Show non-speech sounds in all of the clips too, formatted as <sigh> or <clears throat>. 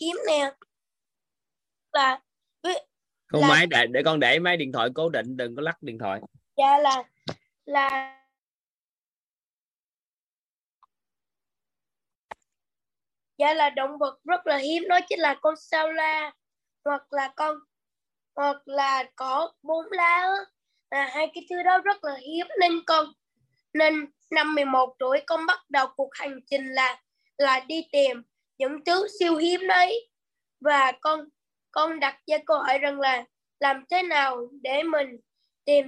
hiếm nè. Là không là- máy để, để con để máy điện thoại cố định đừng có lắc điện thoại. Dạ là là dạ là động vật rất là hiếm đó chính là con sao la hoặc là con hoặc là cỏ bốn lá là hai cái thứ đó rất là hiếm nên con nên năm 11 tuổi con bắt đầu cuộc hành trình là là đi tìm những thứ siêu hiếm đấy. Và con con đặt ra câu hỏi rằng là làm thế nào để mình tìm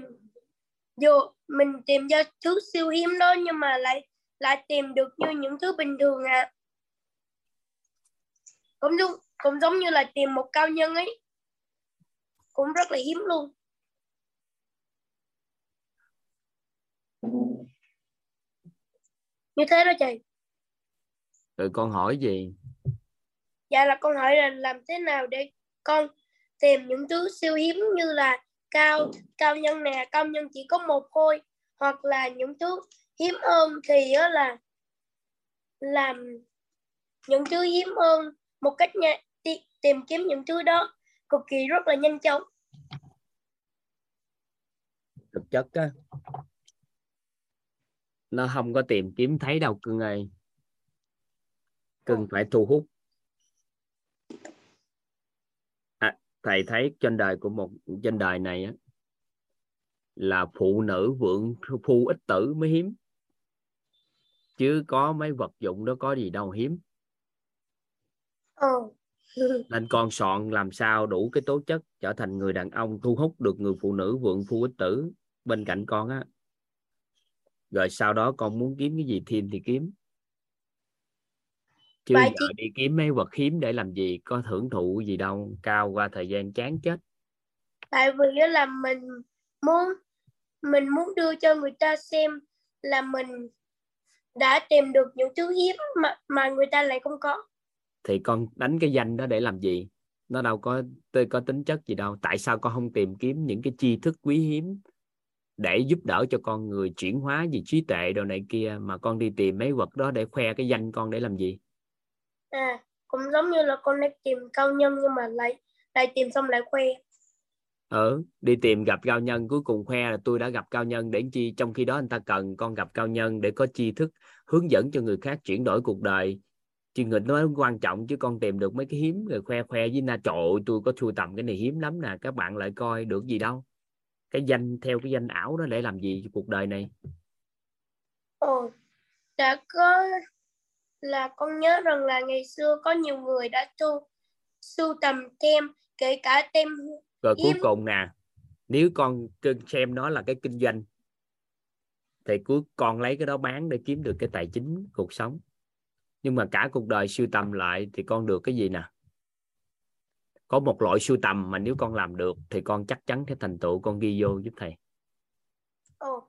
dù mình tìm ra thứ siêu hiếm đó nhưng mà lại lại tìm được như những thứ bình thường à cũng giống cũng giống như là tìm một cao nhân ấy. Cũng rất là hiếm luôn. Như thế đó chị. Rồi con hỏi gì? Dạ là con hỏi là làm thế nào để con tìm những thứ siêu hiếm như là cao cao nhân nè cao nhân chỉ có một thôi hoặc là những thứ hiếm hơn thì đó là làm những thứ hiếm hơn một cách nha, tìm kiếm những thứ đó cực kỳ rất là nhanh chóng. Thực chất á nó không có tìm kiếm thấy đâu cưng ơi. Cưng phải thu hút à, thầy thấy trên đời của một trên đời này á là phụ nữ vượng phu ít tử mới hiếm. Chứ có mấy vật dụng đó có gì đâu hiếm. Ờ. Nên con soạn làm sao đủ cái tố chất trở thành người đàn ông thu hút được người phụ nữ vượng phu ít tử bên cạnh con á. Rồi sau đó con muốn kiếm cái gì thêm thì kiếm chứ giờ đi kiếm mấy vật hiếm để làm gì có hưởng thụ gì đâu cao qua thời gian chán chết. Tại vì là mình muốn mình muốn đưa cho người ta xem là mình đã tìm được những thứ hiếm mà mà người ta lại không có. Thì con đánh cái danh đó để làm gì? Nó đâu có tôi có tính chất gì đâu. Tại sao con không tìm kiếm những cái tri thức quý hiếm để giúp đỡ cho con người chuyển hóa gì trí tuệ đồ này kia mà con đi tìm mấy vật đó để khoe cái danh con để làm gì à cũng giống như là con đang tìm cao nhân nhưng mà lại lại tìm xong lại khoe. Ừ đi tìm gặp cao nhân cuối cùng khoe là tôi đã gặp cao nhân để chi trong khi đó anh ta cần con gặp cao nhân để có tri thức hướng dẫn cho người khác chuyển đổi cuộc đời. Chứ người nói quan trọng chứ con tìm được mấy cái hiếm rồi khoe khoe với na trời ơi, tôi có sưu tầm cái này hiếm lắm nè các bạn lại coi được gì đâu. Cái danh theo cái danh ảo đó để làm gì cuộc đời này? Ồ đã có là con nhớ rằng là ngày xưa có nhiều người đã tu sưu tầm tem kể cả tem rồi cuối cùng nè nếu con xem nó là cái kinh doanh thì cuối con lấy cái đó bán để kiếm được cái tài chính cuộc sống. Nhưng mà cả cuộc đời sưu tầm lại thì con được cái gì nè? Có một loại sưu tầm mà nếu con làm được thì con chắc chắn cái thành tựu con ghi vô giúp thầy. Ồ.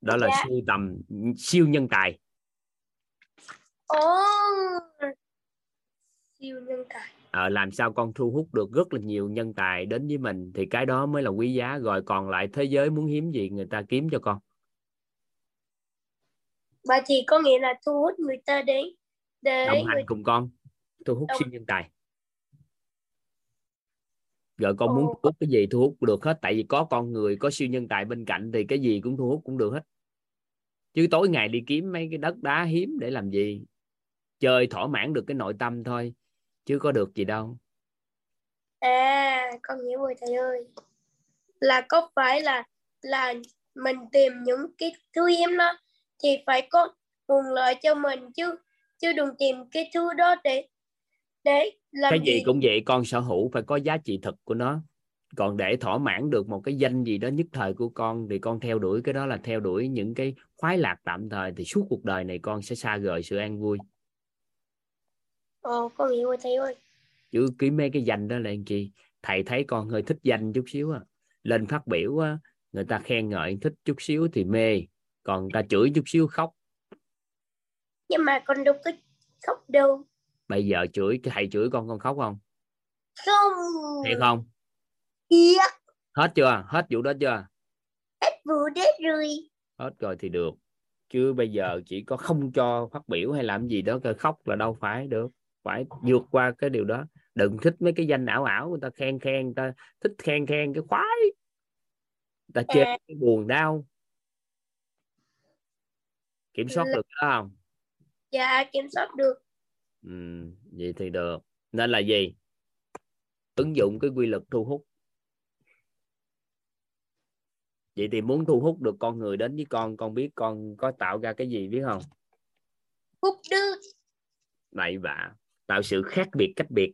Đó là Dạ. sưu tầm siêu nhân tài ồ siêu nhân tài. Ờ, làm sao con thu hút được rất là nhiều nhân tài đến với mình? Thì cái đó mới là quý giá. Rồi còn lại thế giới muốn hiếm gì người ta kiếm cho con? Vậy thì có nghĩa là thu hút người ta đến để đồng người hành cùng con thu hút Đồng- siêu nhân tài. Rồi con muốn Ồ. thu hút cái gì thu hút được hết. Tại vì có con người có siêu nhân tài bên cạnh thì cái gì cũng thu hút cũng được hết. Chứ tối ngày đi kiếm mấy cái đất đá hiếm để làm gì chơi thỏa mãn được cái nội tâm thôi chứ có được gì đâu. À, con hiểu rồi thầy ơi. Là có phải là là mình tìm những cái thứ hiếm đó thì phải có nguồn lợi cho mình chứ chứ đừng tìm cái thứ đó để để làm cái gì? cũng vậy con sở hữu phải có giá trị thực của nó. Còn để thỏa mãn được một cái danh gì đó nhất thời của con thì con theo đuổi cái đó là theo đuổi những cái khoái lạc tạm thời thì suốt cuộc đời này con sẽ xa rời sự an vui Ồ, con hiểu rồi thầy ơi. chứ kiếm mấy cái danh đó là chi? Thầy thấy con hơi thích danh chút xíu à lên phát biểu á người ta khen ngợi thích chút xíu thì mê. Còn người ta chửi chút xíu khóc. Nhưng mà con đâu có khóc đâu. bây giờ chửi thầy chửi con con khóc không? Không. thiệt không? Iya, hết chưa? Hết vụ đó chưa? Hết vụ đấy rồi. hết rồi thì được. Chứ bây giờ chỉ có không cho phát biểu hay làm gì đó coi khóc là đâu phải được phải vượt qua cái điều đó. Đừng thích mấy cái danh ảo ảo người ta khen khen người ta thích khen khen cái khoái. Người ta chê À. cái buồn đau. Kiểm soát được đó không? Dạ kiểm soát được. Ừ, vậy thì được. Nên là gì? Ứng dụng cái quy luật thu hút. Vậy thì muốn thu hút được con người đến với con con biết con có tạo ra cái gì biết không? Hút đức bậy bạ tạo sự khác biệt cách biệt.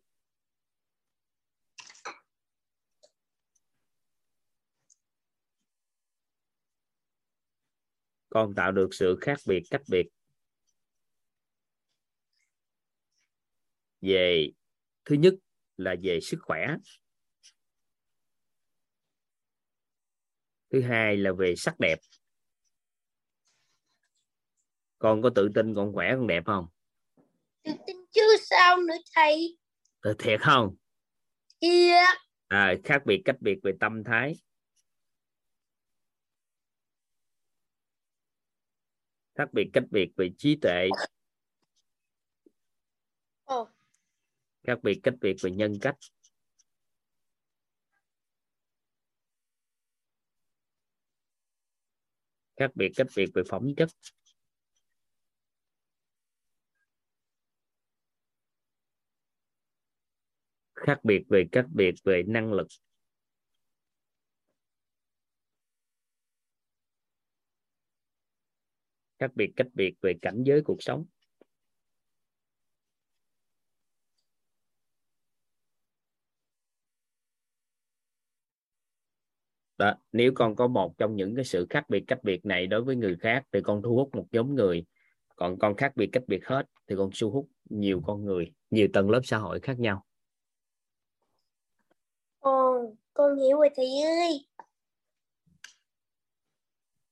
Con tạo được sự khác biệt cách biệt. Về thứ nhất là về sức khỏe. Thứ hai là về sắc đẹp. Con có tự tin con khỏe con đẹp không? Tự tin chứ sao nữa thầy? Ờ, thiệt không? Iya à, khác biệt cách biệt về tâm thái. Khác biệt cách biệt về trí tuệ. Ồ. Khác biệt cách biệt về nhân cách. Khác biệt cách biệt về phẩm chất khác biệt về cách biệt về năng lực. Khác biệt cách biệt về cảnh giới cuộc sống. Đó, nếu con có một trong những cái sự khác biệt cách biệt này đối với người khác thì con thu hút một nhóm người. Còn con khác biệt cách biệt hết thì con thu hút nhiều con người, nhiều tầng lớp xã hội khác nhau ồ con hiểu rồi thầy ơi.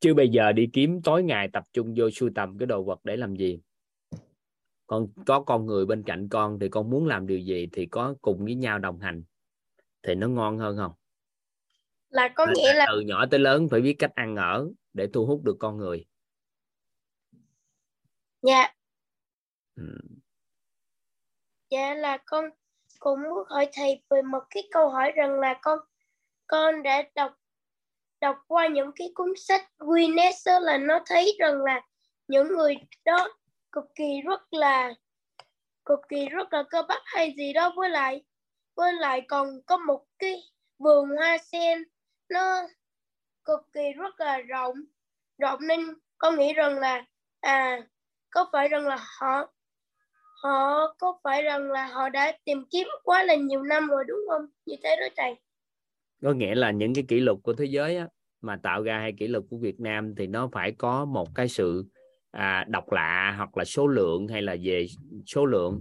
Chứ bây giờ đi kiếm tối ngày tập trung vô sưu tầm cái đồ vật để làm gì? Con có con người bên cạnh con thì con muốn làm điều gì thì có cùng với nhau đồng hành. Thì nó ngon hơn không? Là có nghĩa là từ nhỏ tới lớn phải biết cách ăn ở để thu hút được con người. Dạ. Ừ. dạ là con cũng muốn hỏi thầy về một cái câu hỏi rằng là con con đã đọc đọc qua những cái cuốn sách Guinness đó là nó thấy rằng là những người đó cực kỳ rất là, cực kỳ rất là cơ bắp hay gì đó. Với lại với lại còn có một cái vườn hoa sen, nó cực kỳ rất là rộng. Rộng nên con nghĩ rằng là à có phải rằng là họ họ, có phải rằng là họ đã tìm kiếm quá là nhiều năm rồi, đúng không? Như thế đó thầy có nghĩa là những cái kỷ lục của thế giới á, mà tạo ra hay kỷ lục của Việt Nam thì nó phải có một cái sự à, độc lạ hoặc là số lượng hay là về số lượng.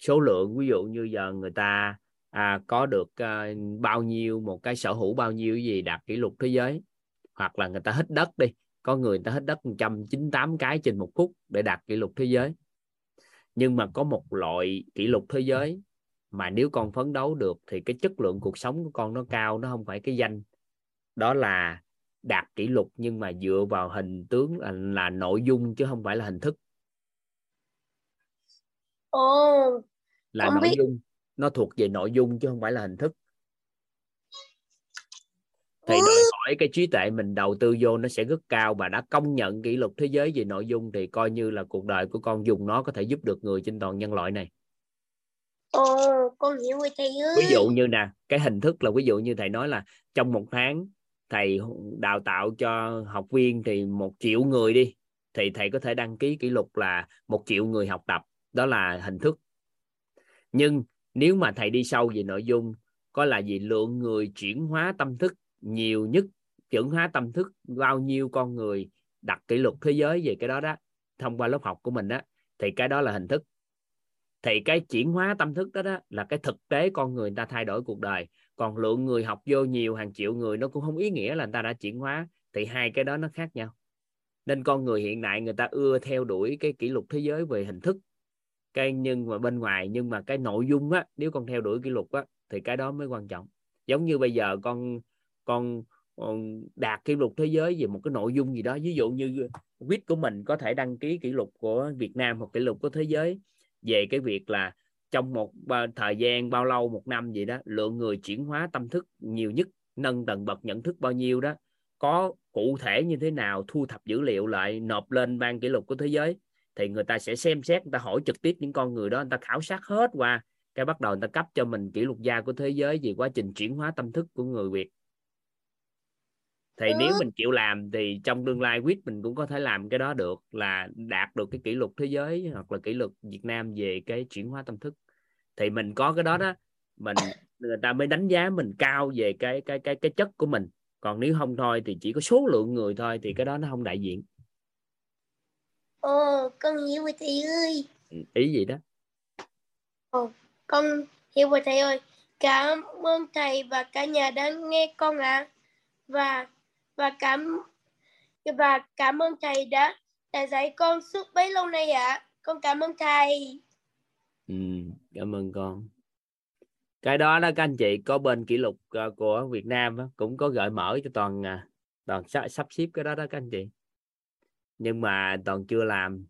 Số lượng ví dụ như giờ người ta à, có được à, bao nhiêu một cái sở hữu bao nhiêu gì đạt kỷ lục thế giới hoặc là người ta hít đất đi có người ta hít đất 198 cái trên một phút để đạt kỷ lục thế giới. Nhưng mà có một loại kỷ lục thế giới mà nếu con phấn đấu được thì cái chất lượng cuộc sống của con nó cao nó không phải cái danh. Đó là đạt kỷ lục nhưng mà dựa vào hình tướng là, là nội dung chứ không phải là hình thức. Ồ là Con nội biết. dung. Nó thuộc về nội dung chứ không phải là hình thức. Thì đòi hỏi cái trí tuệ mình đầu tư vô nó sẽ rất cao và đã công nhận kỷ lục thế giới về nội dung thì coi như là cuộc đời của con dùng nó có thể giúp được người trên toàn nhân loại này ồ, con hiểu rồi thầy ơi. Ví dụ như nè, cái hình thức là ví dụ như thầy nói là trong một tháng thầy đào tạo cho học viên thì một triệu người đi, thì thầy có thể đăng ký kỷ lục là một triệu người học tập. Đó là hình thức. Nhưng nếu mà thầy đi sâu về nội dung, có là gì? Lượng người chuyển hóa tâm thức nhiều nhất, chuyển hóa tâm thức bao nhiêu con người đặt kỷ lục thế giới về cái đó đó, thông qua lớp học của mình đó thì cái đó là hình thức thì cái chuyển hóa tâm thức đó, đó là cái thực tế con người, người ta thay đổi cuộc đời. Còn lượng người học vô nhiều hàng triệu người nó cũng không ý nghĩa là người ta đã chuyển hóa. Thì hai cái đó nó khác nhau. Nên con người hiện đại người ta ưa theo đuổi cái kỷ lục thế giới về hình thức. Cái nhưng mà bên ngoài nhưng mà cái nội dung á nếu con theo đuổi kỷ lục á thì cái đó mới quan trọng. Giống như bây giờ con con con đạt kỷ lục thế giới về một cái nội dung gì đó. Ví dụ như quýt của mình có thể đăng ký kỷ lục của Việt Nam hoặc kỷ lục của thế giới về cái việc là trong một ờ, thời gian bao lâu, một năm gì đó, lượng người chuyển hóa tâm thức nhiều nhất, nâng tầng bậc nhận thức bao nhiêu đó, có cụ thể như thế nào, thu thập dữ liệu lại, nộp lên ban kỷ lục của thế giới, thì người ta sẽ xem xét, người ta hỏi trực tiếp những con người đó, người ta khảo sát hết qua, cái bắt đầu người ta cấp cho mình kỷ lục gia của thế giới về quá trình chuyển hóa tâm thức của người Việt thì ừ. nếu mình chịu làm thì trong tương lai quyết mình cũng có thể làm cái đó được là đạt được cái kỷ lục thế giới hoặc là kỷ lục Việt Nam về cái chuyển hóa tâm thức. Thì mình có cái đó đó mình người ta mới đánh giá mình cao về cái cái cái cái chất của mình. Còn nếu không thôi thì chỉ có số lượng người thôi thì cái đó nó không đại diện. Ồ con hiểu rồi thầy ơi. Ừ, ý gì đó? Ồ con hiểu rồi thầy ơi. Cảm ơn thầy và cả nhà đã nghe con ạ. À. và và cảm và cảm ơn thầy đã đã dạy con suốt bấy lâu nay ạ. À. con cảm ơn thầy. Ừ, cảm ơn con. Cái đó đó các anh chị có bên kỷ lục ờ, của Việt Nam đó, cũng có gợi mở cho toàn à, toàn sắp xếp cái đó đó các anh chị. Nhưng mà toàn chưa làm.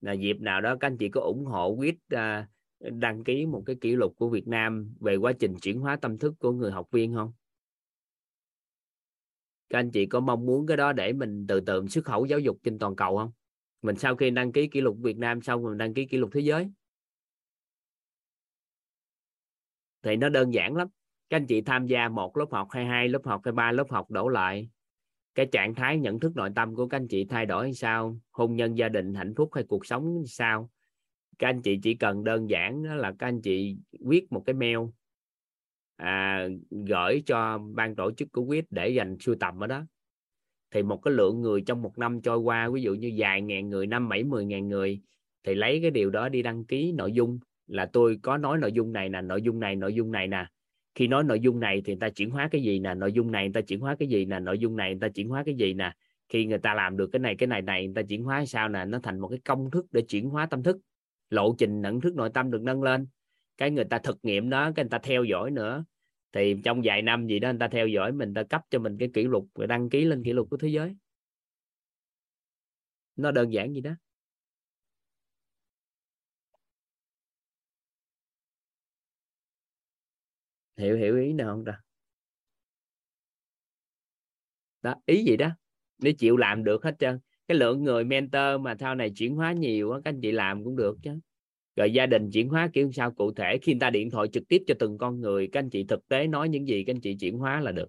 Là dịp nào đó các anh chị có ủng hộ quyết à, đăng ký một cái kỷ lục của Việt Nam về quá trình chuyển hóa tâm thức của người học viên không? Các anh chị có mong muốn cái đó để mình từ từ xuất khẩu giáo dục trên toàn cầu không? Mình sau khi đăng ký kỷ lục Việt Nam xong mình đăng ký kỷ lục thế giới. Thì nó đơn giản lắm. Các anh chị tham gia một lớp học hay hai lớp học hay ba lớp học đổ lại. Cái trạng thái nhận thức nội tâm của các anh chị thay đổi hay sao? Hôn nhân, gia đình, hạnh phúc hay cuộc sống sao? Các anh chị chỉ cần đơn giản đó là các anh chị viết một cái mail à, gửi cho ban tổ chức của quyết để dành sưu tầm ở đó. Thì một cái lượng người trong một năm trôi qua ví dụ như vài ngàn người năm bảy mười ngàn người thì lấy cái điều đó đi đăng ký nội dung. Là tôi có nói nội dung này nè nội dung này nội dung này nè. Khi nói nội dung này thì người ta chuyển hóa cái gì nè nội dung này người ta chuyển hóa cái gì nè nội dung này người ta chuyển hóa cái gì nè. Khi người ta làm được cái này cái này này người ta chuyển hóa sao nè nó thành một cái công thức để chuyển hóa tâm thức. Lộ trình nhận thức nội tâm được nâng lên. Cái người ta thực nghiệm đó cái người ta theo dõi nữa thì trong vài năm gì đó, người ta theo dõi mình ta cấp cho mình cái kỷ lục rồi đăng ký lên kỷ lục của thế giới. Nó đơn giản gì đó. Hiểu hiểu ý nào không ta? Đó, ý gì đó? Nếu chịu làm được hết trơn. Cái lượng người mentor mà sau này chuyển hóa nhiều các anh chị làm cũng được chứ rồi gia đình chuyển hóa kiểu sao cụ thể? Khi người ta điện thoại trực tiếp cho từng con người, các anh chị thực tế nói những gì, các anh chị chuyển hóa là được.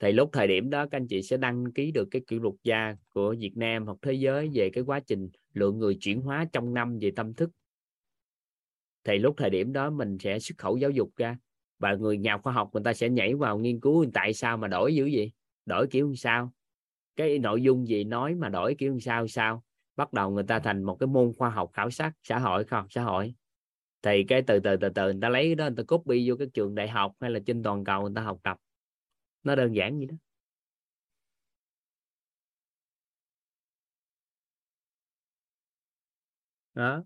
Thì lúc thời điểm đó, các anh chị sẽ đăng ký được cái kỷ lục gia của Việt Nam hoặc thế giới về cái quá trình lượng người chuyển hóa trong năm về tâm thức. Thì lúc thời điểm đó mình sẽ xuất khẩu giáo dục ra và người nhà khoa học người ta sẽ nhảy vào nghiên cứu tại sao mà đổi dữ gì đổi kiểu sao? Cái nội dung gì nói mà đổi kiểu sao sao? Bắt đầu người ta thành một cái môn khoa học khảo sát xã hội khoa học xã hội. Thì cái từ từ từ từ người ta lấy đó, người ta copy vô các trường đại học hay là trên toàn cầu người ta học tập. Nó đơn giản vậy đó. Đó.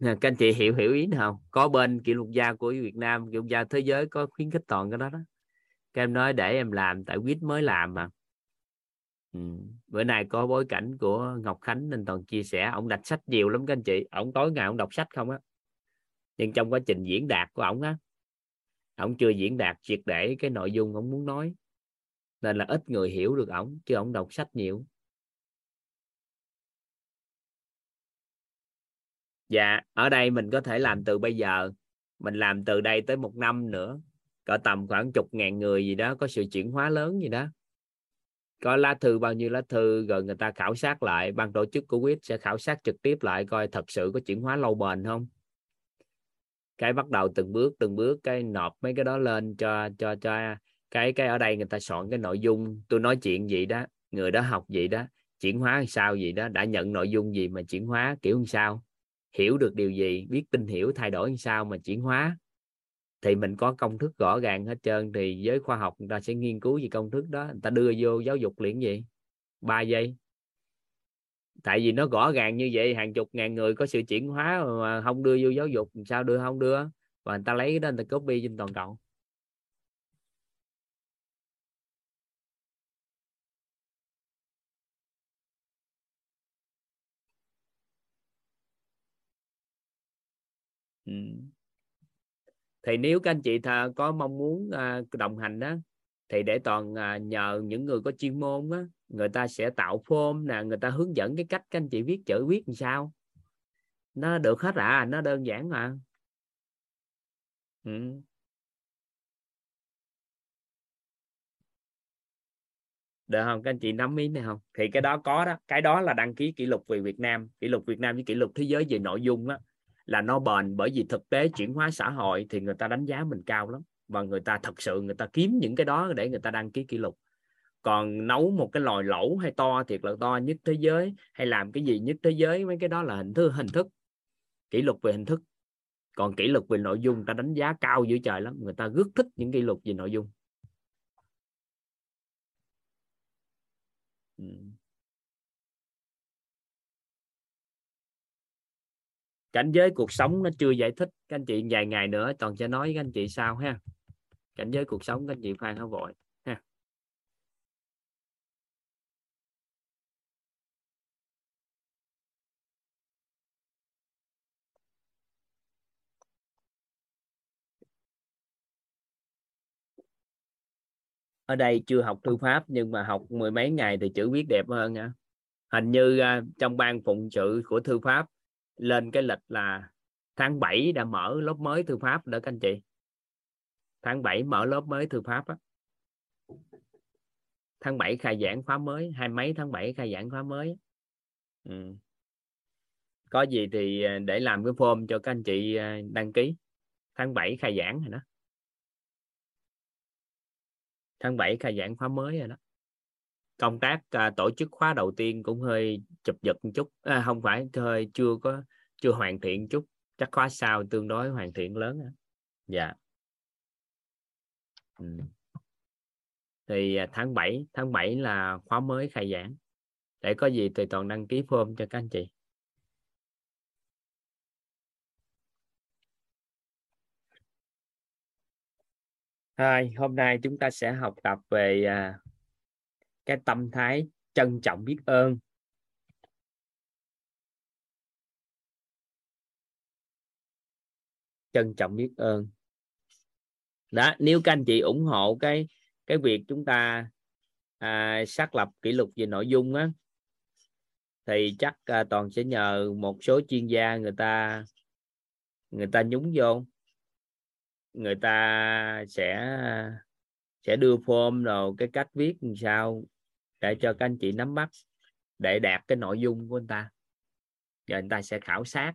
Các anh chị hiểu hiểu ý không có bên kỷ lục gia của Việt Nam kỷ lục gia thế giới có khuyến khích toàn cái đó đó. Các em nói để em làm, tại quýt mới làm mà. Ừ. bữa nay có bối cảnh của Ngọc Khánh nên toàn chia sẻ. Ông đọc sách nhiều lắm các anh chị. Ông tối ngày ông đọc sách không á? Nhưng trong quá trình diễn đạt của ông á, ông chưa diễn đạt triệt để cái nội dung ông muốn nói. Nên là ít người hiểu được ổng chứ ông đọc sách nhiều. Dạ ở đây mình có thể làm từ bây giờ. Mình làm từ đây tới một năm nữa. Cỡ tầm khoảng chục ngàn người gì đó, có sự chuyển hóa lớn gì đó. Có lá thư, bao nhiêu lá thư, rồi người ta khảo sát lại. Ban tổ chức của quýt sẽ khảo sát trực tiếp lại, coi thật sự có chuyển hóa lâu bền không. Cái bắt đầu từng bước từng bước, cái nộp mấy cái đó lên cho cho cho cái cái ở đây người ta soạn cái nội dung. Tôi nói chuyện gì đó, người đó học gì đó, chuyển hóa sao gì đó, đã nhận nội dung gì mà chuyển hóa, kiểu sao hiểu được điều gì, biết tin hiểu thay đổi như sao mà chuyển hóa, thì mình có công thức rõ ràng hết trơn. Thì giới khoa học người ta sẽ nghiên cứu về công thức đó, người ta đưa vô giáo dục liền gì? Ba giây. Tại vì nó rõ ràng như vậy, hàng chục ngàn người có sự chuyển hóa mà không đưa vô giáo dục sao đưa không đưa? Và người ta lấy cái đó, người ta copy trên toàn cầu. Ừ. thì nếu các anh chị thà có mong muốn à, đồng hành đó thì để toàn à, nhờ những người có chuyên môn á người ta sẽ tạo form nè người ta hướng dẫn cái cách các anh chị viết chữ viết làm sao. Nó được hết à nó đơn giản mà. Ừ. được không? Các anh chị nắm ý này không? Thì cái đó có đó. Cái đó là đăng ký kỷ lục về Việt Nam kỷ lục Việt Nam với kỷ lục thế giới về nội dung á là nó bền bởi vì thực tế chuyển hóa xã hội thì người ta đánh giá mình cao lắm. Và người ta thật sự người ta kiếm những cái đó để người ta đăng ký kỷ lục. Còn nấu một cái lòi lẩu hay to thiệt là to nhất thế giới, hay làm cái gì nhất thế giới, mấy cái đó là hình thức hình thức. Kỷ lục về hình thức. Còn kỷ lục về nội dung ta đánh giá cao dữ trời lắm. Người ta rất thích những kỷ lục về nội dung. Ừ. cảnh giới cuộc sống nó chưa giải thích. Các anh chị vài ngày nữa toàn sẽ nói với các anh chị sau ha. Cảnh giới cuộc sống các anh chị khoan không vội ha. Ở đây chưa học thư pháp nhưng mà học mười mấy ngày thì chữ viết đẹp hơn nha. Hình như à, trong ban phụng sự của thư pháp lên cái lịch là tháng 7 đã mở lớp mới thư pháp đó các anh chị. Tháng 7 mở lớp mới thư pháp á. Tháng 7 khai giảng khóa mới, hai mấy tháng 7 khai giảng khóa mới ừ. có gì thì à, để làm cái form cho các anh chị à, đăng ký. Tháng 7 khai giảng rồi đó. Tháng 7 khai giảng khóa mới rồi đó công tác à, tổ chức khóa đầu tiên cũng hơi chụp giật một chút. À, không phải hơi chưa có chưa hoàn thiện chút. Chắc khóa sau tương đối hoàn thiện lớn dạ. Ừ. thì à, tháng 7 tháng 7 là khóa mới khai giảng. Để có gì thì toàn đăng ký form cho các anh chị. Hai, hôm nay chúng ta sẽ học tập về à, cái tâm thái trân trọng biết ơn. Trân trọng biết ơn. Đó, nếu các anh chị ủng hộ cái cái việc chúng ta à, xác lập kỷ lục về nội dung á thì chắc à, toàn sẽ nhờ một số chuyên gia người ta người ta nhúng vô người ta sẽ sẽ đưa form rồi cái cách viết làm sao để cho các anh chị nắm bắt để đạt cái nội dung của anh ta. Rồi anh ta sẽ khảo sát.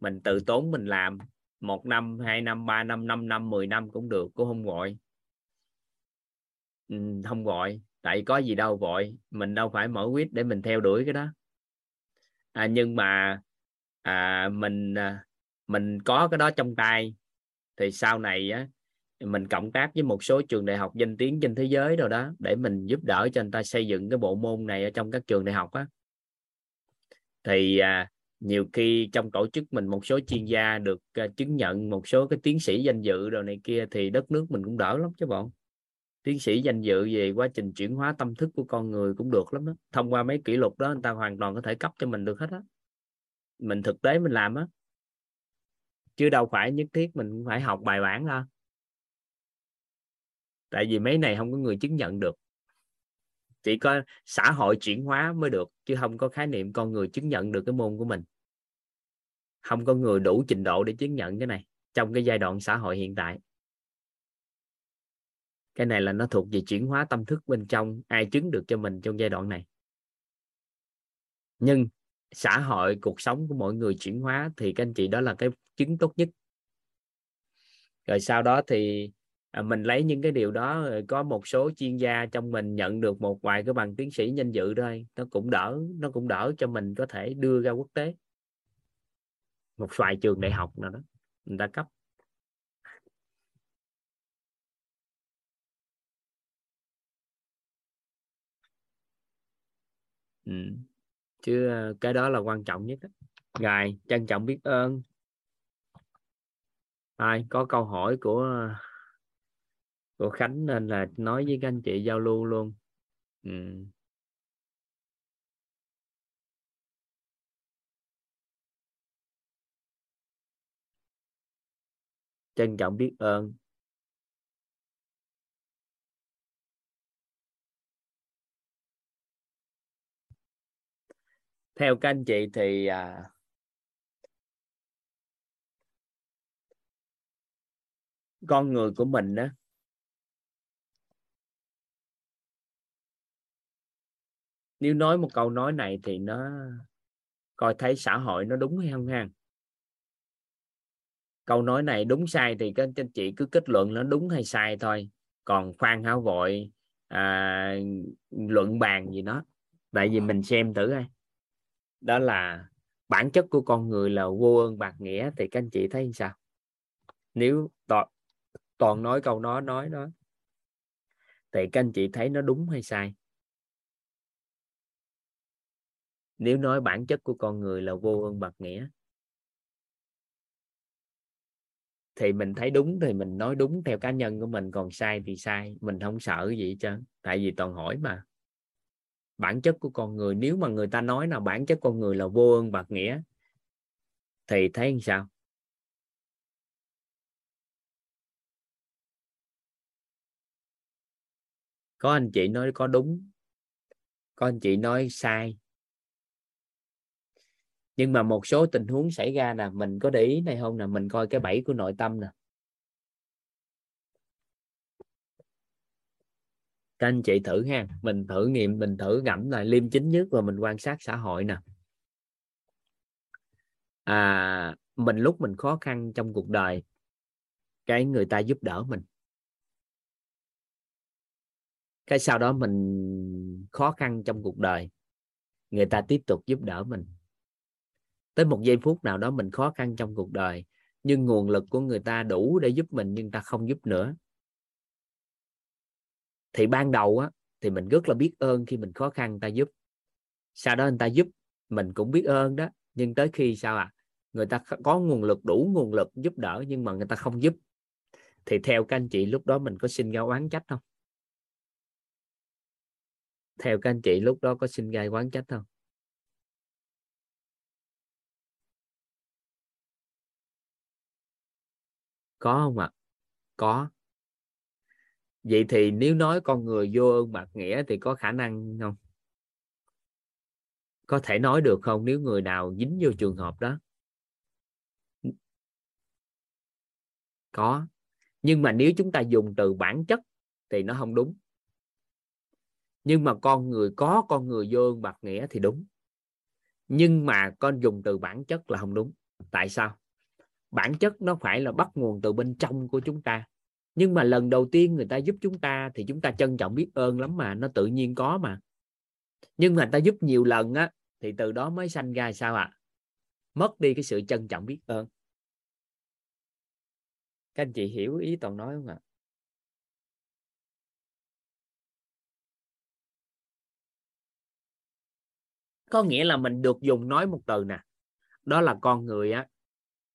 Mình tự tốn mình làm một năm hai năm ba năm năm năm mười năm cũng được cũng không gọi. Ừ, không gọi. Tại có gì đâu vội mình đâu phải mở quyết để mình theo đuổi cái đó. À, nhưng mà à, mình à, mình có cái đó trong tay. Thì sau này á mình cộng tác với một số trường đại học danh tiếng trên thế giới rồi đó để mình giúp đỡ cho anh ta xây dựng cái bộ môn này ở trong các trường đại học á. Thì à, nhiều khi trong tổ chức mình một số chuyên gia được à, chứng nhận một số cái tiến sĩ danh dự rồi này kia thì đất nước mình cũng đỡ lắm chứ bọn tiến sĩ danh dự về quá trình chuyển hóa tâm thức của con người cũng được lắm đó. Thông qua mấy kỷ lục đó người ta hoàn toàn có thể cấp cho mình được hết á. Mình thực tế mình làm á. Chứ đâu phải nhất thiết mình phải học bài bản đâu tại vì mấy này không có người chứng nhận được. Chỉ có xã hội chuyển hóa mới được, chứ không có khái niệm con người chứng nhận được cái môn của mình. Không có người đủ trình độ để chứng nhận cái này trong cái giai đoạn xã hội hiện tại. Cái này là nó thuộc về chuyển hóa tâm thức bên trong, ai chứng được cho mình trong giai đoạn này. Nhưng xã hội, cuộc sống của mọi người chuyển hóa thì các anh chị đó là cái chứng tốt nhất. Rồi sau đó thì à, mình lấy những cái điều đó ờ, có một số chuyên gia trong mình nhận được một vài cái bằng tiến sĩ danh dự thôi nó cũng đỡ nó cũng đỡ cho mình có thể đưa ra quốc tế một vài trường đại học nào đó người ta cấp ừ. chứ ờ, cái đó là quan trọng nhất đó. rồi trân trọng biết ơn ai có câu hỏi của ờ, của Khánh nên là nói với các anh chị giao lưu luôn ừ. trân trọng biết ơn theo các anh chị thì à, con người của mình đó nếu nói một câu nói này thì nó coi thấy xã hội nó đúng hay không ha? Câu nói này đúng sai thì các anh chị cứ kết luận nó đúng hay sai thôi. Còn khoan háo vội à, luận bàn gì đó. Tại vì mình xem thử ai đó là bản chất của con người là vô ơn bạc nghĩa thì các anh chị thấy sao? Nếu toàn, toàn nói câu đó nói đó thì các anh chị thấy nó đúng hay sai? Nếu nói bản chất của con người là vô ơn bạc nghĩa, thì mình thấy đúng, thì mình nói đúng theo cá nhân của mình, còn sai thì sai, mình không sợ gì hết trơn, tại vì toàn hỏi mà. Bản chất của con người, nếu mà người ta nói là bản chất con người là vô ơn bạc nghĩa, thì thấy làm sao? Có anh chị nói có đúng, có anh chị nói sai nhưng mà một số tình huống xảy ra nè, mình có để ý này không nè? Mình coi cái bẫy của nội tâm nè. Các anh chị thử ha. Mình thử nghiệm, mình thử ngẫm lại liêm chính nhất và mình quan sát xã hội nè. À mình lúc mình khó khăn trong cuộc đời, cái người ta giúp đỡ mình. Cái sau đó mình khó khăn trong cuộc đời, người ta tiếp tục giúp đỡ mình tới một giây phút nào đó mình khó khăn trong cuộc đời, nhưng nguồn lực của người ta đủ để giúp mình nhưng ta không giúp nữa. Thì ban đầu á, thì mình rất là biết ơn khi mình khó khăn người ta giúp. Sau đó người ta giúp, mình cũng biết ơn đó. Nhưng tới khi sao à người ta có nguồn lực, đủ nguồn lực giúp đỡ nhưng mà người ta không giúp. Thì theo các anh chị, lúc đó mình có xin ra oán trách không? Theo các anh chị, lúc đó có xin ra oán trách không? Có không ạ? À? có. Vậy thì nếu nói con người vô ơn bạc nghĩa thì có khả năng không? Có thể nói được không nếu người nào dính vô trường hợp đó? Có. Nhưng mà nếu chúng ta dùng từ bản chất thì nó không đúng. Nhưng mà con người có con người vô ơn bạc nghĩa thì đúng. Nhưng mà con dùng từ bản chất là không đúng. Tại sao? Bản chất nó phải là bắt nguồn từ bên trong của chúng ta nhưng mà lần đầu tiên người ta giúp chúng ta thì chúng ta trân trọng biết ơn lắm mà, nó tự nhiên có mà nhưng mà người ta giúp nhiều lần á, thì từ đó mới sanh ra sao ạ à? mất đi cái sự trân trọng biết ơn các anh chị hiểu ý toàn nói không ạ à? có nghĩa là mình được dùng nói một từ nè đó là con người á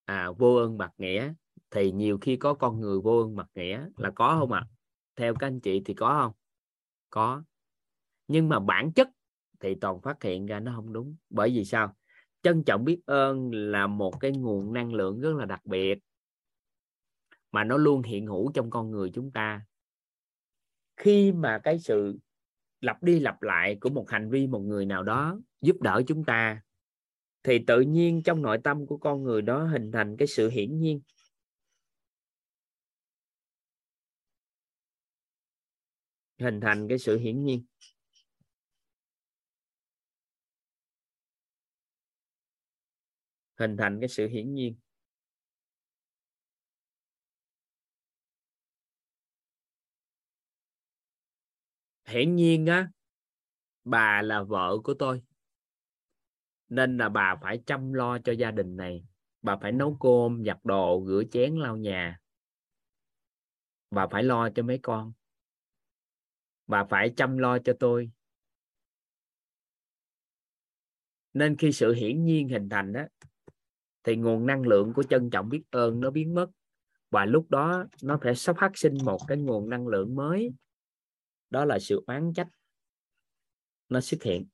à vô ơn bạc nghĩa. Thì nhiều khi có con người vô ơn bạc nghĩa là có không ạ? À? theo các anh chị thì có không? Có. Nhưng mà bản chất thì toàn phát hiện ra nó không đúng. Bởi vì sao? Trân trọng biết ơn là một cái nguồn năng lượng rất là đặc biệt mà nó luôn hiện hữu trong con người chúng ta. Khi mà cái sự lặp đi lặp lại của một hành vi, một người nào đó giúp đỡ chúng ta thì tự nhiên trong nội tâm của con người đó hình thành cái sự hiển nhiên. Hình thành cái sự hiển nhiên. Hình thành cái sự hiển nhiên. Hiển nhiên á, bà là vợ của tôi nên là bà phải chăm lo cho gia đình này. Bà phải nấu cơm, giặt đồ, rửa chén, lau nhà. Bà phải lo cho mấy con. Bà phải chăm lo cho tôi. Nên khi sự hiển nhiên hình thành đó thì nguồn năng lượng của trân trọng biết ơn nó biến mất. Và lúc đó, nó phải sắp phát sinh một cái nguồn năng lượng mới. Đó là sự oán trách. Nó xuất hiện.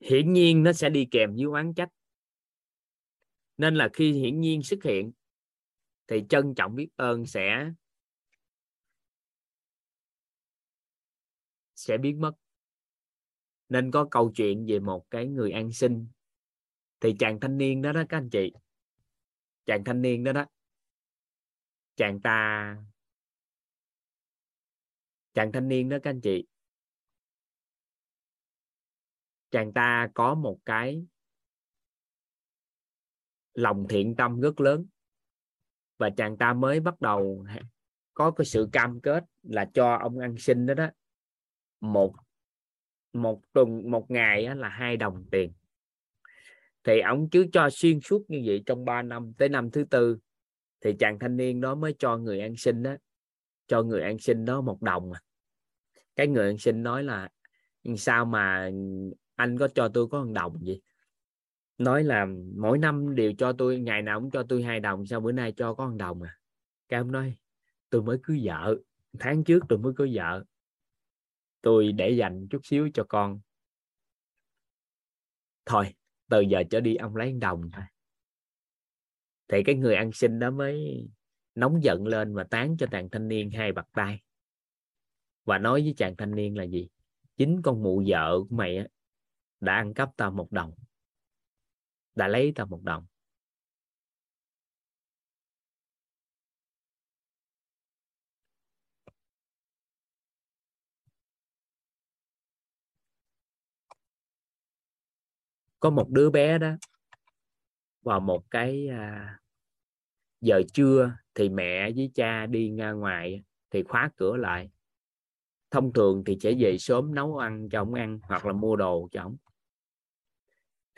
Hiển nhiên nó sẽ đi kèm với oán trách. Nên là khi hiển nhiên xuất hiện, thì trân trọng biết ơn sẽ sẽ biến mất. Nên có câu chuyện về một cái người ăn xin thì chàng thanh niên đó đó, các anh chị. Chàng thanh niên đó đó. Chàng ta, chàng thanh niên đó, các anh chị chàng ta có một cái lòng thiện tâm rất lớn. Và chàng ta mới bắt đầu có cái sự cam kết là cho ông ăn xin đó đó. Một một tuần, một ngày là hai đồng tiền. Thì ông cứ cho xuyên suốt như vậy trong 3 năm, tới năm thứ tư, thì chàng thanh niên đó mới cho người ăn xin đó cho người ăn xin đó một đồng à. cái người ăn xin nói là, sao mà anh có cho tôi có một đồng gì? Nói là mỗi năm đều cho tôi, ngày nào cũng cho tôi hai đồng, sao bữa nay cho có một đồng à? Cái ông nói, tôi mới cưới vợ, tháng trước tôi mới cưới vợ. Tôi để dành chút xíu cho con. Thôi, từ giờ trở đi ông lấy đồng thôi. Thì cái người ăn xin đó mới nóng giận lên và tán cho chàng thanh niên hai bạc tay. Và nói với chàng thanh niên là gì? Chính con mụ vợ của mày đã ăn cắp tao một đồng. Đã lấy tao một đồng. Có một đứa bé đó vào một cái à, giờ trưa thì mẹ với cha đi ra ngoài thì khóa cửa lại. Thông thường thì sẽ về sớm nấu ăn cho ông ăn hoặc là mua đồ cho ông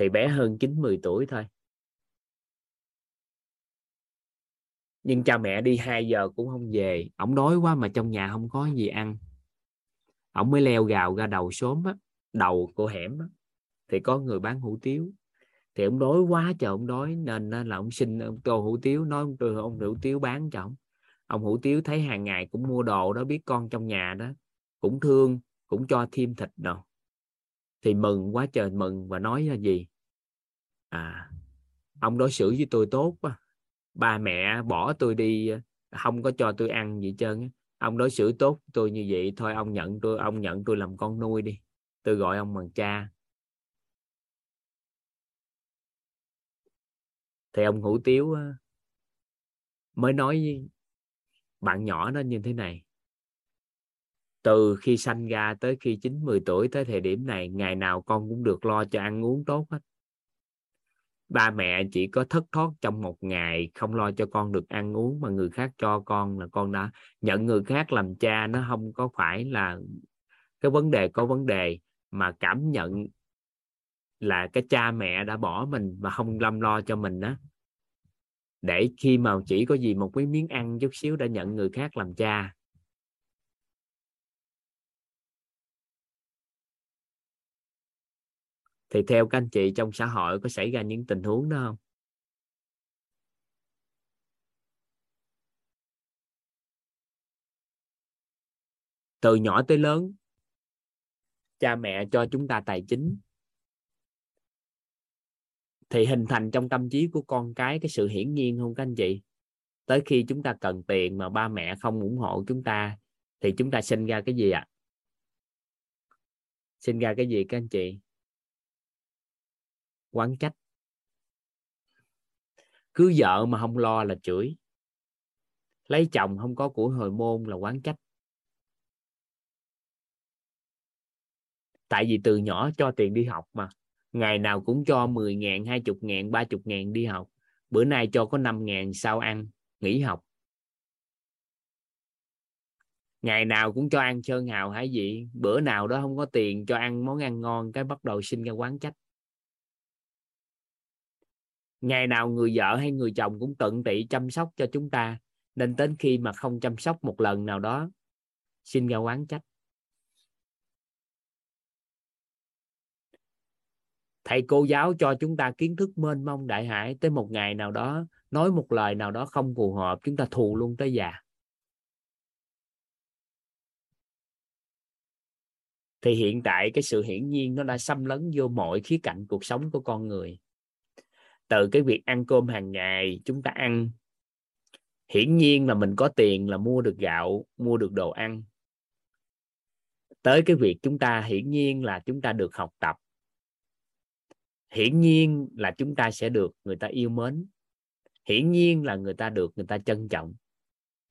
thì bé hơn 9 10 tuổi thôi. Nhưng cha mẹ đi 2 giờ cũng không về. Ổng đói quá mà trong nhà không có gì ăn. Ổng mới leo gào ra đầu xóm á đầu của hẻm á thì có người bán hủ tiếu. Thì ông đói quá trời ông đói nên là ông xin ông tô hủ tiếu nói ông, ông hủ tiếu bán cho ông ông hủ tiếu thấy hàng ngày cũng mua đồ đó biết con trong nhà đó cũng thương cũng cho thêm thịt đồ thì mừng quá trời mừng và nói là gì? À ông đối xử với tôi tốt quá. Ba mẹ bỏ tôi đi, không có cho tôi ăn gì trơn ông đối xử tốt tôi như vậy, thôi ông nhận tôi, ông nhận tôi làm con nuôi đi. Tôi gọi ông bằng cha. Thì ông hủ tiếu mới nói với bạn nhỏ nó như thế này. Từ khi sanh ra tới khi chín 10 tuổi tới thời điểm này, ngày nào con cũng được lo cho ăn uống tốt hết ba mẹ chỉ có thất thoát trong một ngày, không lo cho con được ăn uống mà người khác cho con là con đã nhận người khác làm cha, nó không có phải là cái vấn đề, có vấn đề mà cảm nhận là cái cha mẹ đã bỏ mình và không chăm lo cho mình đó để khi mà chỉ có gì một cái miếng ăn chút xíu đã nhận người khác làm cha. Thì theo các anh chị trong xã hội có xảy ra những tình huống đó không? Từ nhỏ tới lớn, cha mẹ cho chúng ta tài chính. Thì hình thành trong tâm trí của con cái cái sự hiển nhiên không các anh chị? Tới khi chúng ta cần tiền mà ba mẹ không ủng hộ chúng ta, thì chúng ta sinh ra cái gì ạ? À? sinh ra cái gì các anh chị? Quán trách. Cứ vợ mà không lo là chửi. Lấy chồng không có của hồi môn là quán trách. Tại vì từ nhỏ cho tiền đi học mà. Ngày nào cũng cho 10 ngàn, 20 ngàn, 30 ngàn đi học. Bữa nay cho có 5 ngàn sao ăn? Nghỉ học. Ngày nào cũng cho ăn sơn hào hay gì bữa nào đó không có tiền cho ăn món ăn ngon cái bắt đầu sinh ra quán trách ngày nào người vợ hay người chồng cũng tận tị chăm sóc cho chúng ta, nên đến khi mà không chăm sóc một lần nào đó, xin ra quán trách. Thầy cô giáo cho chúng ta kiến thức mênh mông đại hải tới một ngày nào đó, nói một lời nào đó không phù hợp, chúng ta thù luôn tới già. Thì hiện tại cái sự hiển nhiên nó đã xâm lấn vô mọi khía cạnh cuộc sống của con người từ cái việc ăn cơm hàng ngày chúng ta ăn. Hiển nhiên là mình có tiền là mua được gạo, mua được đồ ăn. Tới cái việc chúng ta hiển nhiên là chúng ta được học tập. Hiển nhiên là chúng ta sẽ được người ta yêu mến. Hiển nhiên là người ta được người ta trân trọng.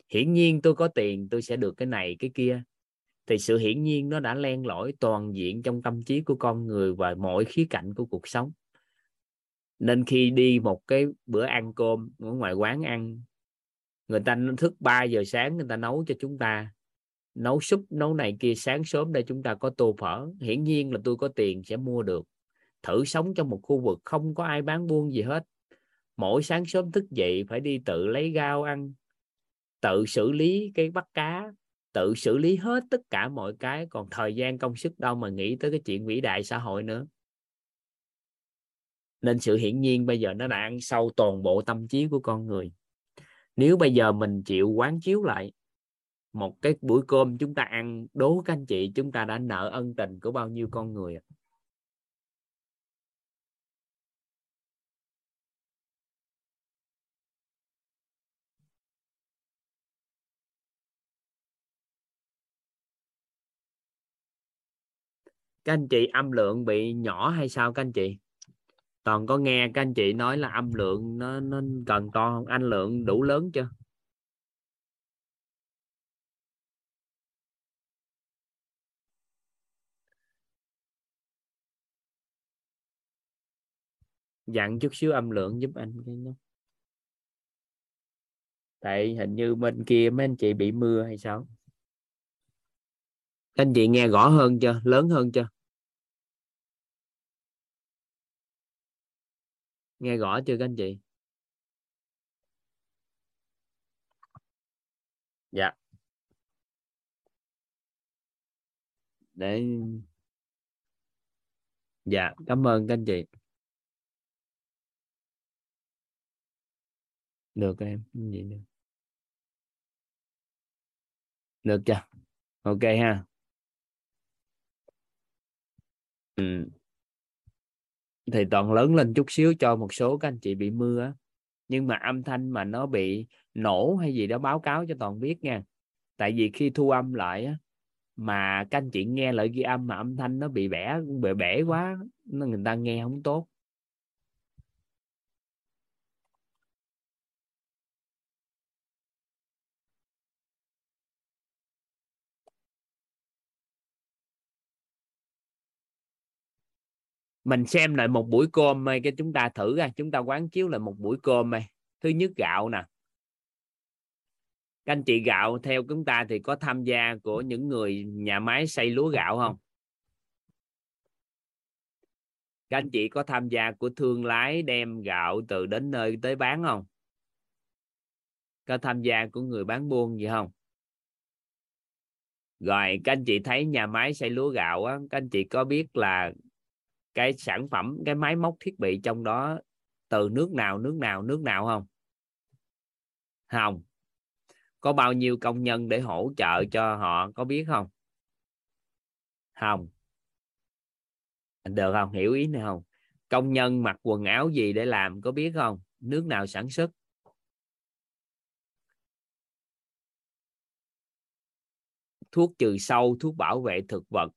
Hiển nhiên tôi có tiền, tôi sẽ được cái này, cái kia. Thì sự hiển nhiên nó đã len lỏi toàn diện trong tâm trí của con người và mọi khía cạnh của cuộc sống nên khi đi một cái bữa ăn cơm ở ngoài quán ăn, người ta thức 3 giờ sáng, người ta nấu cho chúng ta. Nấu súp, nấu này kia, sáng sớm để chúng ta có tô phở. Hiển nhiên là tôi có tiền sẽ mua được. Thử sống trong một khu vực không có ai bán buôn gì hết. Mỗi sáng sớm thức dậy phải đi tự lấy rau ăn, tự xử lý cái bắt cá, tự xử lý hết tất cả mọi cái. Còn thời gian công sức đâu mà nghĩ tới cái chuyện vĩ đại xã hội nữa nên sự hiển nhiên bây giờ nó đã ăn sâu toàn bộ tâm trí của con người. Nếu bây giờ mình chịu quán chiếu lại một cái buổi cơm chúng ta ăn, đố các anh chị chúng ta đã nợ ân tình của bao nhiêu con người các anh chị âm lượng bị nhỏ hay sao các anh chị? Toàn có nghe các anh chị nói là âm lượng nó nó cần to không? Anh lượng đủ lớn chưa? Dặn chút xíu âm lượng giúp anh cái nhé. tại hình như bên kia mấy anh chị bị mưa hay sao? Các anh chị nghe rõ hơn chưa? Lớn hơn chưa? Nghe rõ chưa các anh chị? Dạ. Để dạ cảm ơn các anh chị. Được em gì được được chưa? Ok ha. Ừ thì toàn lớn lên chút xíu cho một số các anh chị bị mưa nhưng mà âm thanh mà nó bị nổ hay gì đó báo cáo cho toàn biết nha. Tại vì khi thu âm lại á, mà các anh chị nghe lại ghi âm mà âm thanh nó bị bẻ bị bể quá nó người ta nghe không tốt. Mình xem lại một buổi cơm mày cái chúng ta thử ra, chúng ta quán chiếu lại một buổi cơm mày thứ nhất gạo nè. Các anh chị gạo theo chúng ta thì có tham gia của những người nhà máy xây lúa gạo không? Các anh chị có tham gia của thương lái đem gạo từ đến nơi tới bán không? Có tham gia của người bán buôn gì không? Rồi, các anh chị thấy nhà máy xây lúa gạo á, các anh chị có biết là cái sản phẩm, cái máy móc thiết bị trong đó từ nước nào nước nào nước nào không? Không. Có bao nhiêu công nhân để hỗ trợ cho họ, có biết không? Không. Được không? Hiểu ý này không? Công nhân mặc quần áo gì để làm, có biết không? Nước nào sản xuất? Thuốc trừ sâu, thuốc bảo vệ thực vật.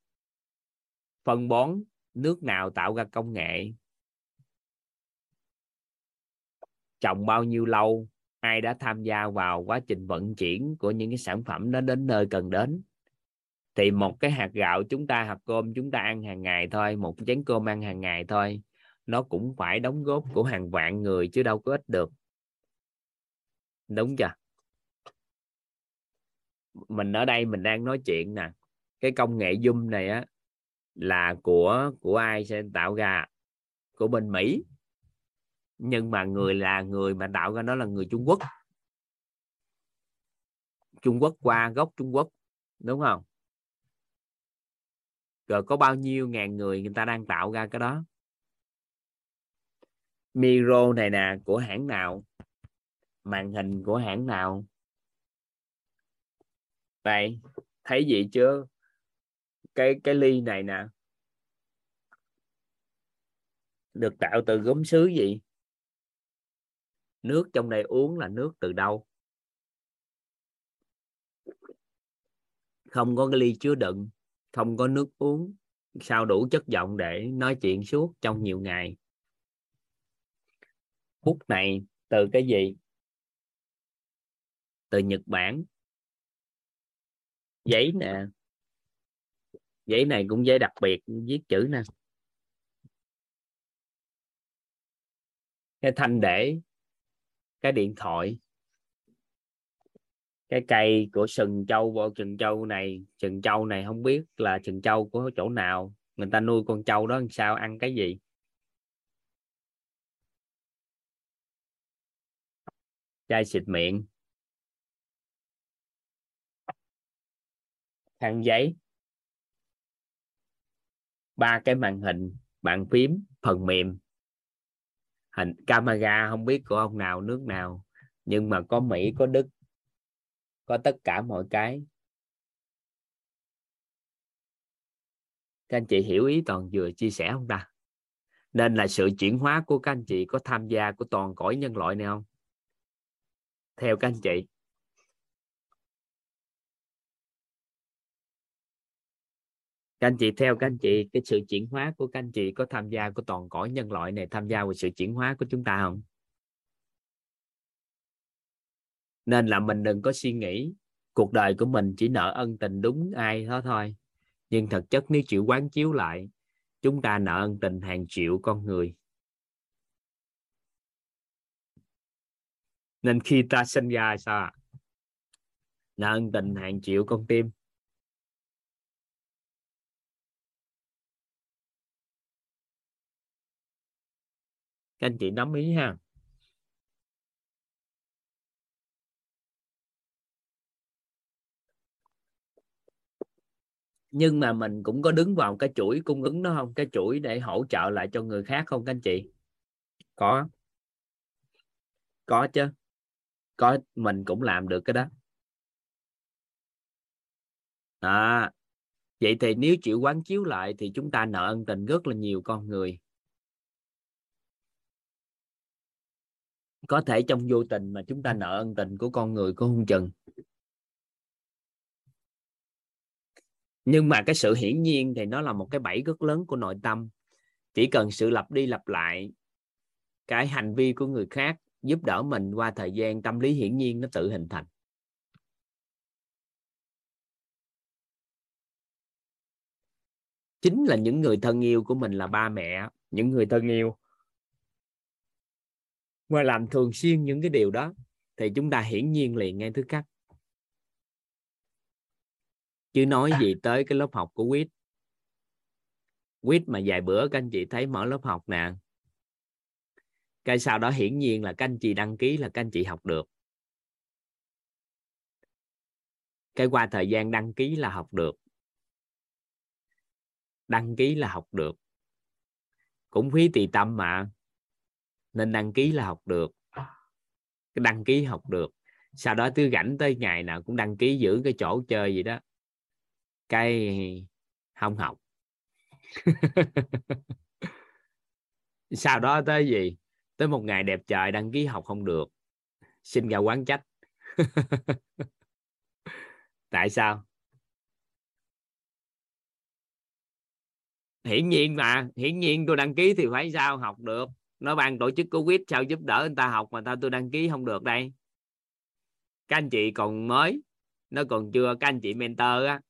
Phân bón nước nào tạo ra công nghệ? Trồng bao nhiêu lâu? Ai đã tham gia vào quá trình vận chuyển của những cái sản phẩm đó đến nơi cần đến? Thì một cái hạt gạo chúng ta hạt cơm chúng ta ăn hàng ngày thôi, một chén cơm ăn hàng ngày thôi, nó cũng phải đóng góp của hàng vạn người chứ đâu có ít được. Đúng chưa? Mình ở đây mình đang nói chuyện nè, cái công nghệ zoom này á là của của ai sẽ tạo ra? Của bên Mỹ. Nhưng mà người là người mà tạo ra đó là người Trung Quốc. Trung Quốc qua gốc Trung Quốc đúng không? Rồi có bao nhiêu ngàn người người ta đang tạo ra cái đó? Micro này nè của hãng nào? Màn hình của hãng nào? Đây thấy gì chưa cái cái ly này nè. Được tạo từ gốm sứ gì? Nước trong đây uống là nước từ đâu? Không có cái ly chứa đựng, không có nước uống, sao đủ chất giọng để nói chuyện suốt trong nhiều ngày? Bút này, từ cái gì? Từ Nhật Bản. Giấy nè giấy này cũng giấy đặc biệt, viết chữ nè. Cái thanh để, cái điện thoại, cái cây của sừng trâu vô sừng trâu này, sừng trâu này không biết là sừng trâu của chỗ nào. Người ta nuôi con trâu đó làm sao, ăn cái gì? Chai xịt miệng. Khăn giấy ba cái màn hình, bàn phím, phần mềm. Hình, camera không biết của ông nào, nước nào, nhưng mà có Mỹ, có Đức, có tất cả mọi cái. Các anh chị hiểu ý toàn vừa chia sẻ không ta? Nên là sự chuyển hóa của các anh chị có tham gia của toàn cõi nhân loại này không? Theo các anh chị. Các anh chị theo các anh chị, cái sự chuyển hóa của các anh chị có tham gia của toàn cõi nhân loại này, tham gia vào sự chuyển hóa của chúng ta không? Nên là mình đừng có suy nghĩ cuộc đời của mình chỉ nợ ân tình đúng ai đó thôi. Nhưng thực chất nếu chịu quán chiếu lại, chúng ta nợ ân tình hàng triệu con người. Nên khi ta sinh ra sao nợ ân tình hàng triệu con tim. Các anh chị nắm ý ha. Nhưng mà mình cũng có đứng vào cái chuỗi cung ứng đó không? Cái chuỗi để hỗ trợ lại cho người khác không các anh chị? Có. Có chứ. Có mình cũng làm được cái đó. À, vậy thì nếu chịu quán chiếu lại thì chúng ta nợ ân tình rất là nhiều con người. Có thể trong vô tình mà chúng ta nợ ân tình của con người của hung chừng. Nhưng mà cái sự hiển nhiên thì nó là một cái bẫy rất lớn của nội tâm. Chỉ cần sự lặp đi lặp lại cái hành vi của người khác giúp đỡ mình qua thời gian, tâm lý hiển nhiên nó tự hình thành. Chính là những người thân yêu của mình là ba mẹ, những người thân yêu mà làm thường xuyên những cái điều đó, thì chúng ta hiển nhiên liền ngay thứ cấp. Chứ nói gì tới cái lớp học của quýt. Quýt mà vài bữa các anh chị thấy mở lớp học nè. Cái sau đó hiển nhiên là các anh chị đăng ký là các anh chị học được. Cái qua thời gian đăng ký là học được. Đăng ký là học được. Cũng phí tùy tâm mà nên đăng ký là học được. Cái đăng ký học được. Sau đó cứ rảnh tới ngày nào cũng đăng ký giữ cái chỗ chơi gì đó. Cái không học. <laughs> Sau đó tới gì? Tới một ngày đẹp trời đăng ký học không được. Xin ra quán trách. <laughs> Tại sao? Hiển nhiên mà hiển nhiên tôi đăng ký thì phải sao học được nó ban tổ chức covid sao giúp đỡ người ta học mà tao tôi đăng ký không được đây. Các anh chị còn mới, nó còn chưa, các anh chị mentor á,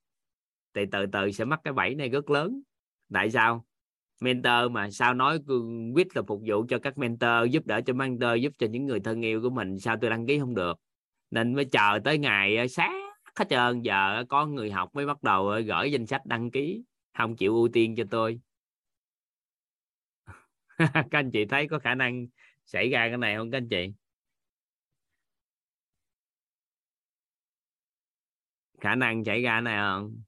thì từ từ sẽ mắc cái bẫy này rất lớn. Tại sao? Mentor mà sao nói quyết là phục vụ cho các mentor, giúp đỡ cho mentor, giúp cho những người thân yêu của mình, sao tôi đăng ký không được? Nên mới chờ tới ngày ờ, sáng hết trơn, giờ có người học mới bắt đầu ờ, gửi danh sách đăng ký, không chịu ưu tiên cho tôi. <laughs> các anh chị thấy có khả năng xảy ra cái này không các anh chị? Khả năng xảy ra này không?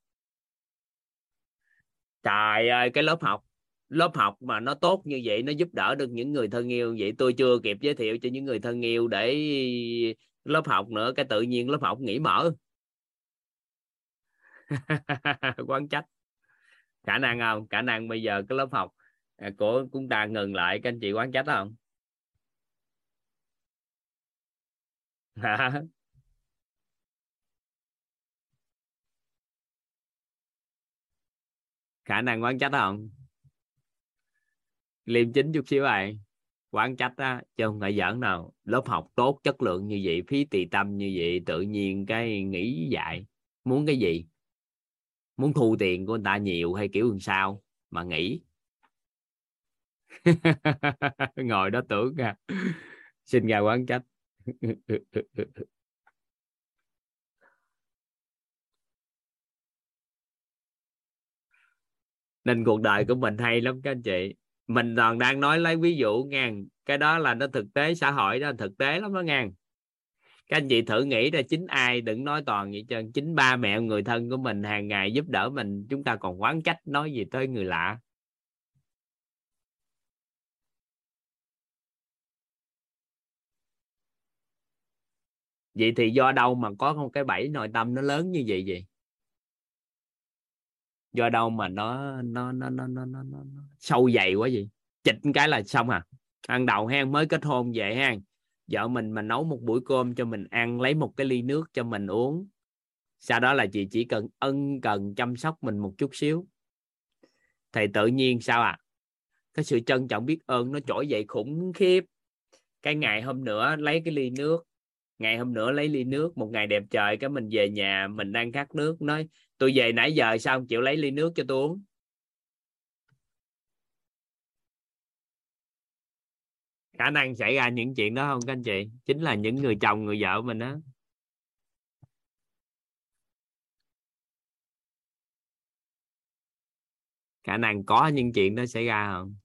Trời ơi, cái lớp học lớp học mà nó tốt như vậy, nó giúp đỡ được những người thân yêu vậy, tôi chưa kịp giới thiệu cho những người thân yêu để lớp học nữa, cái tự nhiên lớp học nghỉ mở. <laughs> Quan trách. Khả năng không? Khả năng bây giờ cái lớp học của chúng ta ngừng lại, các anh chị quán trách không? <laughs> Khả năng quán trách không? Liêm chính chút xíu này quán trách á, chứ không phải giỡn nào lớp học tốt, chất lượng như vậy, phí tỳ tâm như vậy, tự nhiên cái nghĩ dạy. Muốn cái gì? Muốn thu tiền của người ta nhiều hay kiểu làm sao mà nghĩ <laughs> ngồi đó tưởng ra xin ra quán trách. <laughs> Nên cuộc đời của mình hay lắm các anh chị. Mình còn đang nói lấy ví dụ ngang. Cái đó là nó thực tế, xã hội đó thực tế lắm đó ngang. các anh chị thử nghĩ ra chính ai đừng nói toàn vậy trơn. Chính ba mẹ người thân của mình hàng ngày giúp đỡ mình. Chúng ta còn quán trách nói gì tới người lạ. Vậy thì do đâu mà có một cái bẫy nội tâm nó lớn như vậy vậy? Do đâu mà nó nó nó nó nó nó, nó, nó sâu dày quá vậy? chịch cái là xong à? Ăn đầu hang mới kết hôn vậy hang, vợ mình mà nấu một buổi cơm cho mình ăn lấy một cái ly nước cho mình uống. Sau đó là chị chỉ cần ân cần chăm sóc mình một chút xíu. Thì tự nhiên sao à? Cái sự trân trọng biết ơn nó trỗi dậy khủng khiếp. Cái ngày hôm nữa lấy cái ly nước ngày hôm nữa lấy ly nước, một ngày đẹp trời cái mình về nhà, mình đang khát nước, nói, tôi về nãy giờ sao không chịu lấy ly nước cho tôi uống? Khả năng xảy ra những chuyện đó không các anh chị? Chính là những người chồng, người vợ mình đó khả năng có những chuyện đó xảy ra không?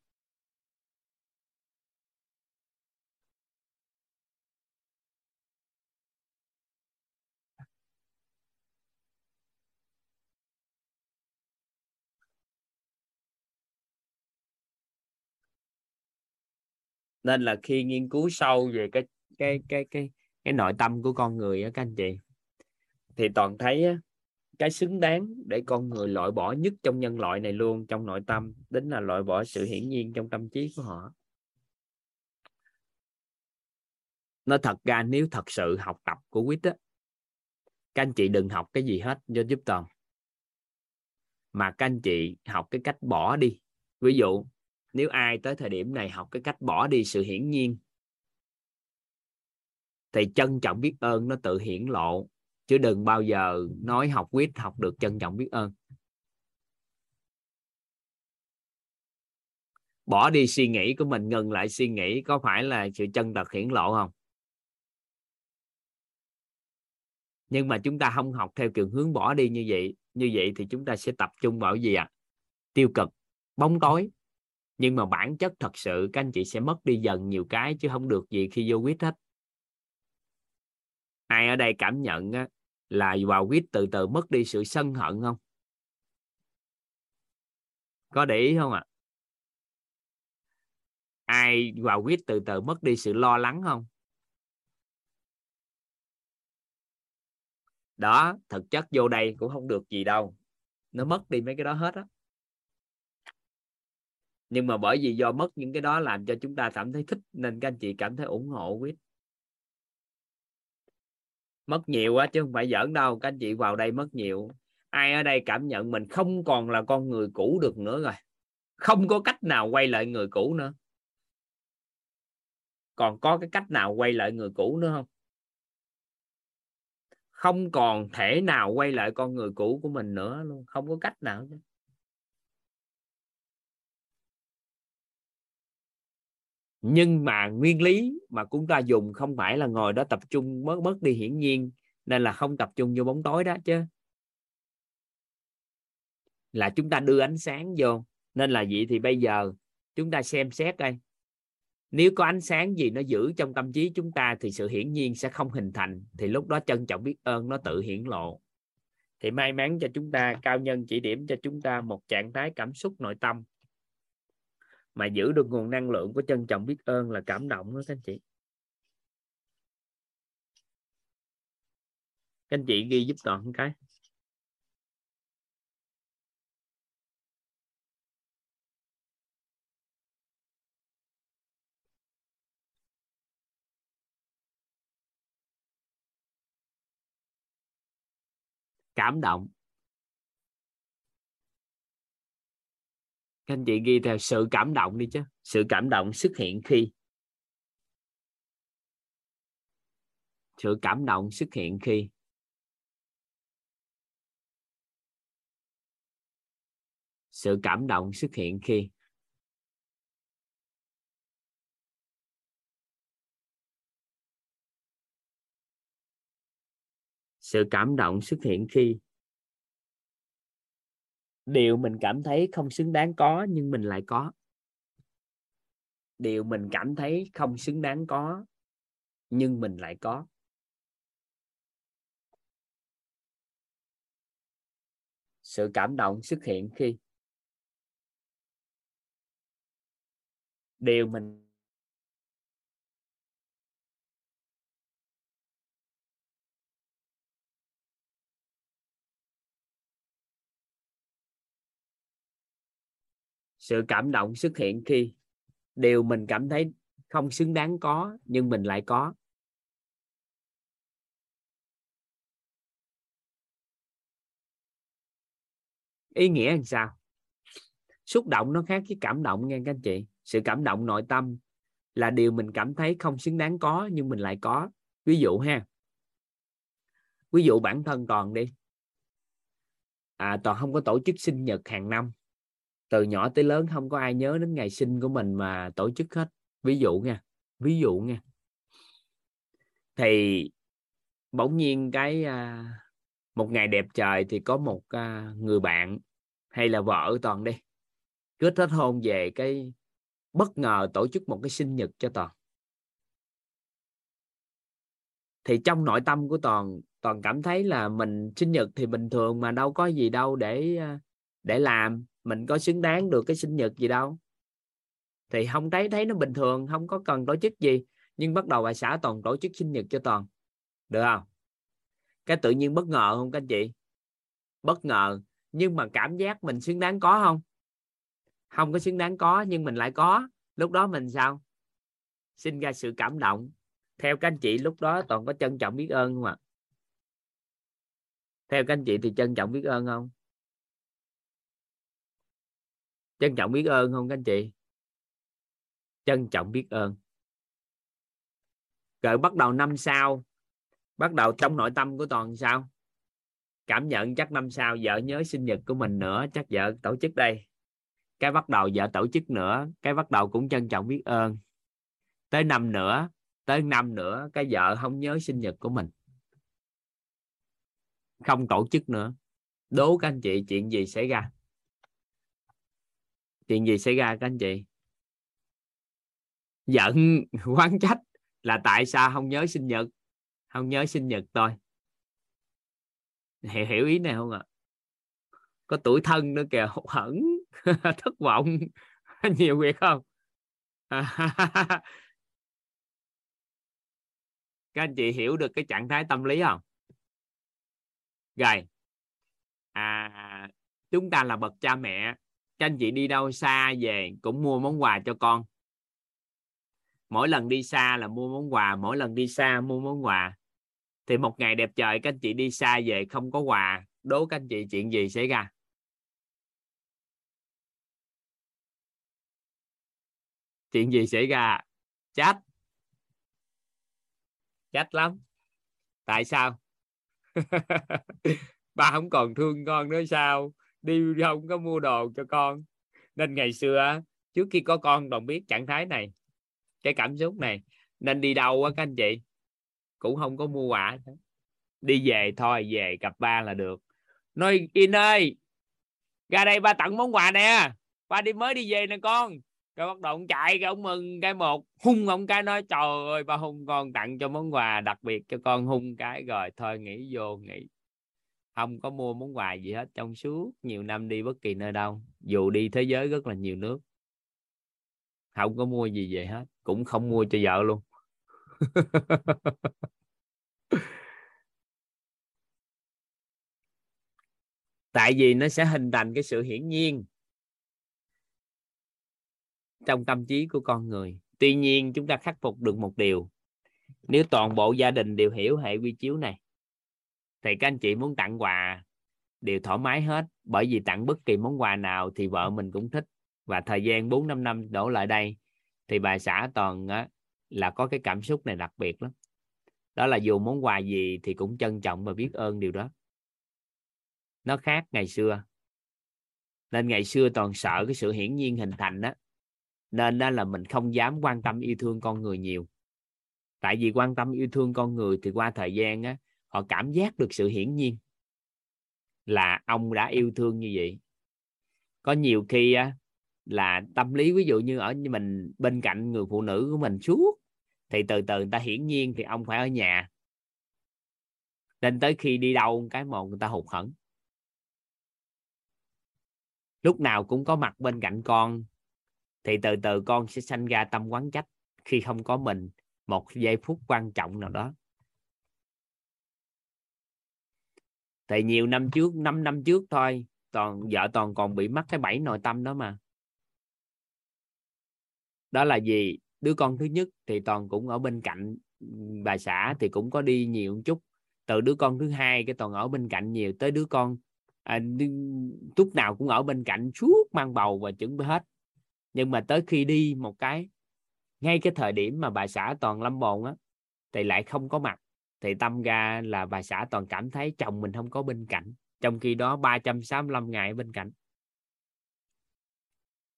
Nên là khi nghiên cứu sâu về cái cái cái cái cái nội tâm của con người á các anh chị thì toàn thấy á, cái xứng đáng để con người loại bỏ nhất trong nhân loại này luôn trong nội tâm đến là loại bỏ sự hiển nhiên trong tâm trí của họ. Nó thật ra nếu thật sự học tập của quýt á các anh chị đừng học cái gì hết cho giúp toàn. Mà các anh chị học cái cách bỏ đi. Ví dụ nếu ai tới thời điểm này học cái cách bỏ đi sự hiển nhiên, thì trân trọng biết ơn nó tự hiển lộ, chứ đừng bao giờ nói học quyết học được trân trọng biết ơn. Bỏ đi suy nghĩ của mình, ngừng lại suy nghĩ có phải là sự chân thật hiển lộ không? Nhưng mà chúng ta không học theo kiểu hướng bỏ đi như vậy như vậy thì chúng ta sẽ tập trung vào gì ạ? À? tiêu cực, bóng tối nhưng mà bản chất thật sự các anh chị sẽ mất đi dần nhiều cái chứ không được gì khi vô quýt hết. Ai ở đây cảm nhận á, là vào quýt từ từ mất đi sự sân hận không? Có để ý không ạ? À? ai vào quýt từ từ mất đi sự lo lắng không? Đó thực chất vô đây cũng không được gì đâu. Nó mất đi mấy cái đó hết á nhưng mà bởi vì do mất những cái đó làm cho chúng ta cảm thấy thích, nên các anh chị cảm thấy ủng hộ quyết mất nhiều quá chứ không phải giỡn đâu, các anh chị vào đây mất nhiều. Ai ở đây cảm nhận mình không còn là con người cũ được nữa rồi. Không có cách nào quay lại người cũ nữa. Còn có cái cách nào quay lại người cũ nữa không? Không còn thể nào quay lại con người cũ của mình nữa luôn. Không có cách nào nữa. Nhưng mà nguyên lý mà chúng ta dùng không phải là ngồi đó tập trung mất mất đi hiển nhiên, nên là không tập trung vô bóng tối đó chứ. Là chúng ta đưa ánh sáng vô, nên là vậy thì bây giờ chúng ta xem xét đây. Nếu có ánh sáng gì nó giữ trong tâm trí chúng ta thì sự hiển nhiên sẽ không hình thành, thì lúc đó trân trọng biết ơn nó tự hiển lộ. Thì may mắn cho chúng ta, cao nhân chỉ điểm cho chúng ta một trạng thái cảm xúc nội tâm mà giữ được nguồn năng lượng của trân trọng biết ơn là cảm động đó, các anh chị. Các anh chị ghi giúp toàn cái. Cảm động. Các anh chị ghi theo sự cảm động đi chứ. Sự cảm động xuất hiện khi? Sự cảm động xuất hiện khi? Sự cảm động xuất hiện khi? Sự cảm động xuất hiện khi? Điều mình cảm thấy không xứng đáng có, nhưng mình lại có. Điều mình cảm thấy không xứng đáng có, nhưng mình lại có. Sự cảm động xuất hiện khi điều mình sự cảm động xuất hiện khi điều mình cảm thấy không xứng đáng có nhưng mình lại có. Ý nghĩa làm sao? Xúc động nó khác với cảm động nha các anh chị. Sự cảm động nội tâm là điều mình cảm thấy không xứng đáng có nhưng mình lại có. Ví dụ ha. Ví dụ bản thân toàn đi. À, toàn không có tổ chức sinh nhật hàng năm từ nhỏ tới lớn không có ai nhớ đến ngày sinh của mình mà tổ chức hết. Ví dụ nha ví dụ nha. Thì bỗng nhiên cái à, một ngày đẹp trời thì có một à, người bạn hay là vợ toàn đi kết hết hôn về cái bất ngờ tổ chức một cái sinh nhật cho toàn. Thì trong nội tâm của toàn toàn cảm thấy là mình sinh nhật thì bình thường mà đâu có gì đâu để à, để làm mình có xứng đáng được cái sinh nhật gì đâu. Thì không thấy thấy nó bình thường, không có cần tổ chức gì, nhưng bắt đầu bà xã toàn tổ chức sinh nhật cho toàn. Được không? Cái tự nhiên bất ngờ không các anh chị? Bất ngờ, nhưng mà cảm giác mình xứng đáng có không? Không có xứng đáng có, nhưng mình lại có. Lúc đó mình sao? Sinh ra sự cảm động. Theo các anh chị, lúc đó toàn có trân trọng biết ơn không ạ? Theo các anh chị thì trân trọng biết ơn không? Trân trọng biết ơn không các anh chị? Trân trọng biết ơn. Rồi bắt đầu năm sau, bắt đầu trong nội tâm của toàn sao? Cảm nhận chắc năm sau vợ nhớ sinh nhật của mình nữa, chắc vợ tổ chức đây. Cái bắt đầu vợ tổ chức nữa, cái bắt đầu cũng trân trọng biết ơn. Tới năm nữa, tới năm nữa, cái vợ không nhớ sinh nhật của mình. Không tổ chức nữa. Đố các anh chị chuyện gì xảy ra? Chuyện gì xảy ra các anh chị? Giận <laughs> quán trách là tại sao không nhớ sinh nhật? Không nhớ sinh nhật tôi. Hiểu, hiểu ý này không ạ? Có tuổi thân nữa kìa hụt hẫng <laughs> thất vọng. <laughs> Nhiều việc không? Các anh chị hiểu được cái trạng thái tâm lý không? Rồi. À, chúng ta là bậc cha mẹ các anh chị đi đâu xa về cũng mua món quà cho con. Mỗi lần đi xa là mua món quà, mỗi lần đi xa mua món quà. Thì một ngày đẹp trời các anh chị đi xa về không có quà, đố các anh chị chuyện gì xảy ra? Chuyện gì xảy ra? Chết. Chết lắm. Tại sao? <laughs> Ba không còn thương con nữa sao? Đi không có mua đồ cho con. Nên ngày xưa trước khi có con đồng biết trạng thái này, cái cảm xúc này. Nên đi đâu á các anh chị? Cũng không có mua quà đi về thôi, về gặp ba là được. Nói, in ơi, ra đây ba tặng món quà nè. Ba đi mới đi về nè con. Cái bắt đầu ông chạy, cái ông mừng cái một. Hung ông cái nói, trời ơi, ba hung con tặng cho món quà đặc biệt cho con. Hung cái rồi thôi, nghỉ vô, nghỉ không có mua món quà gì hết trong suốt nhiều năm đi bất kỳ nơi đâu, dù đi thế giới rất là nhiều nước. Không có mua gì về hết, cũng không mua cho vợ luôn. <laughs> Tại vì nó sẽ hình thành cái sự hiển nhiên trong tâm trí của con người. Tuy nhiên, chúng ta khắc phục được một điều. Nếu toàn bộ gia đình đều hiểu hệ quy chiếu này thì các anh chị muốn tặng quà đều thoải mái hết. Bởi vì tặng bất kỳ món quà nào thì vợ mình cũng thích. Và thời gian 4 5 năm đổ lại đây thì bà xã toàn á, là có cái cảm xúc này đặc biệt lắm. Đó là dù món quà gì thì cũng trân trọng và biết ơn điều đó. Nó khác ngày xưa. Nên ngày xưa toàn sợ cái sự hiển nhiên hình thành đó nên đó là mình không dám quan tâm yêu thương con người nhiều. Tại vì quan tâm yêu thương con người thì qua thời gian á họ cảm giác được sự hiển nhiên là ông đã yêu thương như vậy. Có nhiều khi á, là tâm lý, ví dụ như ở mình, bên cạnh người phụ nữ của mình suốt, thì từ từ người ta hiển nhiên thì ông phải ở nhà. Nên tới khi đi đâu cái một người ta hụt hẫng. Lúc nào cũng có mặt bên cạnh con, thì từ từ con sẽ sanh ra tâm quán trách khi không có mình. Một giây phút quan trọng nào đó. Thì nhiều năm trước 5 năm trước thôi toàn vợ toàn còn bị mắc cái bẫy nội tâm đó mà. Đó là gì đứa con thứ nhất thì toàn cũng ở bên cạnh bà xã thì cũng có đi nhiều một chút. Từ đứa con thứ hai cái toàn ở bên cạnh nhiều tới đứa con à, lúc nào cũng ở bên cạnh suốt mang bầu và chuẩn bị hết. Nhưng mà tới khi đi một cái ngay cái thời điểm mà bà xã toàn lâm bồn á thì lại không có mặt thì tâm ra là bà xã toàn cảm thấy chồng mình không có bên cạnh, trong khi đó 365 ngày bên cạnh.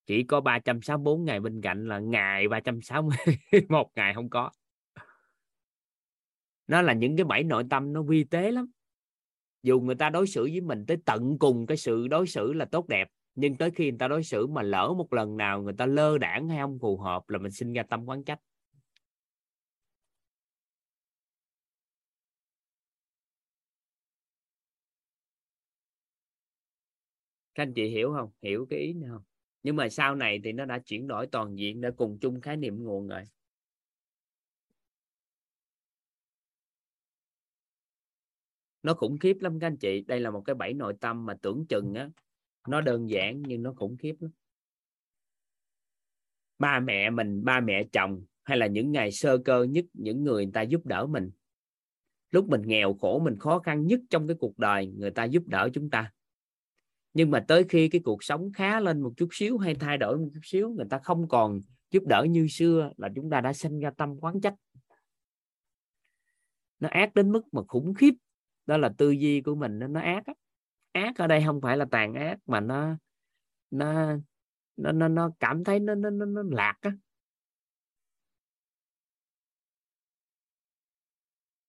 Chỉ có 364 ngày bên cạnh là ngày 360 <laughs> một ngày không có. Nó là những cái bẫy nội tâm nó vi tế lắm. Dù người ta đối xử với mình tới tận cùng, cái sự đối xử là tốt đẹp, nhưng tới khi người ta đối xử mà lỡ một lần nào người ta lơ đảng hay không phù hợp là mình sinh ra tâm quán trách. Các anh chị hiểu không? Hiểu cái ý này không? Nhưng mà sau này thì nó đã chuyển đổi toàn diện để cùng chung khái niệm nguồn rồi. Nó khủng khiếp lắm các anh chị. Đây là một cái bẫy nội tâm mà tưởng chừng á. Nó đơn giản nhưng nó khủng khiếp lắm. Ba mẹ mình, ba mẹ chồng hay là những ngày sơ cơ nhất, những người người ta giúp đỡ mình. Lúc mình nghèo khổ, mình khó khăn nhất trong cái cuộc đời, người ta giúp đỡ chúng ta nhưng mà tới khi cái cuộc sống khá lên một chút xíu hay thay đổi một chút xíu người ta không còn giúp đỡ như xưa là chúng ta đã sinh ra tâm quán trách. Nó ác đến mức mà khủng khiếp. Đó là tư duy của mình nó ác á. ác ở đây không phải là tàn ác mà nó nó nó nó, nó cảm thấy nó nó nó, nó lạc á.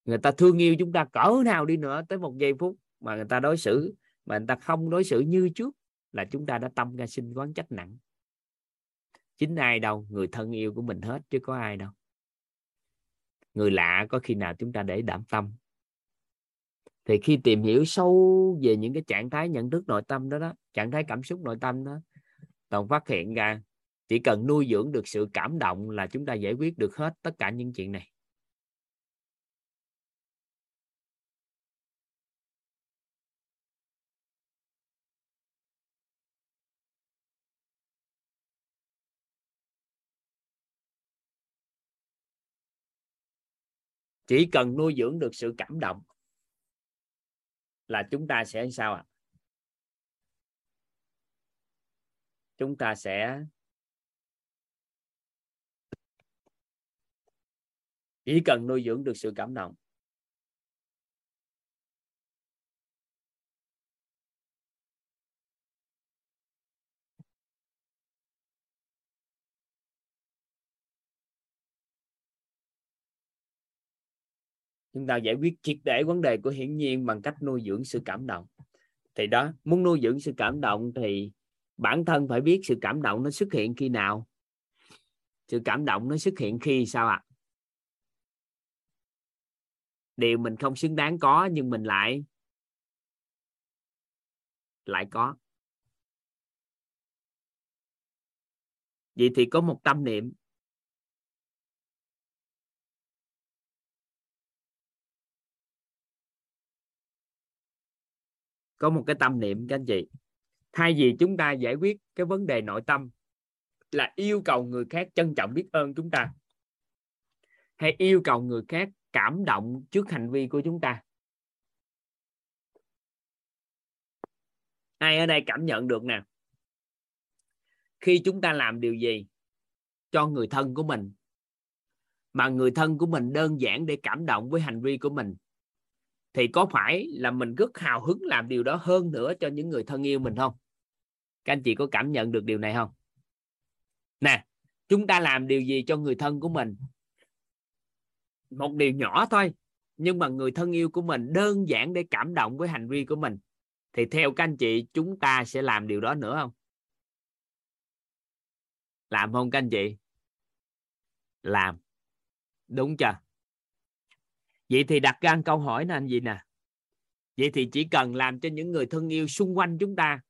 Người ta thương yêu chúng ta cỡ nào đi nữa tới một giây phút mà người ta đối xử mà người ta không đối xử như trước là chúng ta đã tâm ra sinh quán trách nặng. Chính ai đâu, người thân yêu của mình hết chứ có ai đâu. Người lạ có khi nào chúng ta để đảm tâm. Thì khi tìm hiểu sâu về những cái trạng thái nhận thức nội tâm đó đó, trạng thái cảm xúc nội tâm đó, toàn phát hiện ra chỉ cần nuôi dưỡng được sự cảm động là chúng ta giải quyết được hết tất cả những chuyện này. Chỉ cần nuôi dưỡng được sự cảm động là chúng ta sẽ sao ạ à? chúng ta sẽ chỉ cần nuôi dưỡng được sự cảm động chúng ta giải quyết triệt để vấn đề của hiển nhiên bằng cách nuôi dưỡng sự cảm động. Thì đó, muốn nuôi dưỡng sự cảm động thì bản thân phải biết sự cảm động nó xuất hiện khi nào. Sự cảm động nó xuất hiện khi sao ạ? À? điều mình không xứng đáng có nhưng mình lại lại có. Vậy thì có một tâm niệm. Có một cái tâm niệm các anh chị. Thay vì chúng ta giải quyết cái vấn đề nội tâm là yêu cầu người khác trân trọng biết ơn chúng ta, hay yêu cầu người khác cảm động trước hành vi của chúng ta. Ai ở đây cảm nhận được nè? Khi chúng ta làm điều gì cho người thân của mình, mà người thân của mình đơn giản để cảm động với hành vi của mình thì có phải là mình rất hào hứng làm điều đó hơn nữa cho những người thân yêu mình không? Các anh chị có cảm nhận được điều này không? Nè, chúng ta làm điều gì cho người thân của mình? Một điều nhỏ thôi, nhưng mà người thân yêu của mình đơn giản để cảm động với hành vi của mình. Thì theo các anh chị, chúng ta sẽ làm điều đó nữa không? Làm không các anh chị? Làm. Đúng chưa? Vậy thì đặt ra câu hỏi là anh gì nè. Vậy thì chỉ cần làm cho những người thân yêu xung quanh chúng ta,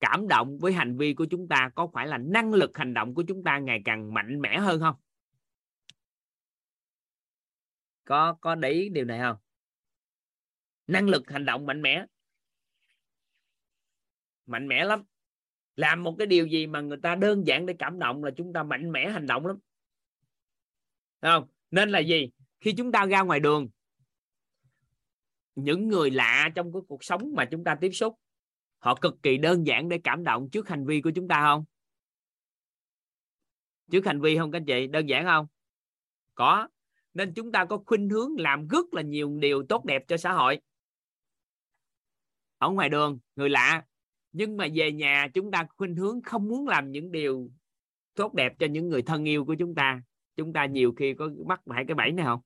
cảm động với hành vi của chúng ta, có phải là năng lực hành động của chúng ta ngày càng mạnh mẽ hơn không? Có có để ý điều này không? Năng lực hành động mạnh mẽ. Mạnh mẽ lắm. Làm một cái điều gì mà người ta đơn giản để cảm động là chúng ta mạnh mẽ hành động lắm. Thấy không? Nên là gì? Khi chúng ta ra ngoài đường, những người lạ trong cái cuộc sống mà chúng ta tiếp xúc, họ cực kỳ đơn giản để cảm động trước hành vi của chúng ta không? Trước hành vi không các anh chị? Đơn giản không? Có. Nên chúng ta có khuynh hướng làm rất là nhiều điều tốt đẹp cho xã hội. Ở ngoài đường, người lạ. Nhưng mà về nhà, chúng ta khuynh hướng không muốn làm những điều tốt đẹp cho những người thân yêu của chúng ta. Chúng ta nhiều khi có mắc phải cái bẫy này không?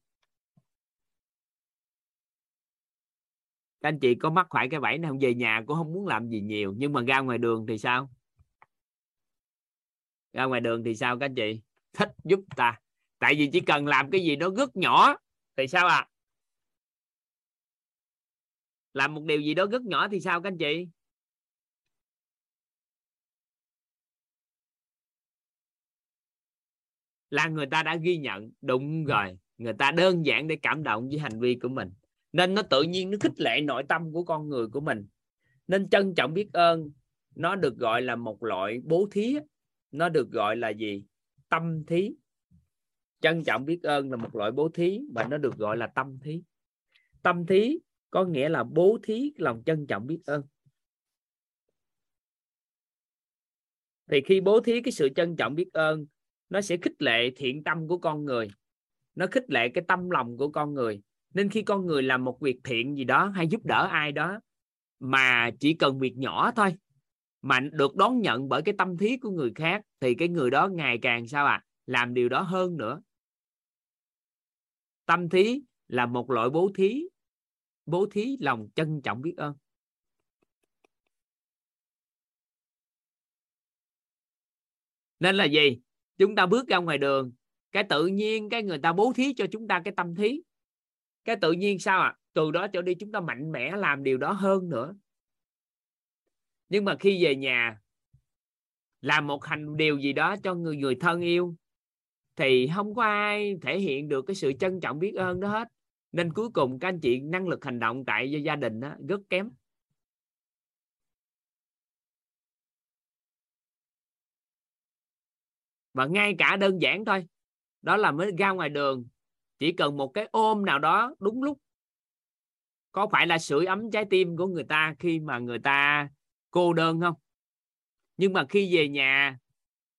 Các anh chị có mắc phải cái bẫy này không? Về nhà cũng không muốn làm gì nhiều, nhưng mà ra ngoài đường thì sao? Ra ngoài đường thì sao các anh chị? Thích giúp ta. Tại vì chỉ cần làm cái gì đó rất nhỏ thì sao à làm một điều gì đó rất nhỏ thì sao các anh chị? Là người ta đã ghi nhận, đúng rồi. Người ta đơn giản để cảm động với hành vi của mình nên nó tự nhiên nó khích lệ nội tâm của con người của mình. Nên trân trọng biết ơn, nó được gọi là một loại bố thí nó được gọi là gì? Tâm thí. Trân trọng biết ơn là một loại bố thí và nó được gọi là tâm thí. Tâm thí có nghĩa là bố thí lòng trân trọng biết ơn. Thì khi bố thí cái sự trân trọng biết ơn, nó sẽ khích lệ thiện tâm của con người. Nó khích lệ cái tâm lòng của con người nên khi con người làm một việc thiện gì đó hay giúp đỡ ai đó mà chỉ cần việc nhỏ thôi, mà được đón nhận bởi cái tâm thí của người khác, thì cái người đó ngày càng sao à làm điều đó hơn nữa. Tâm thí là một loại bố thí bố thí lòng trân trọng biết ơn. Nên là gì? Chúng ta bước ra ngoài đường, cái tự nhiên cái người ta bố thí cho chúng ta cái tâm thí cái tự nhiên sao ạ? À? từ đó trở đi chúng ta mạnh mẽ làm điều đó hơn nữa. Nhưng mà khi về nhà, làm một hành điều gì đó cho người người thân yêu, thì không có ai thể hiện được cái sự trân trọng biết ơn đó hết. Nên cuối cùng các anh chị năng lực hành động tại gia đình đó rất kém. Và ngay cả đơn giản thôi, đó là mới ra ngoài đường chỉ cần một cái ôm nào đó đúng lúc. Có phải là sưởi ấm trái tim của người ta khi mà người ta cô đơn không? Nhưng mà khi về nhà,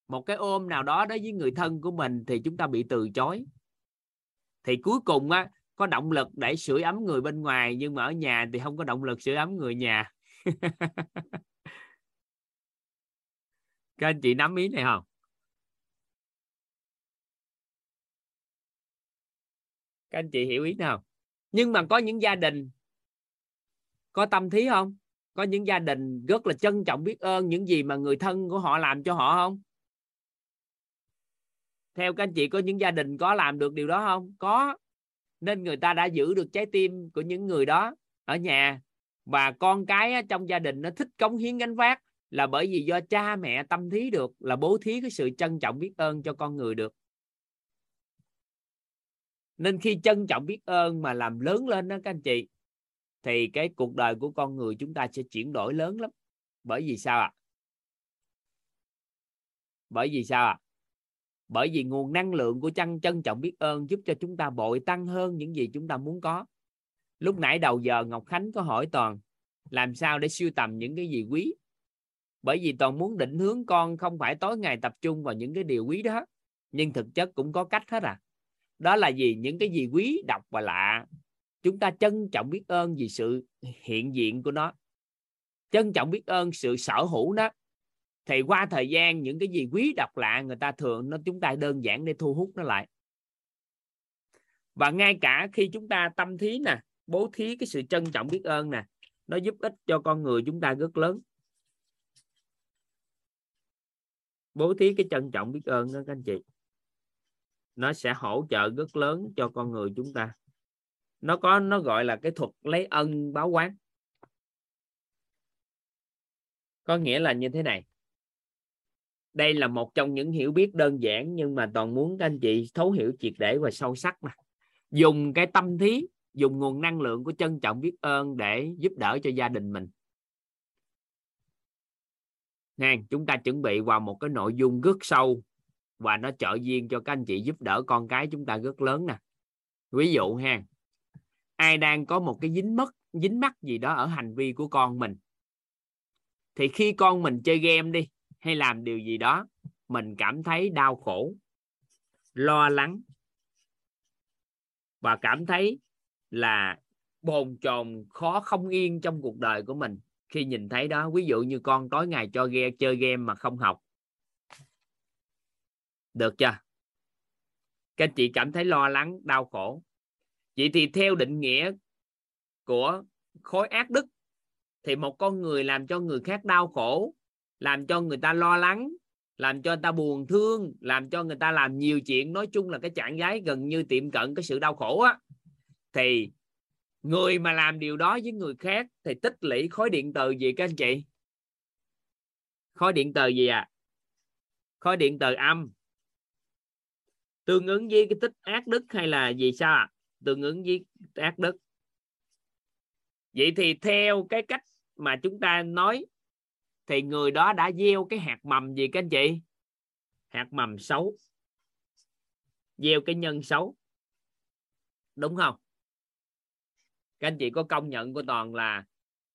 một cái ôm nào đó đối với người thân của mình thì chúng ta bị từ chối. Thì cuối cùng á, có động lực để sưởi ấm người bên ngoài, nhưng mà ở nhà thì không có động lực sưởi ấm người nhà. <laughs> Các anh chị nắm ý này không? Các anh chị hiểu ý nào? Nhưng mà có những gia đình có tâm thí không? Có những gia đình rất là trân trọng biết ơn những gì mà người thân của họ làm cho họ không? Theo các anh chị, có những gia đình có làm được điều đó không? Có. Nên người ta đã giữ được trái tim của những người đó ở nhà. Và con cái trong gia đình nó thích cống hiến gánh vác là bởi vì do cha mẹ tâm thí được, là bố thí cái sự trân trọng biết ơn cho con người được nên khi trân trọng biết ơn mà làm lớn lên đó, các anh chị, thì cái cuộc đời của con người chúng ta sẽ chuyển đổi lớn lắm bởi vì sao ạ à? bởi vì sao ạ à? bởi vì nguồn năng lượng của chân trân trọng biết ơn giúp cho chúng ta bội tăng hơn những gì chúng ta muốn có lúc nãy đầu giờ ngọc khánh có hỏi toàn, làm sao để siêu tầm những cái gì quý bởi vì toàn muốn định hướng con không phải tối ngày tập trung vào những cái điều quý đó, nhưng thực chất cũng có cách hết à đó là gì những cái gì quý độc và lạ. Chúng ta trân trọng biết ơn vì sự hiện diện của nó. Trân trọng biết ơn sự sở hữu nó. Thì qua thời gian, những cái gì quý độc lạ người ta thường, nó chúng ta đơn giản để thu hút nó lại. Và ngay cả khi chúng ta tâm thí nè, bố thí cái sự trân trọng biết ơn nè, nó giúp ích cho con người chúng ta rất lớn. Bố thí cái trân trọng biết ơn đó, các anh chị nó sẽ hỗ trợ rất lớn cho con người chúng ta. Nó có nó gọi là cái thuật lấy ân báo quán. Có nghĩa là như thế này. Đây là một trong những hiểu biết đơn giản nhưng mà toàn muốn các anh chị thấu hiểu triệt để và sâu sắc mà. Dùng cái tâm thí dùng nguồn năng lượng của trân trọng biết ơn để giúp đỡ cho gia đình mình. Nè, chúng ta chuẩn bị vào một cái nội dung rất sâu và nó trợ duyên cho các anh chị giúp đỡ con cái chúng ta rất lớn nè. Ví dụ ha, ai đang có một cái dính mất, dính mắc gì đó ở hành vi của con mình, thì khi con mình chơi game đi, hay làm điều gì đó, mình cảm thấy đau khổ, lo lắng, và cảm thấy là bồn chồn, khó không yên trong cuộc đời của mình khi nhìn thấy đó. Ví dụ như con tối ngày cho ghe, chơi game mà không học được chưa? Các anh chị cảm thấy lo lắng, đau khổ. Vậy thì theo định nghĩa của khối ác đức, thì một con người làm cho người khác đau khổ, làm cho người ta lo lắng, làm cho người ta buồn thương, làm cho người ta làm nhiều chuyện, nói chung là cái trạng thái gần như tiệm cận cái sự đau khổ á, thì người mà làm điều đó với người khác thì tích lũy khối điện từ gì các anh chị? Khối điện từ gì à khối điện từ âm tương ứng với cái tích ác đức hay là gì sao à? tương ứng với ác đức. Vậy thì theo cái cách mà chúng ta nói, thì người đó đã gieo cái hạt mầm gì các anh chị? Hạt mầm xấu. Gieo cái nhân xấu. Đúng không? Các anh chị có công nhận của toàn là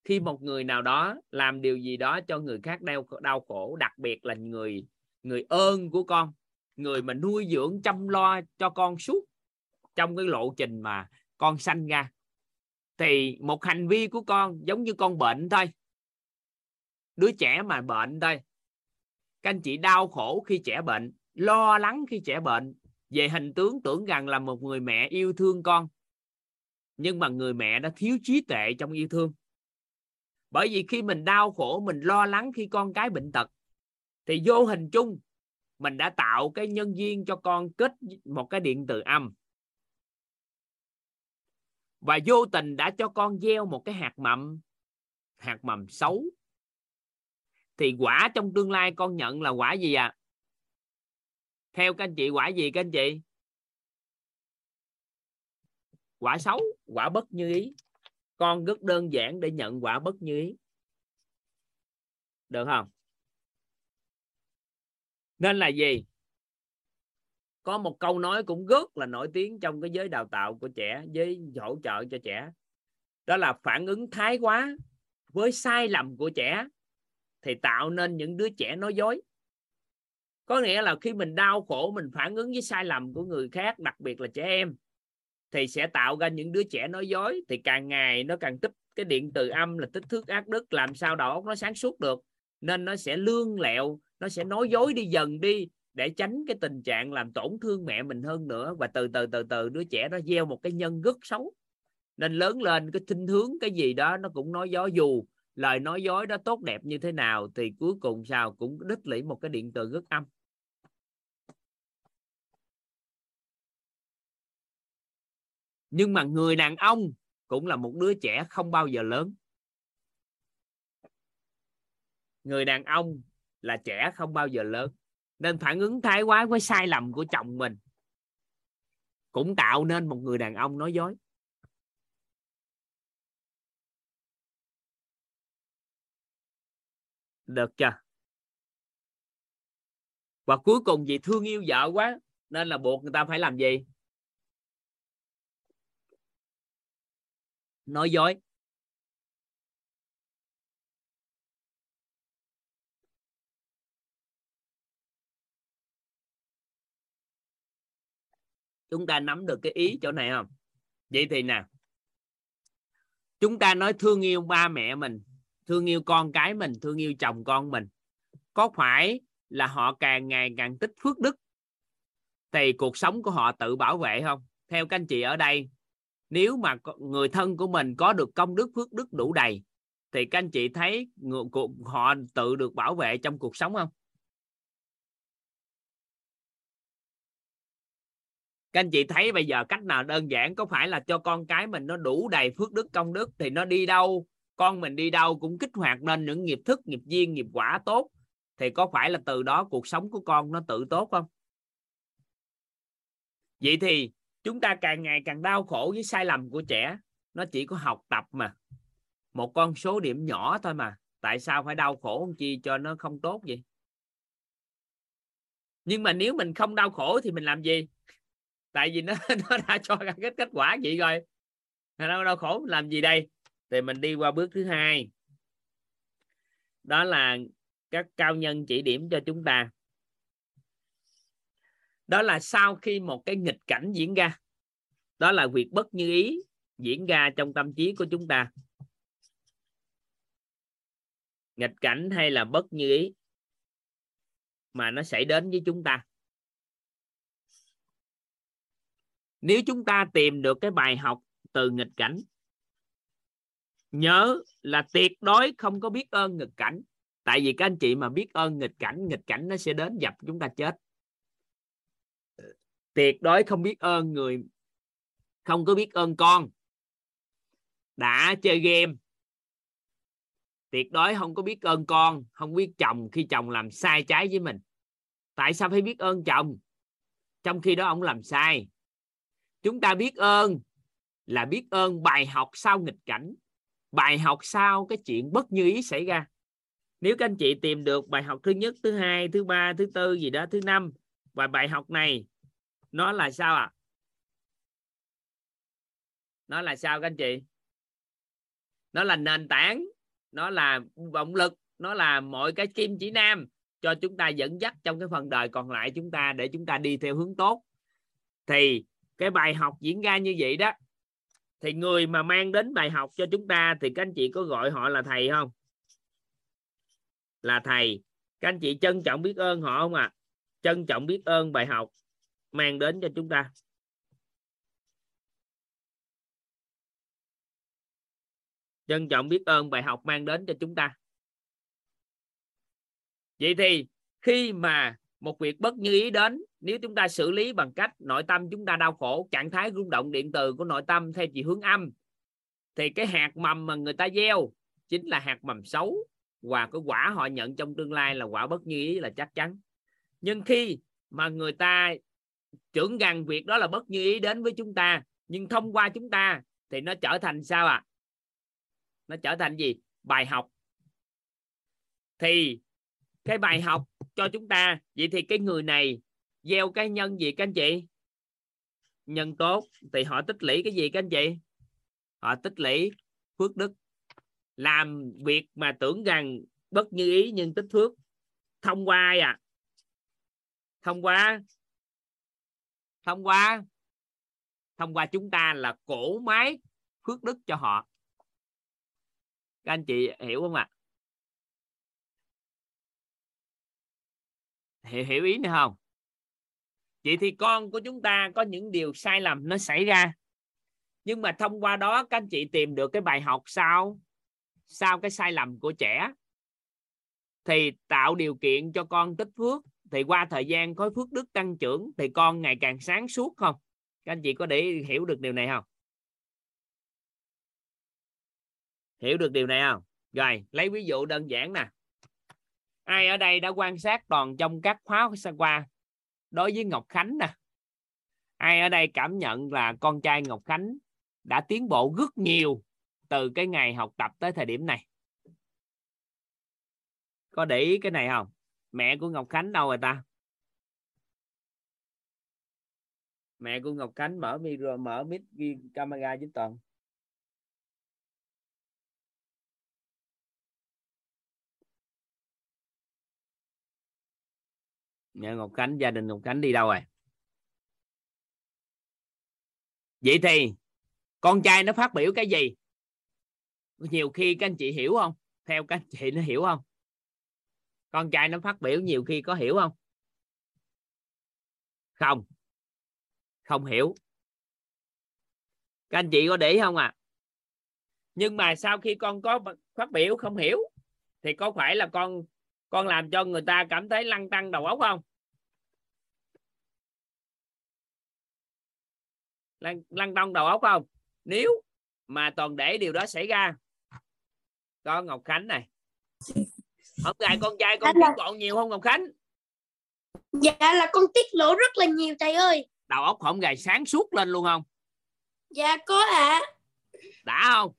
khi một người nào đó làm điều gì đó cho người khác đau đau khổ, đặc biệt là người người ơn của con người mà nuôi dưỡng chăm lo cho con suốt trong cái lộ trình mà con sanh ra. Thì một hành vi của con giống như con bệnh thôi. Đứa trẻ mà bệnh thôi. Các anh chị đau khổ khi trẻ bệnh, lo lắng khi trẻ bệnh. Về hình tướng tưởng rằng là một người mẹ yêu thương con, nhưng mà người mẹ đã thiếu trí tuệ trong yêu thương. Bởi vì khi mình đau khổ, mình lo lắng khi con cái bệnh tật, thì vô hình chung mình đã tạo cái nhân duyên cho con kết một cái điện từ âm. Và vô tình đã cho con gieo một cái hạt mầm hạt mầm xấu. Thì quả trong tương lai con nhận là quả gì à theo các anh chị, quả gì các anh chị? Quả xấu, quả bất như ý. Con rất đơn giản để nhận quả bất như ý. Được không? Nên là gì? Có một câu nói cũng rất là nổi tiếng trong cái giới đào tạo của trẻ với hỗ trợ cho trẻ. Đó là phản ứng thái quá với sai lầm của trẻ thì tạo nên những đứa trẻ nói dối. Có nghĩa là khi mình đau khổ, mình phản ứng với sai lầm của người khác, đặc biệt là trẻ em, thì sẽ tạo ra những đứa trẻ nói dối. Thì càng ngày nó càng tích cái điện từ âm là tích thước ác đức, làm sao đầu óc nó sáng suốt được. Nên nó sẽ lương lẹo nó sẽ nói dối đi dần đi để tránh cái tình trạng làm tổn thương mẹ mình hơn nữa. Và từ từ từ từ đứa trẻ nó gieo một cái nhân rất xấu. Nên lớn lên cái thinh hướng cái gì đó nó cũng nói dối. Dù lời nói dối đó tốt đẹp như thế nào thì cuối cùng sao cũng đích lũy một cái điện từ rất âm. Nhưng mà người đàn ông cũng là một đứa trẻ không bao giờ lớn. Người đàn ông là trẻ không bao giờ lớn. Nên phản ứng thái quá với sai lầm của chồng mình cũng tạo nên một người đàn ông nói dối. Được chưa? Và cuối cùng vì thương yêu vợ quá nên là buộc người ta phải làm gì? Nói dối. Chúng ta nắm được cái ý chỗ này không? Vậy thì nè. Chúng ta nói thương yêu ba mẹ mình thương yêu con cái mình thương yêu chồng con mình. Có phải là họ càng ngày càng tích phước đức? Thì cuộc sống của họ tự bảo vệ không? Theo các anh chị ở đây nếu mà người thân của mình có được công đức phước đức đủ đầy thì các anh chị thấy họ tự được bảo vệ trong cuộc sống không các anh chị thấy bây giờ cách nào đơn giản? Có phải là cho con cái mình nó đủ đầy phước đức công đức thì nó đi đâu? Con mình đi đâu cũng kích hoạt nên những nghiệp thức, nghiệp duyên, nghiệp quả tốt. Thì có phải là từ đó cuộc sống của con nó tự tốt không? Vậy thì chúng ta càng ngày càng đau khổ với sai lầm của trẻ. Nó chỉ có học tập mà. Một con số điểm nhỏ thôi mà. Tại sao phải đau khổ chi cho nó không tốt vậy? Nhưng mà nếu mình không đau khổ thì mình làm gì? Tại vì nó <laughs> nó đã cho ra kết kết quả vậy rồi. Nó đau khổ, làm gì đây? Thì mình đi qua bước thứ hai. Đó là các cao nhân chỉ điểm cho chúng ta. Đó là sau khi một cái nghịch cảnh diễn ra. Đó là việc bất như ý diễn ra trong tâm trí của chúng ta. Nghịch cảnh hay là bất như ý mà nó xảy đến với chúng ta. Nếu chúng ta tìm được cái bài học từ nghịch cảnh, nhớ là tuyệt đối không có biết ơn nghịch cảnh. Tại vì các anh chị mà biết ơn nghịch cảnh nghịch cảnh nó sẽ đến dập chúng ta chết. Tuyệt đối không biết ơn người, không có biết ơn con. Đã chơi game, tuyệt đối không có biết ơn con, không biết chồng khi chồng làm sai trái với mình. Tại sao phải biết ơn chồng? Trong khi đó ông làm sai chúng ta biết ơn là biết ơn bài học sau nghịch cảnh. Bài học sau cái chuyện bất như ý xảy ra. Nếu các anh chị tìm được bài học thứ nhất, thứ hai, thứ ba, thứ tư gì đó, thứ năm, và bài học này, nó là sao ạ? À? nó là sao các anh chị? Nó là nền tảng, nó là động lực, nó là mọi cái kim chỉ nam cho chúng ta dẫn dắt trong cái phần đời còn lại chúng ta để chúng ta đi theo hướng tốt. Thì cái bài học diễn ra như vậy đó, thì người mà mang đến bài học cho chúng ta thì các anh chị có gọi họ là thầy không? Là thầy. Các anh chị trân trọng biết ơn họ không à trân trọng biết ơn bài học mang đến cho chúng ta. Trân trọng biết ơn bài học mang đến cho chúng ta. Vậy thì khi mà một việc bất như ý đến nếu chúng ta xử lý bằng cách nội tâm chúng ta đau khổ, trạng thái rung động điện từ của nội tâm theo chiều hướng âm, thì cái hạt mầm mà người ta gieo chính là hạt mầm xấu và cái quả họ nhận trong tương lai là quả bất như ý là chắc chắn. Nhưng khi mà người ta trưởng gần việc đó là bất như ý đến với chúng ta, nhưng thông qua chúng ta thì nó trở thành sao à nó trở thành gì? Bài học. Thì cái bài học cho chúng ta, vậy thì cái người này gieo cái nhân gì các anh chị? Nhân tốt, thì họ tích lũy cái gì các anh chị? Họ tích lũy phước đức. Làm việc mà tưởng rằng bất như ý nhưng tích phước thông qua ai à thông qua? Thông qua? Thông qua chúng ta là cổ máy phước đức cho họ. Các anh chị hiểu không ạ? À? hiểu hiểu ý này không? Vậy thì con của chúng ta có những điều sai lầm nó xảy ra. Nhưng mà thông qua đó, các anh chị tìm được cái bài học sau sau cái sai lầm của trẻ? Thì tạo điều kiện cho con tích phước. Thì qua thời gian khối phước đức tăng trưởng, thì con ngày càng sáng suốt không? Các anh chị có để hiểu được điều này không? Hiểu được điều này không? Rồi, lấy ví dụ đơn giản nè. Ai ở đây đã quan sát toàn trong các khóa qua? Đối với Ngọc Khánh nè, ai ở đây cảm nhận là con trai Ngọc Khánh đã tiến bộ rất nhiều từ cái ngày học tập tới thời điểm này? Có để ý cái này không? Mẹ của Ngọc Khánh đâu rồi ta? Mẹ của Ngọc Khánh mở micro mở mic camera với toàn. Nhà Ngọc Khánh, gia đình Ngọc Khánh đi đâu rồi? Vậy thì con trai nó phát biểu cái gì? Nhiều khi các anh chị hiểu không? Theo các anh chị nó hiểu không? Con trai nó phát biểu nhiều khi có hiểu không? Không. Không hiểu. Các anh chị có để ý không à nhưng mà sau khi con có phát biểu không hiểu, thì có phải là con con làm cho người ta cảm thấy lăn tăng đầu óc không? Lăn lăn tăng đầu óc không? Nếu mà toàn để điều đó xảy ra có ngọc khánh này. Hôm nay con trai con tiến bộ nhiều không ngọc khánh? Dạ là con tiết lộ rất là nhiều thầy ơi. Đầu óc không gài sáng suốt lên luôn không? Dạ có ạ. À. đã không?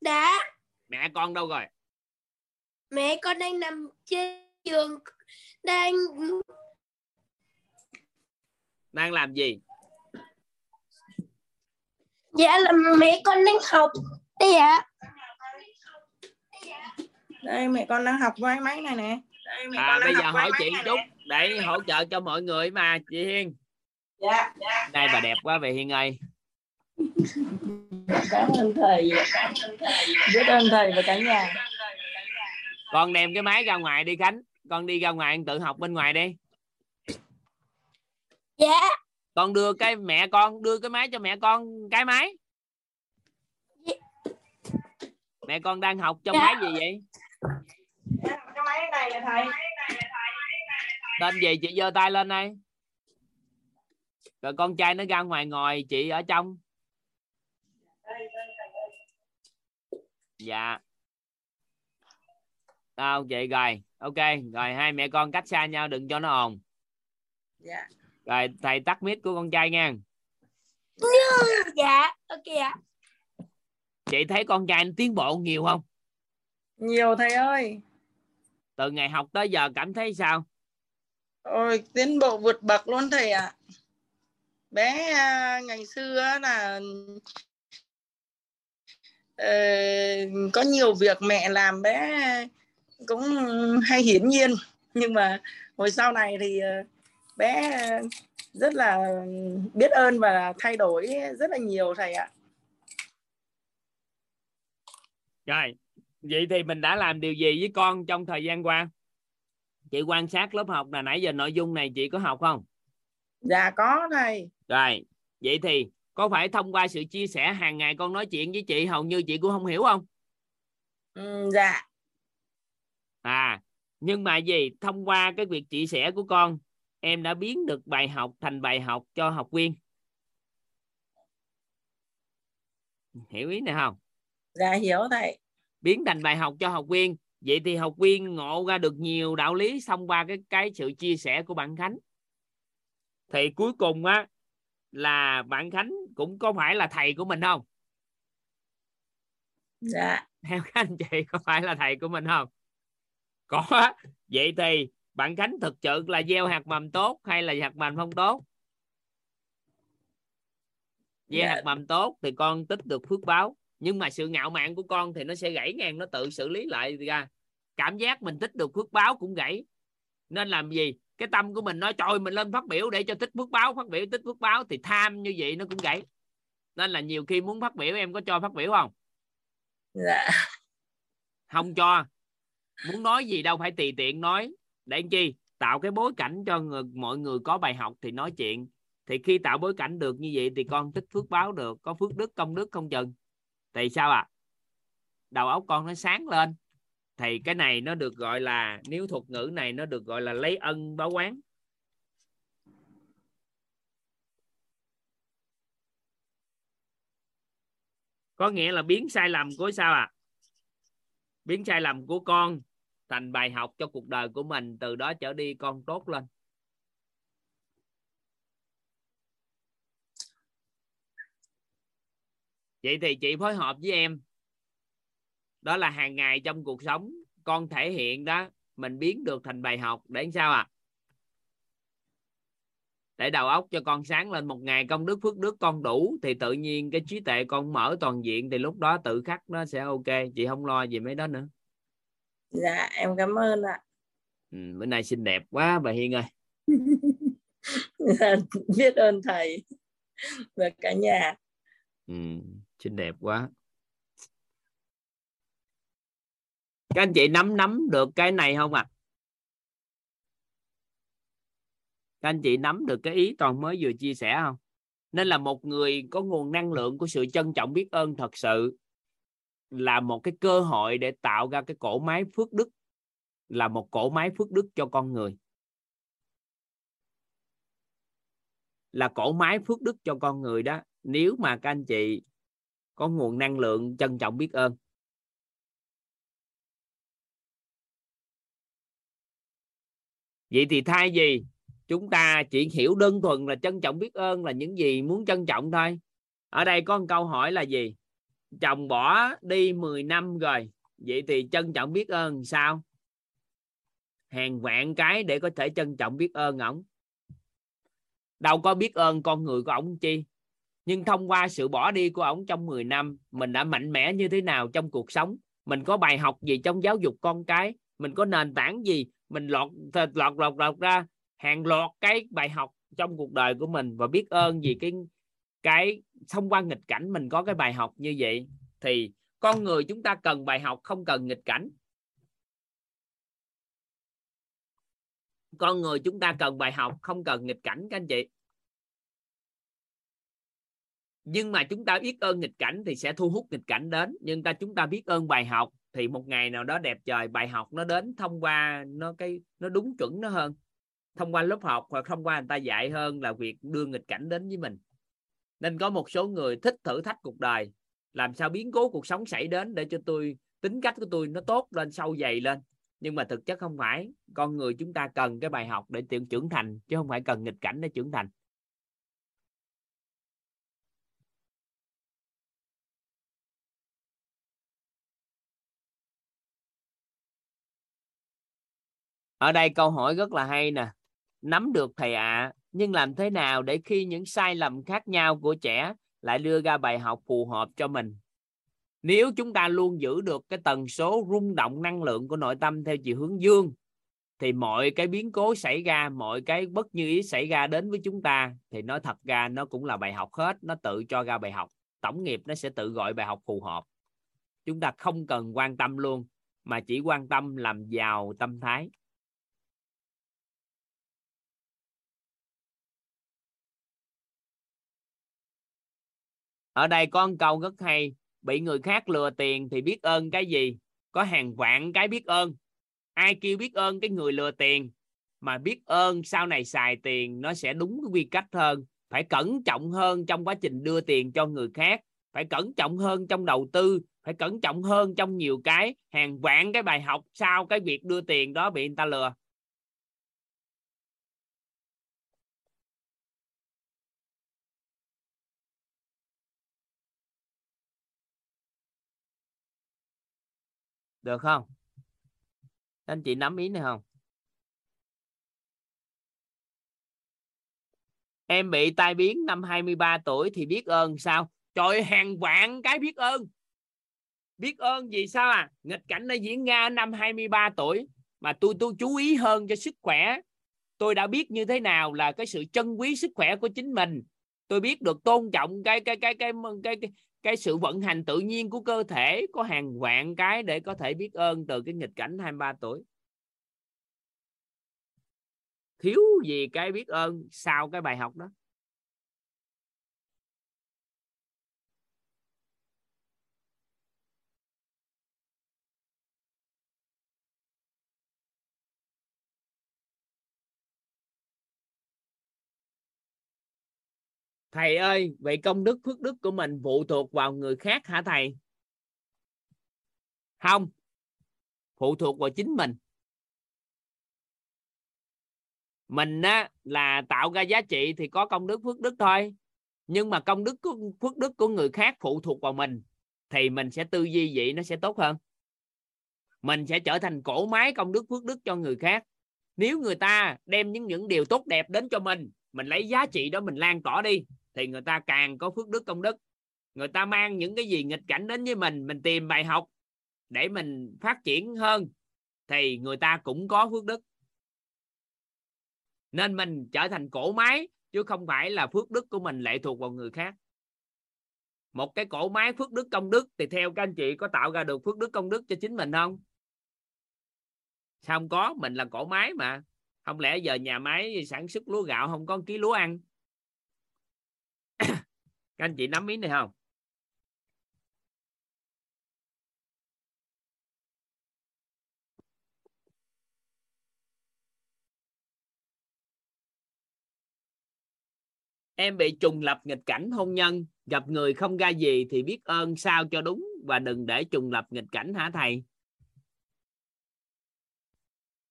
Đã. Mẹ con đâu rồi? Mẹ con đang nằm trên giường đang đang làm gì? Dạ là mẹ con đang học đây ạ. Đây mẹ con đang học với máy này nè. Đây, mẹ à bây giờ hỏi chị chút để hỗ trợ cho mọi người mà chị Hiên. Dạ, dạ đây bà đẹp quá về Hiên ơi. Cảm ơn thầy. Biết ơn thầy và cả nhà con đem cái máy ra ngoài đi Khánh. Con đi ra ngoài tự học bên ngoài đi. Dạ. Con đưa cái mẹ con đưa cái máy cho mẹ con cái máy. Dạ. mẹ con đang học trong dạ. máy gì vậy? Cái máy này nè thầy. Tên gì chị giơ tay lên đây. Rồi con trai nó ra ngoài ngồi chị ở trong. Dạ à, vậy rồi. Ok rồi hai mẹ con cách xa nhau đừng cho nó ồn. Dạ. Rồi thầy tắt mic của con trai nha. Dạ ok ạ. Chị thấy con trai nó tiến bộ nhiều không? Nhiều thầy ơi. Từ ngày học tới giờ cảm thấy sao? Ôi tiến bộ vượt bậc luôn thầy ạ. À. bé à, ngày xưa là uh, có nhiều việc mẹ làm bé cũng hay hiển nhiên. Nhưng mà hồi sau này thì bé rất là biết ơn và thay đổi rất là nhiều thầy ạ. Rồi vậy thì mình đã làm điều gì với con trong thời gian qua? Chị quan sát lớp học là nãy giờ nội dung này chị có học không? Dạ có thầy. Rồi vậy thì có phải thông qua sự chia sẻ hàng ngày con nói chuyện với chị hầu như chị cũng không hiểu không? Ừ, dạ à nhưng mà gì thông qua cái việc chia sẻ của con em đã biến được bài học thành bài học cho học viên. Hiểu ý này không? Dạ hiểu thầy. Biến thành bài học cho học viên. Vậy thì học viên ngộ ra được nhiều đạo lý thông qua cái cái sự chia sẻ của bạn Khánh. Thì cuối cùng á là bạn Khánh cũng có phải là thầy của mình không? Dạ. Theo các anh chị có phải là thầy của mình không có. <laughs> Vậy thì bạn Khánh thực sự là gieo hạt mầm tốt hay là hạt mầm không tốt? Gieo Dạ. hạt mầm tốt thì con tích được phước báo nhưng mà sự ngạo mạn của con thì nó sẽ gãy ngang nó tự xử lý lại ra. Cảm giác mình tích được phước báo cũng gãy. Nên làm gì? Cái tâm của mình nói trời mình lên phát biểu để cho tích phước báo phát biểu tích phước báo. Thì tham như vậy nó cũng gãy. Nên là nhiều khi muốn phát biểu em có cho phát biểu không? Dạ. Không cho muốn nói gì đâu phải tùy tiện nói. Để làm chi? Tạo cái bối cảnh cho người, mọi người có bài học thì nói chuyện. Thì khi tạo bối cảnh được như vậy thì con tích phước báo được. Có phước đức công đức không chừng. Thì sao à đầu óc con nó sáng lên. Thì cái này nó được gọi là nếu thuật ngữ này nó được gọi là lấy ân báo quán. Có nghĩa là biến sai lầm của sao à biến sai lầm của con thành bài học cho cuộc đời của mình, từ đó trở đi con tốt lên. Vậy thì chị phối hợp với em. Đó là hàng ngày trong cuộc sống, con thể hiện đó, mình biến được thành bài học, để làm sao à để đầu óc cho con sáng lên, một ngày công đức, phước đức con đủ, thì tự nhiên cái trí tuệ con mở toàn diện, thì lúc đó tự khắc nó sẽ ok. Chị không lo gì mấy đó nữa dạ em cảm ơn ạ. Ừ, bữa nay xinh đẹp quá bà Hiên ơi. <laughs> Dạ, biết ơn thầy và cả nhà. Ừ, xinh đẹp quá. Các anh chị nắm nắm được cái này không ạ? À? các anh chị nắm được cái ý toàn mới vừa chia sẻ không? Nên là một người có nguồn năng lượng của sự trân trọng biết ơn thật sự là một cái cơ hội để tạo ra cái cổ máy phước đức, là một cổ máy phước đức cho con người. Là cổ máy phước đức cho con người đó, nếu mà các anh chị có nguồn năng lượng trân trọng biết ơn. Vậy thì thay gì chúng ta chỉ hiểu đơn thuần là trân trọng biết ơn là những gì muốn trân trọng thôi, ở đây có một câu hỏi là gì? Chồng bỏ đi 10 năm rồi, vậy thì trân trọng biết ơn sao? Hàng vạn cái để có thể trân trọng biết ơn ổng. Đâu có biết ơn con người của ổng chi. Nhưng thông qua sự bỏ đi của ổng trong 10 năm, mình đã mạnh mẽ như thế nào trong cuộc sống? Mình có bài học gì trong giáo dục con cái? Mình có nền tảng gì? Mình lọt lọt lọt lọt ra, hàng loạt cái bài học trong cuộc đời của mình và biết ơn vì cái cái thông qua nghịch cảnh mình có cái bài học như vậy thì con người chúng ta cần bài học, không cần nghịch cảnh. Con người chúng ta cần bài học, không cần nghịch cảnh, các anh chị. Nhưng mà chúng ta biết ơn nghịch cảnh thì sẽ thu hút nghịch cảnh đến. Nhưng ta chúng ta biết ơn bài học thì một ngày nào đó đẹp trời, bài học nó đến thông qua nó cái, nó đúng chuẩn nó hơn. Thông qua lớp học hoặc thông qua người ta dạy hơn là việc đưa nghịch cảnh đến với mình nên có một số người thích thử thách cuộc đời. Làm sao biến cố cuộc sống xảy đến để cho tôi tính cách của tôi nó tốt lên sâu dày lên. Nhưng mà thực chất không phải. Con người chúng ta cần cái bài học để tiện trưởng thành chứ không phải cần nghịch cảnh để trưởng thành. Ở đây câu hỏi rất là hay nè. Nắm được thầy ạ. à, nhưng làm thế nào để khi những sai lầm khác nhau của trẻ lại đưa ra bài học phù hợp cho mình? Nếu chúng ta luôn giữ được cái tần số rung động năng lượng của nội tâm theo chiều hướng dương, thì mọi cái biến cố xảy ra, mọi cái bất như ý xảy ra đến với chúng ta, thì nó thật ra nó cũng là bài học hết. Nó tự cho ra bài học. Tổng nghiệp nó sẽ tự gọi bài học phù hợp. Chúng ta không cần quan tâm luôn, mà chỉ quan tâm làm giàu tâm thái. Ở đây có một câu rất hay, bị người khác lừa tiền thì biết ơn cái gì? Có hàng vạn cái biết ơn. Ai kêu biết ơn cái người lừa tiền? Mà biết ơn sau này xài tiền, nó sẽ đúng cái quy cách hơn. Phải cẩn trọng hơn trong quá trình đưa tiền cho người khác. Phải cẩn trọng hơn trong đầu tư. Phải cẩn trọng hơn trong nhiều cái, hàng vạn cái bài học sau cái việc đưa tiền đó bị người ta lừa. Được không? Anh chị nắm ý này không? Em bị tai biến năm 23 tuổi thì biết ơn sao? Trời hàng vạn cái biết ơn. Biết ơn gì sao à? Nghịch cảnh nó diễn ra năm 23 tuổi mà tôi tôi chú ý hơn cho sức khỏe. Tôi đã biết như thế nào là cái sự trân quý sức khỏe của chính mình. Tôi biết được tôn trọng cái cái cái cái cái cái, cái cái sự vận hành tự nhiên của cơ thể có hàng vạn cái để có thể biết ơn từ cái nghịch cảnh 23 tuổi. Thiếu gì cái biết ơn sau cái bài học đó. Thầy ơi vậy công đức phước đức của mình phụ thuộc vào người khác hả thầy? Không phụ thuộc vào chính mình. Mình á, là tạo ra giá trị thì có công đức phước đức thôi. Nhưng mà công đức phước đức của người khác phụ thuộc vào mình thì mình sẽ tư duy vậy nó sẽ tốt hơn. Mình sẽ trở thành cổ máy công đức phước đức cho người khác. Nếu người ta đem những những điều tốt đẹp đến cho mình mình lấy giá trị đó mình lan tỏa đi thì người ta càng có phước đức công đức. Người ta mang những cái gì nghịch cảnh đến với mình mình tìm bài học để mình phát triển hơn, thì người ta cũng có phước đức. Nên mình trở thành cổ máy, chứ không phải là phước đức của mình lệ thuộc vào người khác. Một cái cổ máy phước đức công đức thì theo các anh chị có tạo ra được phước đức công đức cho chính mình không? Sao không có, mình là cổ máy mà. Không lẽ giờ nhà máy sản xuất lúa gạo không có ký lúa ăn? Anh chị nắm ý này không? Em bị trùng lập nghịch cảnh hôn nhân gặp người không ra gì thì biết ơn sao cho đúng và đừng để trùng lập nghịch cảnh hả thầy?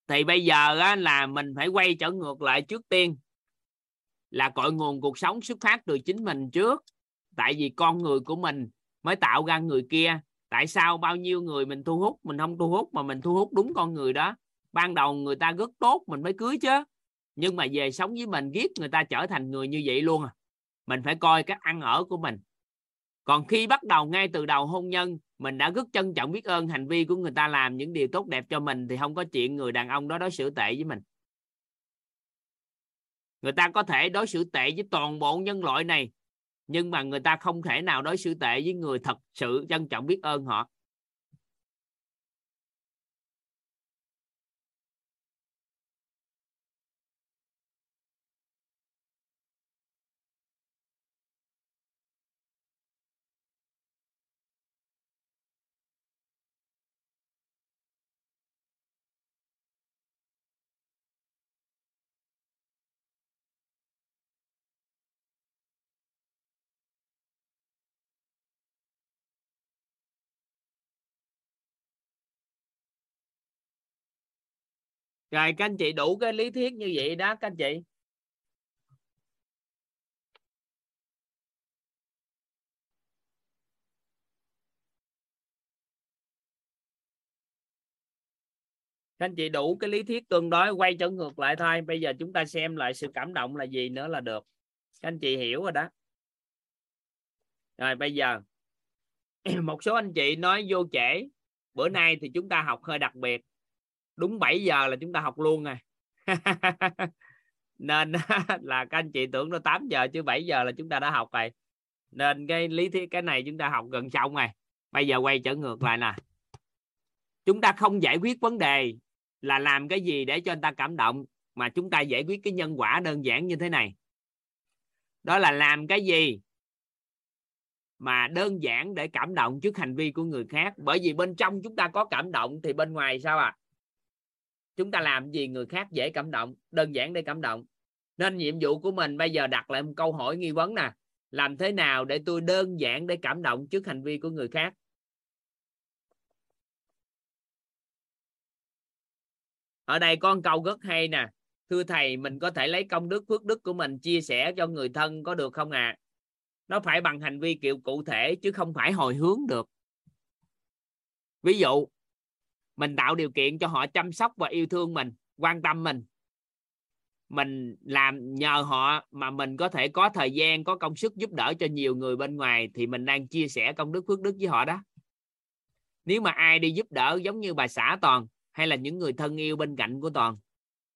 Thì bây giờ á, là mình phải quay trở ngược lại trước tiên là cội nguồn cuộc sống xuất phát từ chính mình trước tại vì con người của mình mới tạo ra người kia. Tại sao bao nhiêu người mình thu hút, mình không thu hút mà mình thu hút đúng con người đó? Ban đầu người ta rất tốt, mình mới cưới chứ. Nhưng mà về sống với mình, ghét người ta trở thành người như vậy luôn à. Mình phải coi cách ăn ở của mình. Còn khi bắt đầu ngay từ đầu hôn nhân, mình đã rất trân trọng biết ơn hành vi của người ta làm những điều tốt đẹp cho mình thì không có chuyện người đàn ông đó đối xử tệ với mình. Người ta có thể đối xử tệ với toàn bộ nhân loại này nhưng mà người ta không thể nào đối xử tệ với người thật sự trân trọng biết ơn họ. Rồi, các anh chị đủ cái lý thuyết như vậy đó, các anh chị. Các anh chị đủ cái lý thuyết tương đối, quay trở ngược lại thôi. Bây giờ chúng ta xem lại sự cảm động là gì nữa là được. Các anh chị hiểu rồi đó. Rồi, bây giờ. <clears throat> Một số anh chị nói vô trễ. Bữa nay thì chúng ta học hơi đặc biệt đúng 7 giờ là chúng ta học luôn rồi. <laughs> Nên <laughs> là các anh chị tưởng nó 8 giờ chứ 7 giờ là chúng ta đã học rồi. Nên cái lý thuyết cái này chúng ta học gần xong rồi. Bây giờ quay trở ngược lại nè. Chúng ta không giải quyết vấn đề là làm cái gì để cho anh ta cảm động, mà chúng ta giải quyết cái nhân quả đơn giản như thế này. Đó là làm cái gì mà đơn giản để cảm động trước hành vi của người khác. Bởi vì bên trong chúng ta có cảm động thì bên ngoài sao à? Chúng ta làm gì người khác dễ cảm động, đơn giản để cảm động. Nên nhiệm vụ của mình bây giờ đặt lại một câu hỏi nghi vấn nè. Làm thế nào để tôi đơn giản để cảm động trước hành vi của người khác? Ở đây có một câu rất hay nè. Thưa thầy, mình có thể lấy công đức, phước đức của mình chia sẻ cho người thân có được không ạ? À? nó phải bằng hành vi kiểu cụ thể chứ không phải hồi hướng được. Ví dụ mình tạo điều kiện cho họ chăm sóc và yêu thương mình, quan tâm mình. Mình làm nhờ họ mà mình có thể có thời gian, có công sức giúp đỡ cho nhiều người bên ngoài thì mình đang chia sẻ công đức phước đức với họ đó. Nếu mà ai đi giúp đỡ giống như bà xã toàn hay là những người thân yêu bên cạnh của toàn,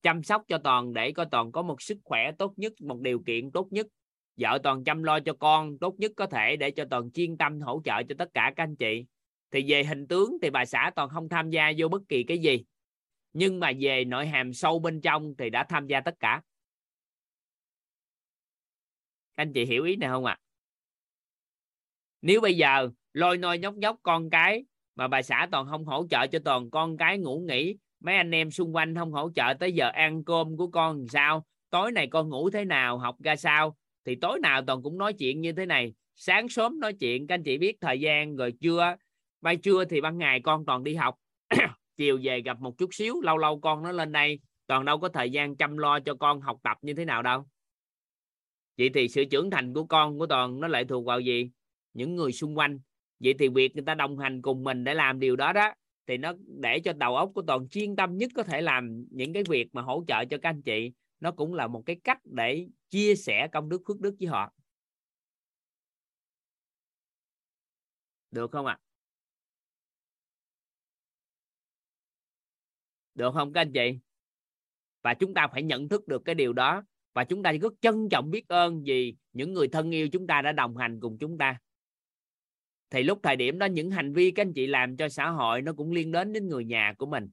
chăm sóc cho toàn để có toàn có một sức khỏe tốt nhất, một điều kiện tốt nhất. Vợ toàn chăm lo cho con tốt nhất có thể để cho toàn chuyên tâm hỗ trợ cho tất cả các anh chị thì về hình tướng thì bà xã toàn không tham gia vô bất kỳ cái gì. Nhưng mà về nội hàm sâu bên trong thì đã tham gia tất cả. Anh chị hiểu ý này không ạ? À? nếu bây giờ lôi nôi nhóc nhóc con cái mà bà xã toàn không hỗ trợ cho toàn con cái ngủ nghỉ, mấy anh em xung quanh không hỗ trợ tới giờ ăn cơm của con làm sao? Tối này con ngủ thế nào, học ra sao? Thì tối nào toàn cũng nói chuyện như thế này. Sáng sớm nói chuyện, các anh chị biết thời gian rồi chưa? Bay trưa thì ban ngày con toàn đi học. <coughs> Chiều về gặp một chút xíu, lâu lâu con nó lên đây. Toàn đâu có thời gian chăm lo cho con học tập như thế nào đâu. Vậy thì sự trưởng thành của con, của toàn nó lại thuộc vào gì? Những người xung quanh. Vậy thì việc người ta đồng hành cùng mình để làm điều đó đó, thì nó để cho đầu óc của toàn chuyên tâm nhất có thể làm những cái việc mà hỗ trợ cho các anh chị. Nó cũng là một cái cách để chia sẻ công đức phước đức với họ. Được không ạ? à? Được không các anh chị? Và chúng ta phải nhận thức được cái điều đó. Và chúng ta rất trân trọng biết ơn vì những người thân yêu chúng ta đã đồng hành cùng chúng ta. Thì lúc thời điểm đó, những hành vi các anh chị làm cho xã hội nó cũng liên đến đến người nhà của mình.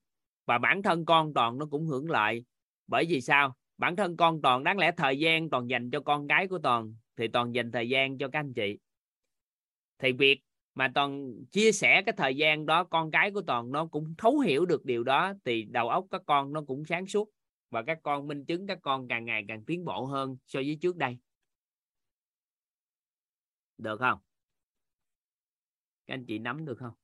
Và bản thân con toàn nó cũng hưởng lợi. Bởi vì sao? Bản thân con toàn, đáng lẽ thời gian toàn dành cho con gái của toàn, thì toàn dành thời gian cho các anh chị. Thì việc mà toàn chia sẻ cái thời gian đó, con cái của toàn nó cũng thấu hiểu được điều đó, thì đầu óc các con nó cũng sáng suốt và các con minh chứng các con càng ngày càng tiến bộ hơn so với trước đây. Được không? Các anh chị nắm được không?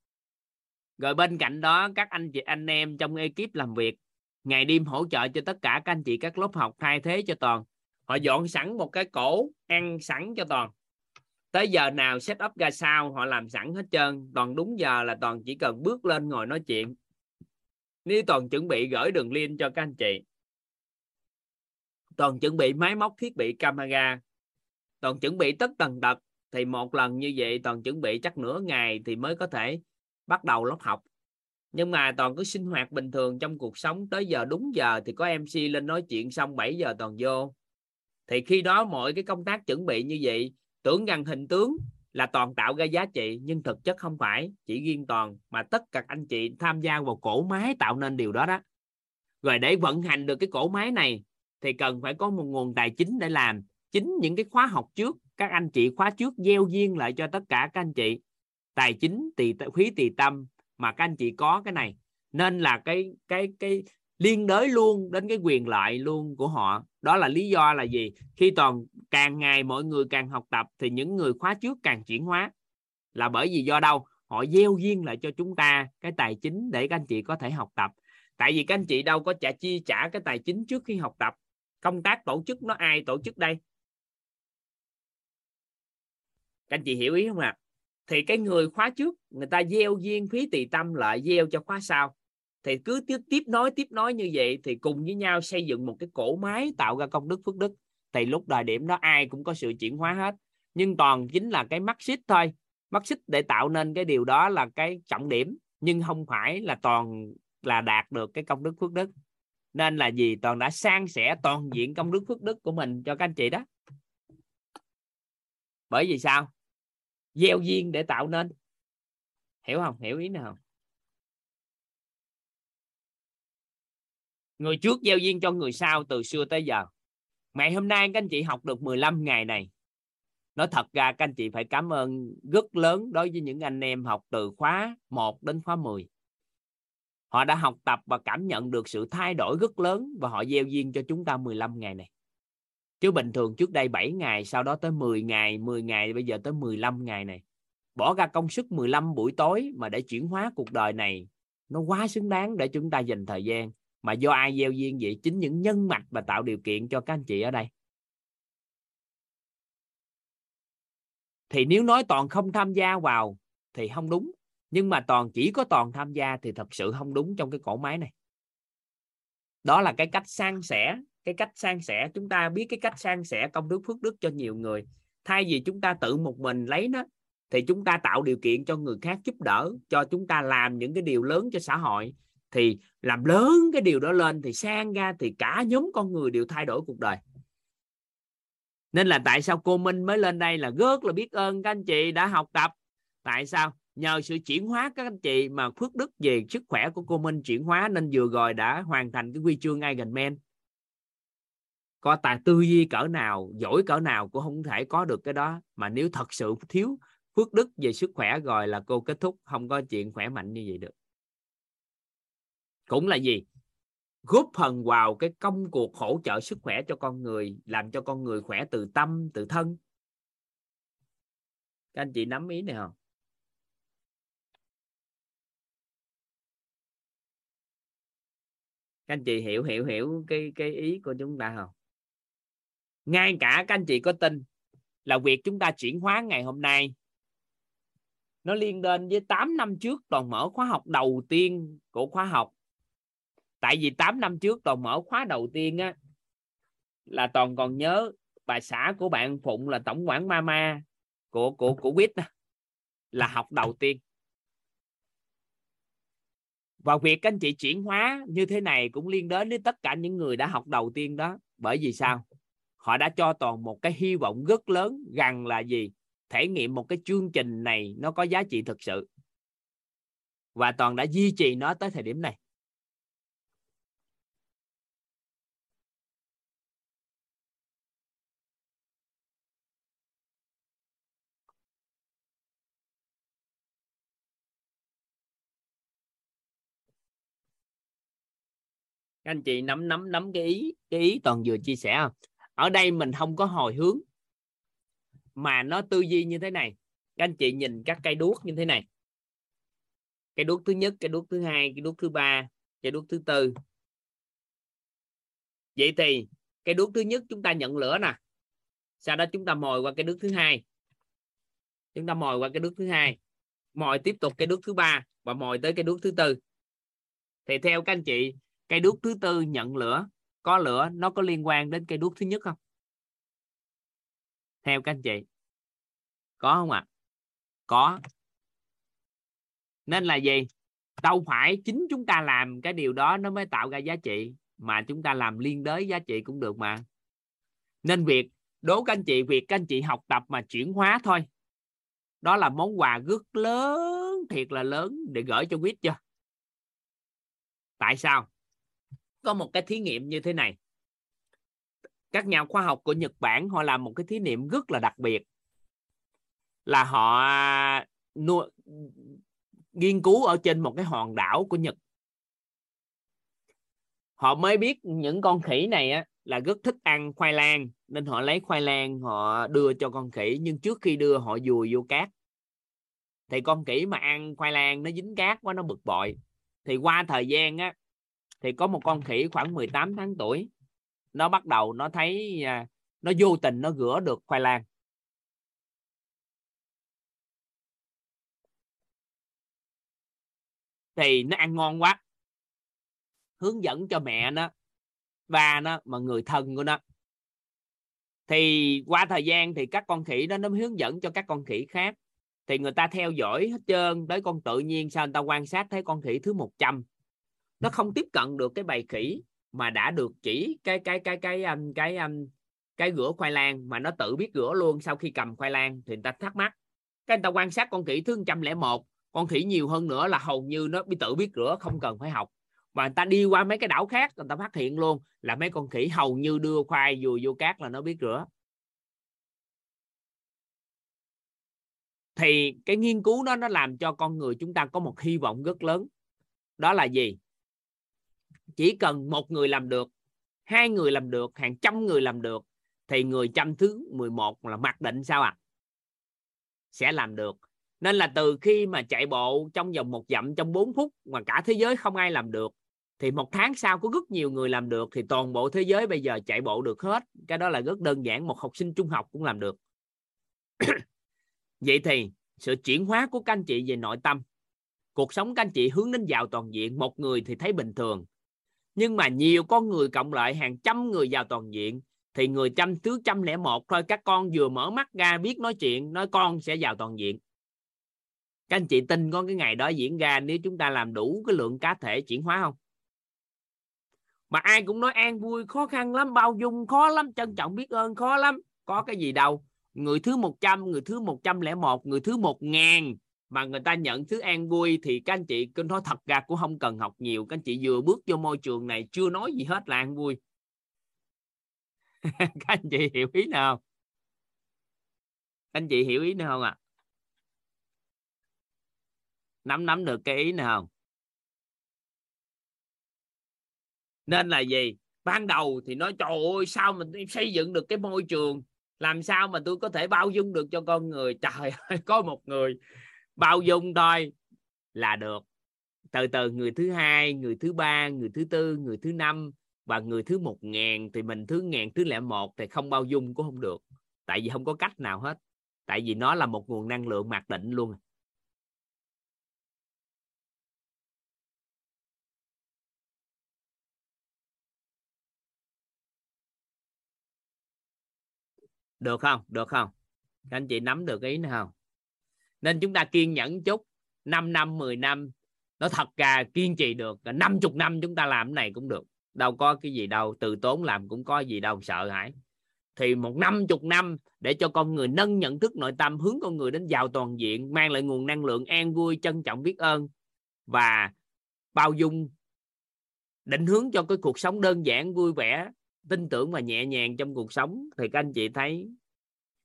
Rồi bên cạnh đó, các anh chị, anh em trong ekip làm việc, ngày đêm hỗ trợ cho tất cả các anh chị các lớp học thay thế cho toàn. Họ dọn sẵn một cái cổ, ăn sẵn cho toàn tới giờ nào set up ra sao, họ làm sẵn hết trơn. Toàn đúng giờ là toàn chỉ cần bước lên ngồi nói chuyện. Nếu toàn chuẩn bị gửi đường link cho các anh chị. Toàn chuẩn bị máy móc, thiết bị, camera. Toàn chuẩn bị tất tần tật. Thì một lần như vậy, toàn chuẩn bị chắc nửa ngày thì mới có thể bắt đầu lớp học. Nhưng mà toàn cứ sinh hoạt bình thường trong cuộc sống. Tới giờ đúng giờ thì có mc lên nói chuyện xong 7 giờ toàn vô. Thì khi đó mọi cái công tác chuẩn bị như vậy tưởng rằng hình tướng là toàn tạo ra giá trị, nhưng thực chất không phải, chỉ riêng toàn mà tất cả anh chị tham gia vào cổ máy tạo nên điều đó đó. Rồi để vận hành được cái cổ máy này thì cần phải có một nguồn tài chính để làm. Chính những cái khóa học trước, các anh chị khóa trước gieo duyên lại cho tất cả các anh chị. Tài chính tỳ khí tỳ tâm mà các anh chị có cái này. Nên là cái cái cái liên đới luôn đến cái quyền lợi luôn của họ. Đó là lý do là gì? Khi toàn, càng ngày mọi người càng học tập thì những người khóa trước càng chuyển hóa. Là bởi vì do đâu? Họ gieo duyên lại cho chúng ta cái tài chính để các anh chị có thể học tập. Tại vì các anh chị đâu có trả chi trả cái tài chính trước khi học tập. Công tác tổ chức nó ai tổ chức đây? Các anh chị hiểu ý không ạ? À? thì cái người khóa trước, người ta gieo duyên, phí tỳ tâm lại gieo cho khóa sau thì cứ tiếp tiếp nói tiếp nói như vậy thì cùng với nhau xây dựng một cái cổ máy tạo ra công đức phước đức. Thì lúc thời điểm đó ai cũng có sự chuyển hóa hết. Nhưng toàn chính là cái mắt xích thôi. Mắt xích để tạo nên cái điều đó là cái trọng điểm. Nhưng không phải là toàn là đạt được cái công đức phước đức. Nên là gì toàn đã san sẻ toàn diện công đức phước đức của mình cho các anh chị đó. Bởi vì sao? Gieo duyên để tạo nên. Hiểu không? Hiểu ý nào? Người trước gieo duyên cho người sau từ xưa tới giờ. Ngày hôm nay các anh chị học được 15 ngày này. Nói thật ra, các anh chị phải cảm ơn rất lớn đối với những anh em học từ khóa 1 đến khóa 10 họ đã học tập và cảm nhận được sự thay đổi rất lớn và họ gieo duyên cho chúng ta 15 ngày này. Chứ bình thường trước đây 7 ngày, sau đó tới 10 ngày 10 ngày, bây giờ tới 15 ngày này. Bỏ ra công sức 15 buổi tối mà để chuyển hóa cuộc đời này, nó quá xứng đáng để chúng ta dành thời gian mà do ai gieo duyên vậy? Chính những nhân mạch và tạo điều kiện cho các anh chị ở đây. Thì nếu nói toàn không tham gia vào thì không đúng. Nhưng mà toàn chỉ có toàn tham gia thì thật sự không đúng trong cái cổ máy này. Đó là cái cách san sẻ. Cái cách san sẻ, chúng ta biết cái cách san sẻ công đức phước đức cho nhiều người. Thay vì chúng ta tự một mình lấy nó, thì chúng ta tạo điều kiện cho người khác giúp đỡ, cho chúng ta làm những cái điều lớn cho xã hội thì làm lớn cái điều đó lên thì sang ra thì cả nhóm con người đều thay đổi cuộc đời. Nên là tại sao cô Minh mới lên đây là rất là biết ơn các anh chị đã học tập. Tại sao? Nhờ sự chuyển hóa các anh chị mà phước đức về sức khỏe của cô Minh chuyển hóa nên vừa rồi đã hoàn thành cái quy chương Iron men có tài tư duy cỡ nào, giỏi cỡ nào cũng không thể có được cái đó. Mà nếu thật sự thiếu phước đức về sức khỏe rồi là cô kết thúc, không có chuyện khỏe mạnh như vậy được cũng là gì? Góp phần vào cái công cuộc hỗ trợ sức khỏe cho con người, làm cho con người khỏe từ tâm, từ thân. Các anh chị nắm ý này không? Các anh chị hiểu hiểu hiểu cái cái ý của chúng ta không? Ngay cả các anh chị có tin là việc chúng ta chuyển hóa ngày hôm nay, nó liên đến với 8 năm trước toàn mở khóa học đầu tiên của khóa học tại vì 8 năm trước toàn mở khóa đầu tiên á, là toàn còn nhớ bà xã của bạn phụng là tổng quản mama của của của quýt là học đầu tiên. Và việc các anh chị chuyển hóa như thế này cũng liên đến đến tất cả những người đã học đầu tiên đó. Bởi vì sao? Họ đã cho toàn một cái hy vọng rất lớn rằng là gì? Thể nghiệm một cái chương trình này nó có giá trị thực sự. Và toàn đã duy trì nó tới thời điểm này. Các anh chị nắm nắm nắm cái ý cái ý toàn vừa chia sẻ không? Ở đây mình không có hồi hướng mà nó tư duy như thế này. Các anh chị nhìn các cây đuốc như thế này. Cây đuốc thứ nhất, cây đuốc thứ hai, cây đuốc thứ ba, cây đuốc thứ tư. Vậy thì cây đuốc thứ nhất chúng ta nhận lửa nè. Sau đó chúng ta mồi qua cây đuốc thứ hai. Chúng ta mồi qua cây đuốc thứ hai. Mồi tiếp tục cây đuốc thứ ba và mồi tới cây đuốc thứ tư. Thì theo các anh chị cây đuốc thứ tư nhận lửa, có lửa, nó có liên quan đến cây đuốc thứ nhất không? Theo các anh chị. Có không ạ? À? có. Nên là gì? Đâu phải chính chúng ta làm cái điều đó nó mới tạo ra giá trị, mà chúng ta làm liên đới giá trị cũng được mà. Nên việc, đố các anh chị, việc các anh chị học tập mà chuyển hóa thôi. Đó là món quà rất lớn, thiệt là lớn để gửi cho quýt chưa? Tại sao? Có một cái thí nghiệm như thế này. Các nhà khoa học của Nhật Bản họ làm một cái thí nghiệm rất là đặc biệt. Là họ nuôi nghiên cứu ở trên một cái hòn đảo của Nhật. Họ mới biết những con khỉ này á, là rất thích ăn khoai lang nên họ lấy khoai lang họ đưa cho con khỉ. Nhưng trước khi đưa họ dùi vô cát. Thì con khỉ mà ăn khoai lang nó dính cát quá nó bực bội. Thì qua thời gian á thì có một con khỉ khoảng 18 tháng tuổi. Nó bắt đầu nó thấy à, nó vô tình nó rửa được khoai lang. Thì nó ăn ngon quá. Hướng dẫn cho mẹ nó và nó, mà người thân của nó. Thì qua thời gian thì các con khỉ đó nó hướng dẫn cho các con khỉ khác. Thì người ta theo dõi hết trơn tới con tự nhiên, sao người ta quan sát thấy con khỉ thứ 100 nó không tiếp cận được cái bầy khỉ mà đã được chỉ cái cái cái cái um, cái cái cái, cái rửa khoai lang mà nó tự biết rửa luôn sau khi cầm khoai lang thì người ta thắc mắc. Cái người ta quan sát con khỉ thứ 101 con khỉ nhiều hơn nữa là hầu như nó bị tự biết rửa không cần phải học. Mà người ta đi qua mấy cái đảo khác người ta phát hiện luôn là mấy con khỉ hầu như đưa khoai dùi vô cát là nó biết rửa. Thì cái nghiên cứu đó nó làm cho con người chúng ta có một hy vọng rất lớn. Đó là gì? Chỉ cần một người làm được, hai người làm được, hàng trăm người làm được, thì người trăm thứ 11 là mặc định sao à sẽ làm được. Nên là từ khi mà chạy bộ trong vòng một dặm trong 4 phút mà cả thế giới không ai làm được, thì một tháng sau có rất nhiều người làm được, thì toàn bộ thế giới bây giờ chạy bộ được hết. Cái đó là rất đơn giản, một học sinh trung học cũng làm được. Vậy thì sự chuyển hóa của các anh chị về nội tâm. Cuộc sống các anh chị hướng đến giàu toàn diện, một người thì thấy bình thường nhưng mà nhiều con người cộng lại hàng trăm người vào toàn diện, thì người trăm thứ trăm lẻ một thôi, các con vừa mở mắt ra biết nói chuyện, nói con sẽ vào toàn diện. Các anh chị tin có cái ngày đó diễn ra nếu chúng ta làm đủ cái lượng cá thể chuyển hóa không? Mà ai cũng nói an vui, khó khăn lắm, bao dung khó lắm, trân trọng biết ơn khó lắm. Có cái gì đâu. Người thứ 100 người thứ 101 người thứ 1000 mà người ta nhận thứ an vui thì các anh chị cứ nói thật ra cũng không cần học nhiều. Các anh chị vừa bước vô môi trường này, chưa nói gì hết là an vui. <laughs> Các anh chị hiểu ý nào? Anh chị hiểu ý nào không ạ? À? nắm nắm được cái ý nào? Không nên là gì? Ban đầu thì nói, trời ơi, sao mình xây dựng được cái môi trường? Làm sao mà tôi có thể bao dung được cho con người? Trời <laughs> ơi, có một người bao dung thôi, là được. Từ từ, người thứ hai, người thứ ba, người thứ tư, người thứ năm và người thứ một ngàn thì mình thứ ngàn, thứ lẻ một thì không bao dung cũng không được. Tại vì không có cách nào hết. Tại vì nó là một nguồn năng lượng mặc định luôn. Được không? Được không? Các anh chị nắm được ý này không? Nên chúng ta kiên nhẫn chút. 5 năm 10 năm, nó thật ra kiên trì được. 50 năm chúng ta làm cái này cũng được. Đâu có cái gì đâu, từ tốn làm cũng có gì đâu, sợ hãi. Thì một năm chục năm để cho con người nâng nhận thức nội tâm, hướng con người đến giàu toàn diện, mang lại nguồn năng lượng an vui, trân trọng, biết ơn. Và bao dung, định hướng cho cái cuộc sống đơn giản, vui vẻ, tin tưởng và nhẹ nhàng trong cuộc sống. Thì các anh chị thấy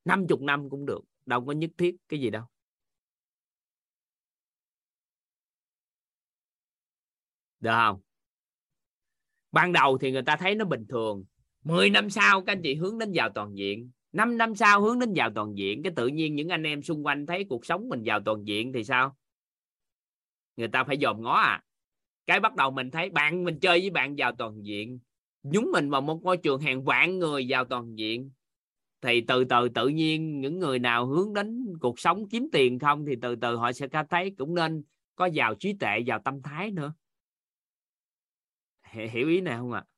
50 năm cũng được. Đâu có nhất thiết cái gì đâu. Được không? Ban đầu thì người ta thấy nó bình thường. 10 năm sau các anh chị hướng đến giàu toàn diện. 5 năm sau hướng đến giàu toàn diện, cái tự nhiên những anh em xung quanh thấy cuộc sống mình giàu toàn diện thì sao? Người ta phải dòm ngó à. Cái bắt đầu mình thấy bạn, mình chơi với bạn giàu toàn diện. Nhúng mình vào một môi trường hàng vạn người giàu toàn diện. Thì từ từ tự nhiên những người nào hướng đến cuộc sống kiếm tiền không thì từ từ họ sẽ thấy cũng nên có giàu trí tệ giàu tâm thái nữa hiểu ý này không ạ? À?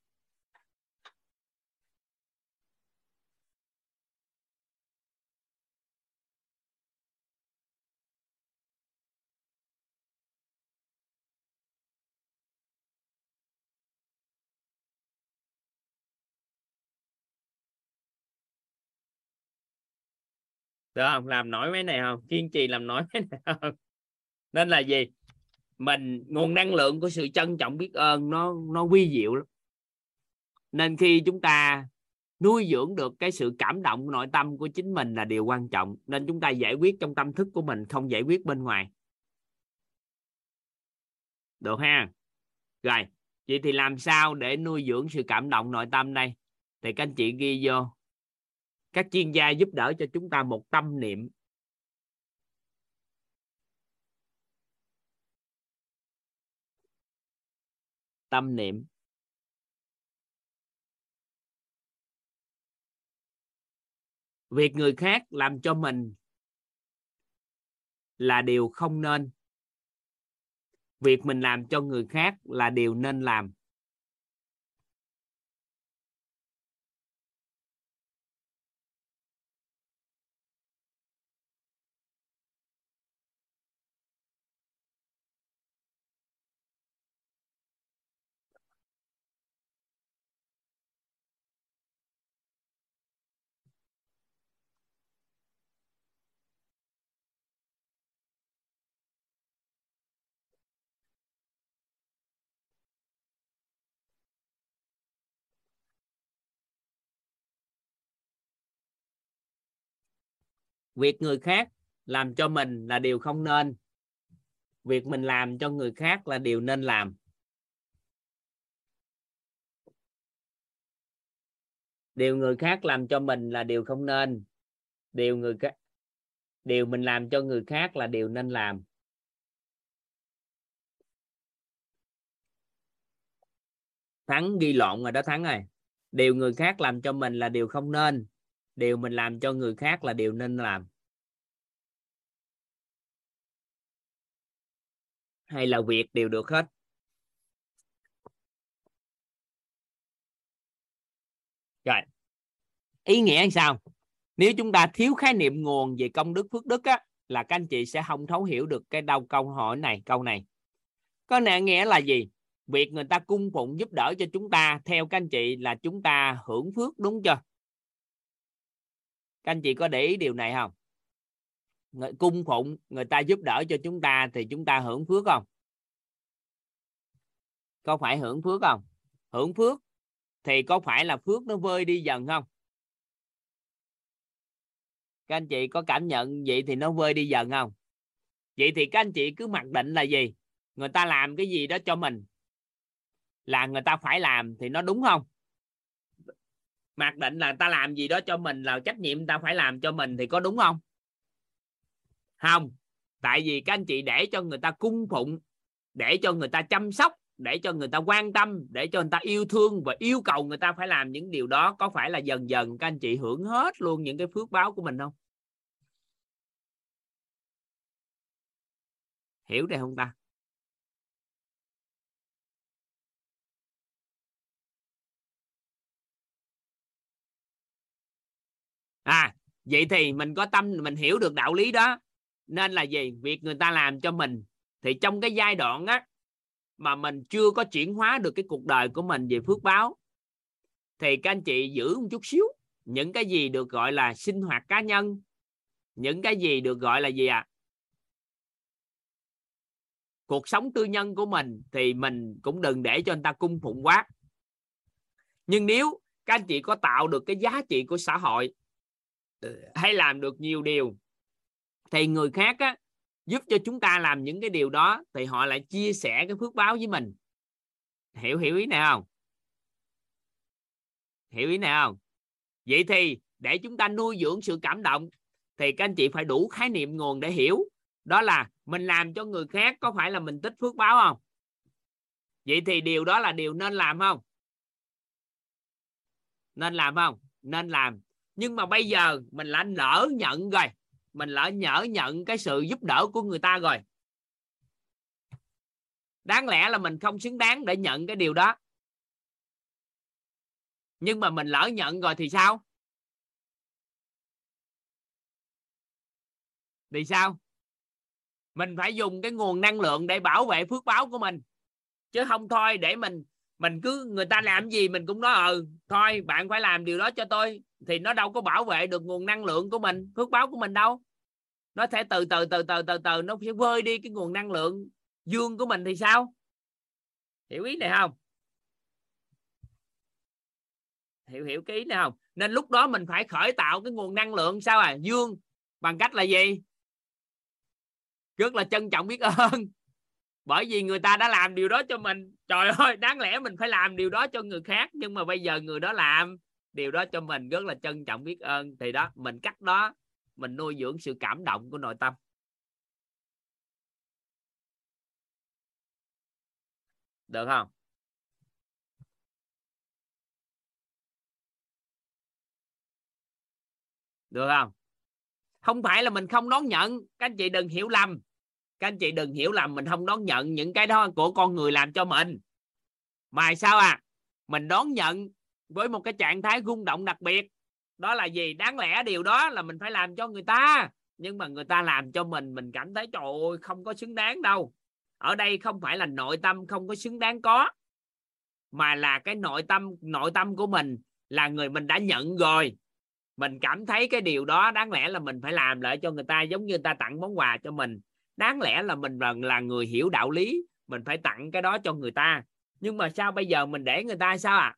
được không? Làm nổi mấy này không? Kiên trì làm nổi mấy này không? Nên là gì? Mình, nguồn năng lượng của sự trân trọng biết ơn nó nó quy diệu lắm. Nên khi chúng ta nuôi dưỡng được cái sự cảm động nội tâm của chính mình là điều quan trọng. Nên chúng ta giải quyết trong tâm thức của mình, không giải quyết bên ngoài. Được ha? Rồi, vậy thì làm sao để nuôi dưỡng sự cảm động nội tâm đây? Thì các anh chị ghi vô. Các chuyên gia giúp đỡ cho chúng ta một tâm niệm. Tâm niệm. Việc người khác làm cho mình là điều không nên. Việc mình làm cho người khác là điều nên làm. Việc người khác làm cho mình là điều không nên. Việc mình làm cho người khác là điều nên làm. Điều người khác làm cho mình là điều không nên. Điều người khác điều mình làm cho người khác là điều nên làm. Thắng ghi lộn rồi đó thắng rồi điều người khác làm cho mình là điều không nên điều mình làm cho người khác là điều nên làm. Hay là việc đều được hết. Rồi. Ý nghĩa là sao? Nếu chúng ta thiếu khái niệm nguồn về công đức, phước đức á, là các anh chị sẽ không thấu hiểu được cái đâu câu hỏi này, câu này. Có nghĩa là gì? Việc người ta cung phụng giúp đỡ cho chúng ta, theo các anh chị là chúng ta hưởng phước, đúng chưa? Các anh chị có để ý điều này không? Người, cung phụng người ta giúp đỡ cho chúng ta thì chúng ta hưởng phước không? Có phải hưởng phước không? Hưởng phước thì có phải là phước nó vơi đi dần không? Các anh chị có cảm nhận vậy thì nó vơi đi dần không? Vậy thì các anh chị cứ mặc định là gì? Người ta làm cái gì đó cho mình. Là người ta phải làm thì nó đúng không? Mặc định là ta làm gì đó cho mình là trách nhiệm ta phải làm cho mình thì có đúng không? Không. Tại vì các anh chị để cho người ta cung phụng, để cho người ta chăm sóc, để cho người ta quan tâm, để cho người ta yêu thương và yêu cầu người ta phải làm những điều đó, có phải là dần dần các anh chị hưởng hết luôn những cái phước báo của mình không? Hiểu đây không ta? À vậy thì mình có tâm, mình hiểu được đạo lý đó. Nên là gì? Việc người ta làm cho mình, thì trong cái giai đoạn á, mà mình chưa có chuyển hóa được cái cuộc đời của mình về phước báo, thì các anh chị giữ một chút xíu. Những cái gì được gọi là sinh hoạt cá nhân, những cái gì được gọi là gì ạ? À? cuộc sống tư nhân của mình thì mình cũng đừng để cho người ta cung phụng quá. Nhưng nếu các anh chị có tạo được cái giá trị của xã hội hay làm được nhiều điều thì người khác á, giúp cho chúng ta làm những cái điều đó thì họ lại chia sẻ cái phước báo với mình. Hiểu hiểu ý này không? Hiểu ý này không? Vậy thì để chúng ta nuôi dưỡng sự cảm động thì các anh chị phải đủ khái niệm nguồn để hiểu. Đó là mình làm cho người khác có phải là mình tích phước báo không? Vậy thì điều đó là điều nên làm không? Nên làm không? Nên làm nhưng mà bây giờ mình lại lỡ nhận rồi. Mình lỡ nhỡ nhận cái sự giúp đỡ của người ta rồi. Đáng lẽ là mình không xứng đáng để nhận cái điều đó. Nhưng mà mình lỡ nhận rồi thì sao? Thì sao? Mình phải dùng cái nguồn năng lượng để bảo vệ phước báo của mình. Chứ không thôi để mình mình cứ, người ta làm gì mình cũng nói ừ thôi, bạn phải làm điều đó cho tôi. Thì nó đâu có bảo vệ được nguồn năng lượng của mình, phước báo của mình đâu. Nó sẽ từ từ từ từ từ từ nó sẽ vơi đi cái nguồn năng lượng dương của mình thì sao? Hiểu ý này không? Hiểu hiểu cái ý này không? Nên lúc đó mình phải khởi tạo cái nguồn năng lượng sao à? Dương bằng cách là gì? Rất là trân trọng biết ơn bởi vì người ta đã làm điều đó cho mình. Trời ơi, đáng lẽ mình phải làm điều đó cho người khác. Nhưng mà bây giờ người đó làm điều đó cho mình rất là trân trọng biết ơn. Thì đó, mình cắt đó, mình nuôi dưỡng sự cảm động của nội tâm. Được không? Được không? Không phải là mình không đón nhận. Các anh chị đừng hiểu lầm các anh chị đừng hiểu lầm, mình không đón nhận những cái đó của con người làm cho mình. Mà sao à? Mình đón nhận với một cái trạng thái rung động đặc biệt. Đó là gì? Đáng lẽ điều đó là mình phải làm cho người ta. Nhưng mà người ta làm cho mình mình cảm thấy trời ơi, không có xứng đáng đâu. Ở đây không phải là nội tâm không có xứng đáng có, mà là cái nội tâm nội tâm của mình là người mình đã nhận rồi. Mình cảm thấy cái điều đó đáng lẽ là mình phải làm lại cho người ta, giống như người ta tặng món quà cho mình đáng lẽ là mình là, là người hiểu đạo lý mình phải tặng cái đó cho người ta. Nhưng mà sao bây giờ mình để người ta sao à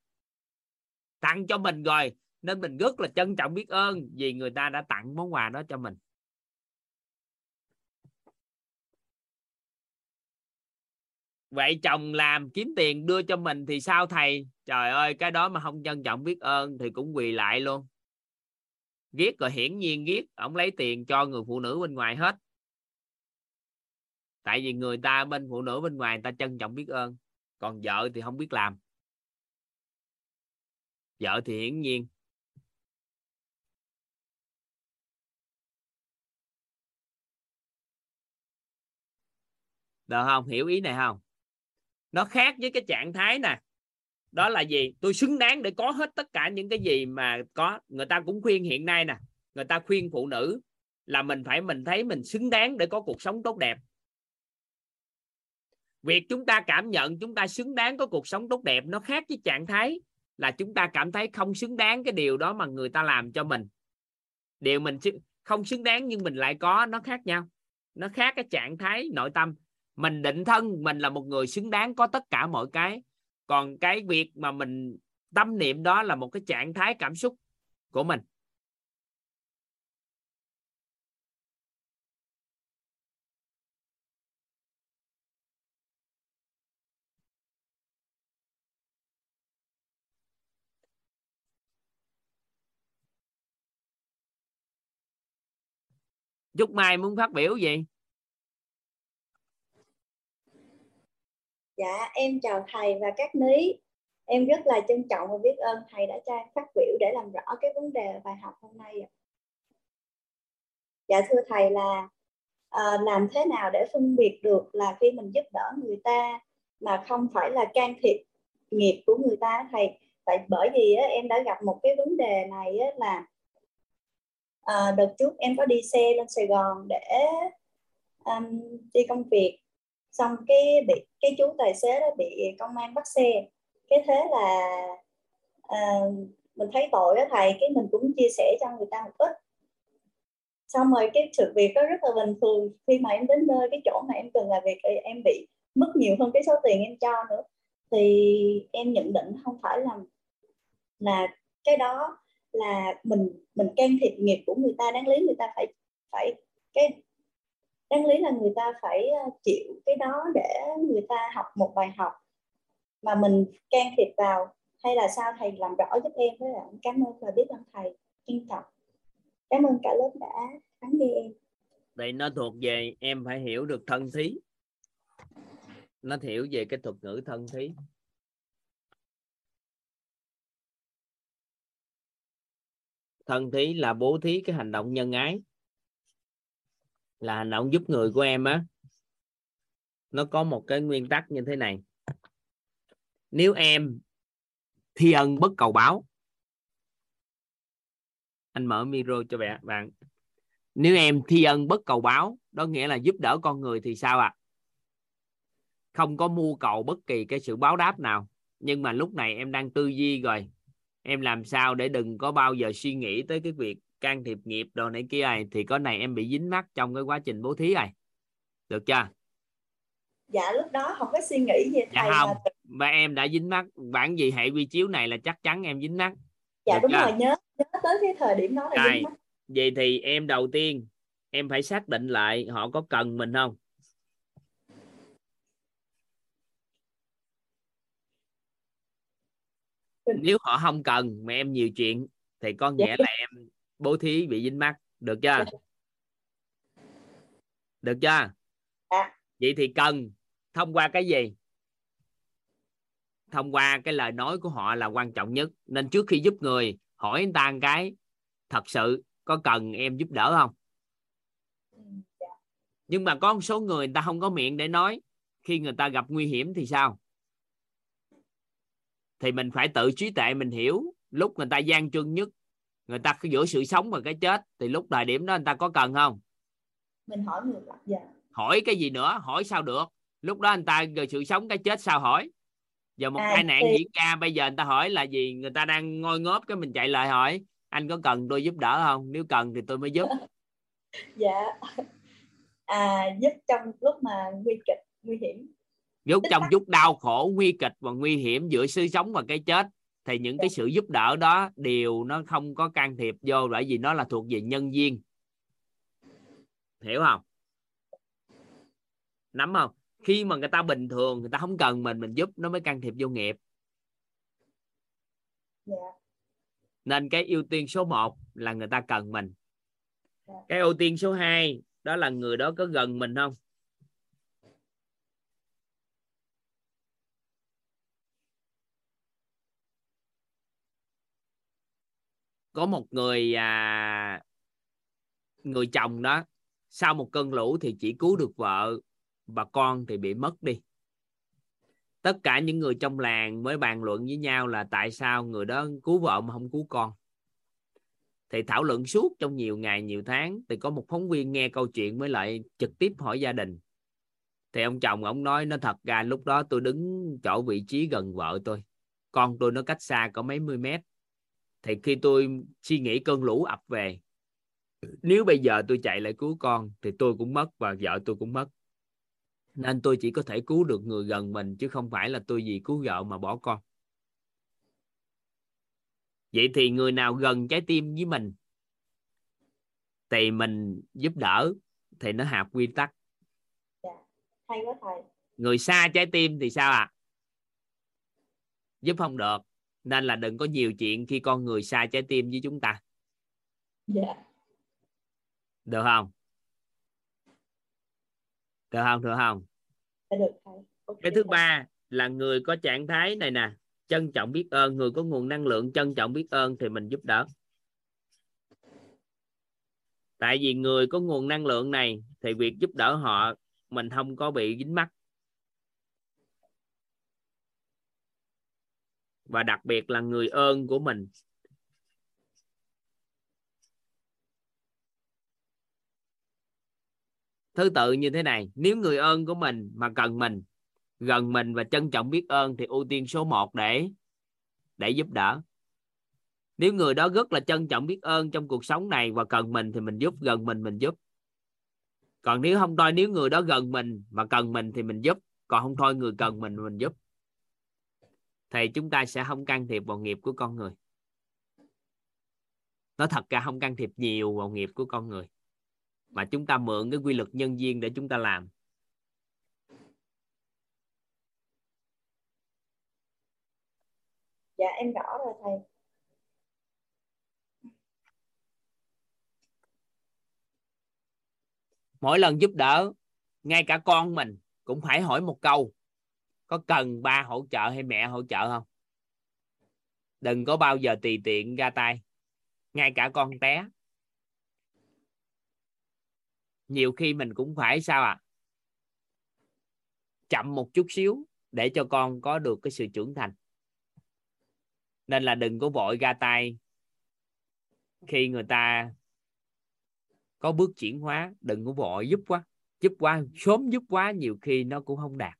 tặng cho mình rồi nên mình rất là trân trọng biết ơn vì người ta đã tặng món quà đó cho mình. Vậy chồng làm kiếm tiền đưa cho mình thì sao thầy? Trời ơi cái đó mà không trân trọng biết ơn thì cũng quỳ lại luôn. Ghét rồi hiển nhiên ghét ông lấy tiền cho người phụ nữ bên ngoài hết tại vì người ta bên phụ nữ bên ngoài người ta trân trọng biết ơn, còn vợ thì không biết làm. Vợ thì hiển nhiên. Được không? Hiểu ý này không? Nó khác với cái trạng thái nè. Đó là gì? Tôi xứng đáng để có hết tất cả những cái gì mà có. Người ta cũng khuyên hiện nay nè. Người ta khuyên phụ nữ là mình phải mình thấy mình xứng đáng để có cuộc sống tốt đẹp việc chúng ta cảm nhận, chúng ta xứng đáng có cuộc sống tốt đẹp nó khác với trạng thái là chúng ta cảm thấy không xứng đáng cái điều đó mà người ta làm cho mình. Điều mình không xứng đáng nhưng mình lại có, nó khác nhau. Nó khác cái trạng thái nội tâm. Mình định thân, mình là một người xứng đáng có tất cả mọi cái. Còn cái việc mà mình tâm niệm đó là một cái trạng thái cảm xúc của mình. Trúc Mai muốn phát biểu gì? Dạ, em chào thầy và các ní. Em rất là trân trọng và biết ơn thầy đã cho em phát biểu để làm rõ cái vấn đề bài học hôm nay. Dạ thưa thầy là à, làm thế nào để phân biệt được là khi mình giúp đỡ người ta mà không phải là can thiệp nghiệp của người ta thầy tại bởi vì á, em đã gặp một cái vấn đề này á, là à, đợt trước em có đi xe lên Sài Gòn để um, đi công việc. Xong cái bị cái chú tài xế đó bị công an bắt xe. Cái thế là uh, mình thấy tội đó thầy cái mình cũng chia sẻ cho người ta một ít. Xong rồi cái sự việc đó rất là bình thường. Khi mà em đến nơi cái chỗ mà em cần làm việc em bị mất nhiều hơn cái số tiền em cho nữa. Thì em nhận định không phải là là cái đó là mình mình can thiệp nghiệp của người ta, đáng lý người ta phải phải cái, đáng lý là người ta phải ờ, chịu cái đó để người ta học một bài học mà mình can thiệp vào. Hay là sao? Thầy làm rõ giúp em với lại cảm ơn và biết ơn thầy. Trân trọng. Cảm ơn cả lớp đã lắng nghe em. Đây nó thuộc về, em phải hiểu được thân thí. Nó hiểu về cái thuật ngữ thân thí. Thân thí là bố thí cái hành động nhân ái, là hành động giúp người của em á. Nó có một cái nguyên tắc như thế này. Nếu em thi ân bất cầu báo, anh mở micro cho bạn bạn. Nếu em thi ân bất cầu báo, đó nghĩa là giúp đỡ con người thì sao ạ? À? không có mua cầu bất kỳ cái sự báo đáp nào. Nhưng mà lúc này em đang tư duy rồi em làm sao để đừng có bao giờ suy nghĩ tới cái việc can thiệp nghiệp đồ này kia này. Thì có này em bị dính mắc trong cái quá trình bố thí này. Được chưa? Dạ lúc đó không có suy nghĩ gì dạ thầy dạ không. mà... và em đã dính mắc. Bản gì hệ quy chiếu này là chắc chắn em dính mắc. Dạ được đúng chưa? rồi. Nhớ nhớ tới cái thời điểm đó là Rồi. dính mắc. Vậy thì em đầu tiên em phải xác định lại họ có cần mình không nếu họ không cần mà em nhiều chuyện thì có nghĩa dạ. là em bố thí bị dính mắt được chưa? Được chưa? Dạ. vậy thì cần thông qua cái gì? Thông qua cái lời nói của họ là quan trọng nhất. Nên trước khi giúp người hỏi người ta một cái thật sự có cần em giúp đỡ không? Dạ. nhưng mà có một số người người ta không có miệng để nói. Khi người ta gặp nguy hiểm thì sao thì mình phải tự trí tuệ mình hiểu lúc người ta gian truân nhất người ta giữa sự sống và cái chết thì lúc thời điểm đó người ta có cần không? Mình hỏi ngược lại dạ. hỏi cái gì nữa? Hỏi sao được? Lúc đó anh ta rồi sự sống cái chết sao hỏi? Giờ một à, tai nạn thì... diễn ra bây giờ người ta hỏi là gì? Người ta đang ngôi ngóp cái mình chạy lại hỏi anh có cần tôi giúp đỡ không? Nếu cần thì tôi mới giúp. <laughs> Dạ. À giúp trong lúc mà nguy kịch nguy hiểm giúp trong chút đau khổ nguy kịch và nguy hiểm giữa sự sống và cái chết thì những cái sự giúp đỡ đó đều nó không có can thiệp vô bởi vì nó là thuộc về nhân viên hiểu không nắm không khi mà người ta bình thường người ta không cần mình mình giúp nó mới can thiệp vô nghiệp. Dạ. nên cái ưu tiên số 1 là người ta cần mình. Dạ. cái ưu tiên số 2 đó là người đó có gần mình không có một người à, người chồng đó sau một cơn lũ thì chỉ cứu được vợ và con thì bị mất đi. Tất cả những người trong làng mới bàn luận với nhau là tại sao người đó cứu vợ mà không cứu con. Thì thảo luận suốt trong nhiều ngày nhiều tháng thì có một phóng viên nghe câu chuyện mới lại trực tiếp hỏi gia đình. Thì ông chồng ông nói nó thật ra lúc đó tôi đứng chỗ vị trí gần vợ tôi. Con tôi nó cách xa có mấy mươi mét thì khi tôi suy nghĩ cơn lũ ập về nếu bây giờ tôi chạy lại cứu con thì tôi cũng mất và vợ tôi cũng mất. Nên tôi chỉ có thể cứu được người gần mình chứ không phải là tôi vì cứu vợ mà bỏ con. Vậy thì người nào gần trái tim với mình thì mình giúp đỡ thì nó hợp quy tắc. Dạ, hay quá thầy. Người xa trái tim thì sao ạ? À? giúp không được nên là đừng có nhiều chuyện khi con người xa trái tim với chúng ta. Dạ. Được không? Được không? Được không? Dạ, được okay. cái thứ ba là người có trạng thái này nè. Trân trọng biết ơn. Người có nguồn năng lượng trân trọng biết ơn thì mình giúp đỡ. Tại vì người có nguồn năng lượng này thì việc giúp đỡ họ mình không có bị dính mắc và đặc biệt là người ơn của mình. Thứ tự như thế này, nếu người ơn của mình mà cần mình, gần mình và trân trọng biết ơn thì ưu tiên số 1 để để giúp đỡ. Nếu người đó rất là trân trọng biết ơn trong cuộc sống này và cần mình thì mình giúp, gần mình mình giúp. Còn nếu không thôi, nếu người đó gần mình mà cần mình thì mình giúp, còn không thôi, người cần mình mình giúp thì chúng ta sẽ không can thiệp vào nghiệp của con người. Nó thật ra không can thiệp nhiều vào nghiệp của con người mà chúng ta mượn cái quy luật nhân duyên để chúng ta làm. Dạ em rõ rồi thầy. Mỗi lần giúp đỡ ngay cả con mình cũng phải hỏi một câu có cần ba hỗ trợ hay mẹ hỗ trợ không? Đừng có bao giờ tùy tiện ra tay, ngay cả con té nhiều khi mình cũng phải sao à chậm một chút xíu để cho con có được cái sự trưởng thành. Nên là đừng có vội ra tay khi người ta có bước chuyển hóa. Đừng có vội giúp quá giúp quá, sớm giúp quá, nhiều khi nó cũng không đạt.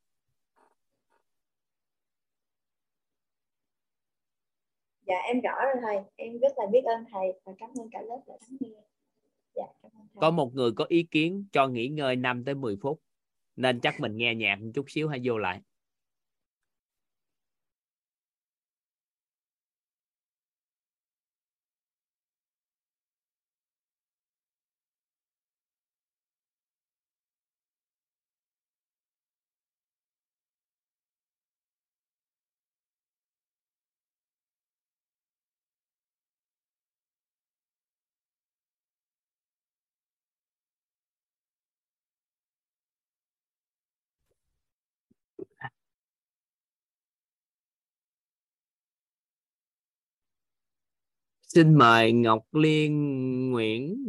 Dạ em rõ rồi thầy. Em rất là biết ơn thầy và cảm ơn cả lớp đã lắng nghe. Dạ, cảm ơn thầy. có một người có ý kiến cho nghỉ ngơi 5 tới 10 phút nên chắc mình nghe nhạc một chút xíu hay vô lại. Xin mời Ngọc Liên Nguyễn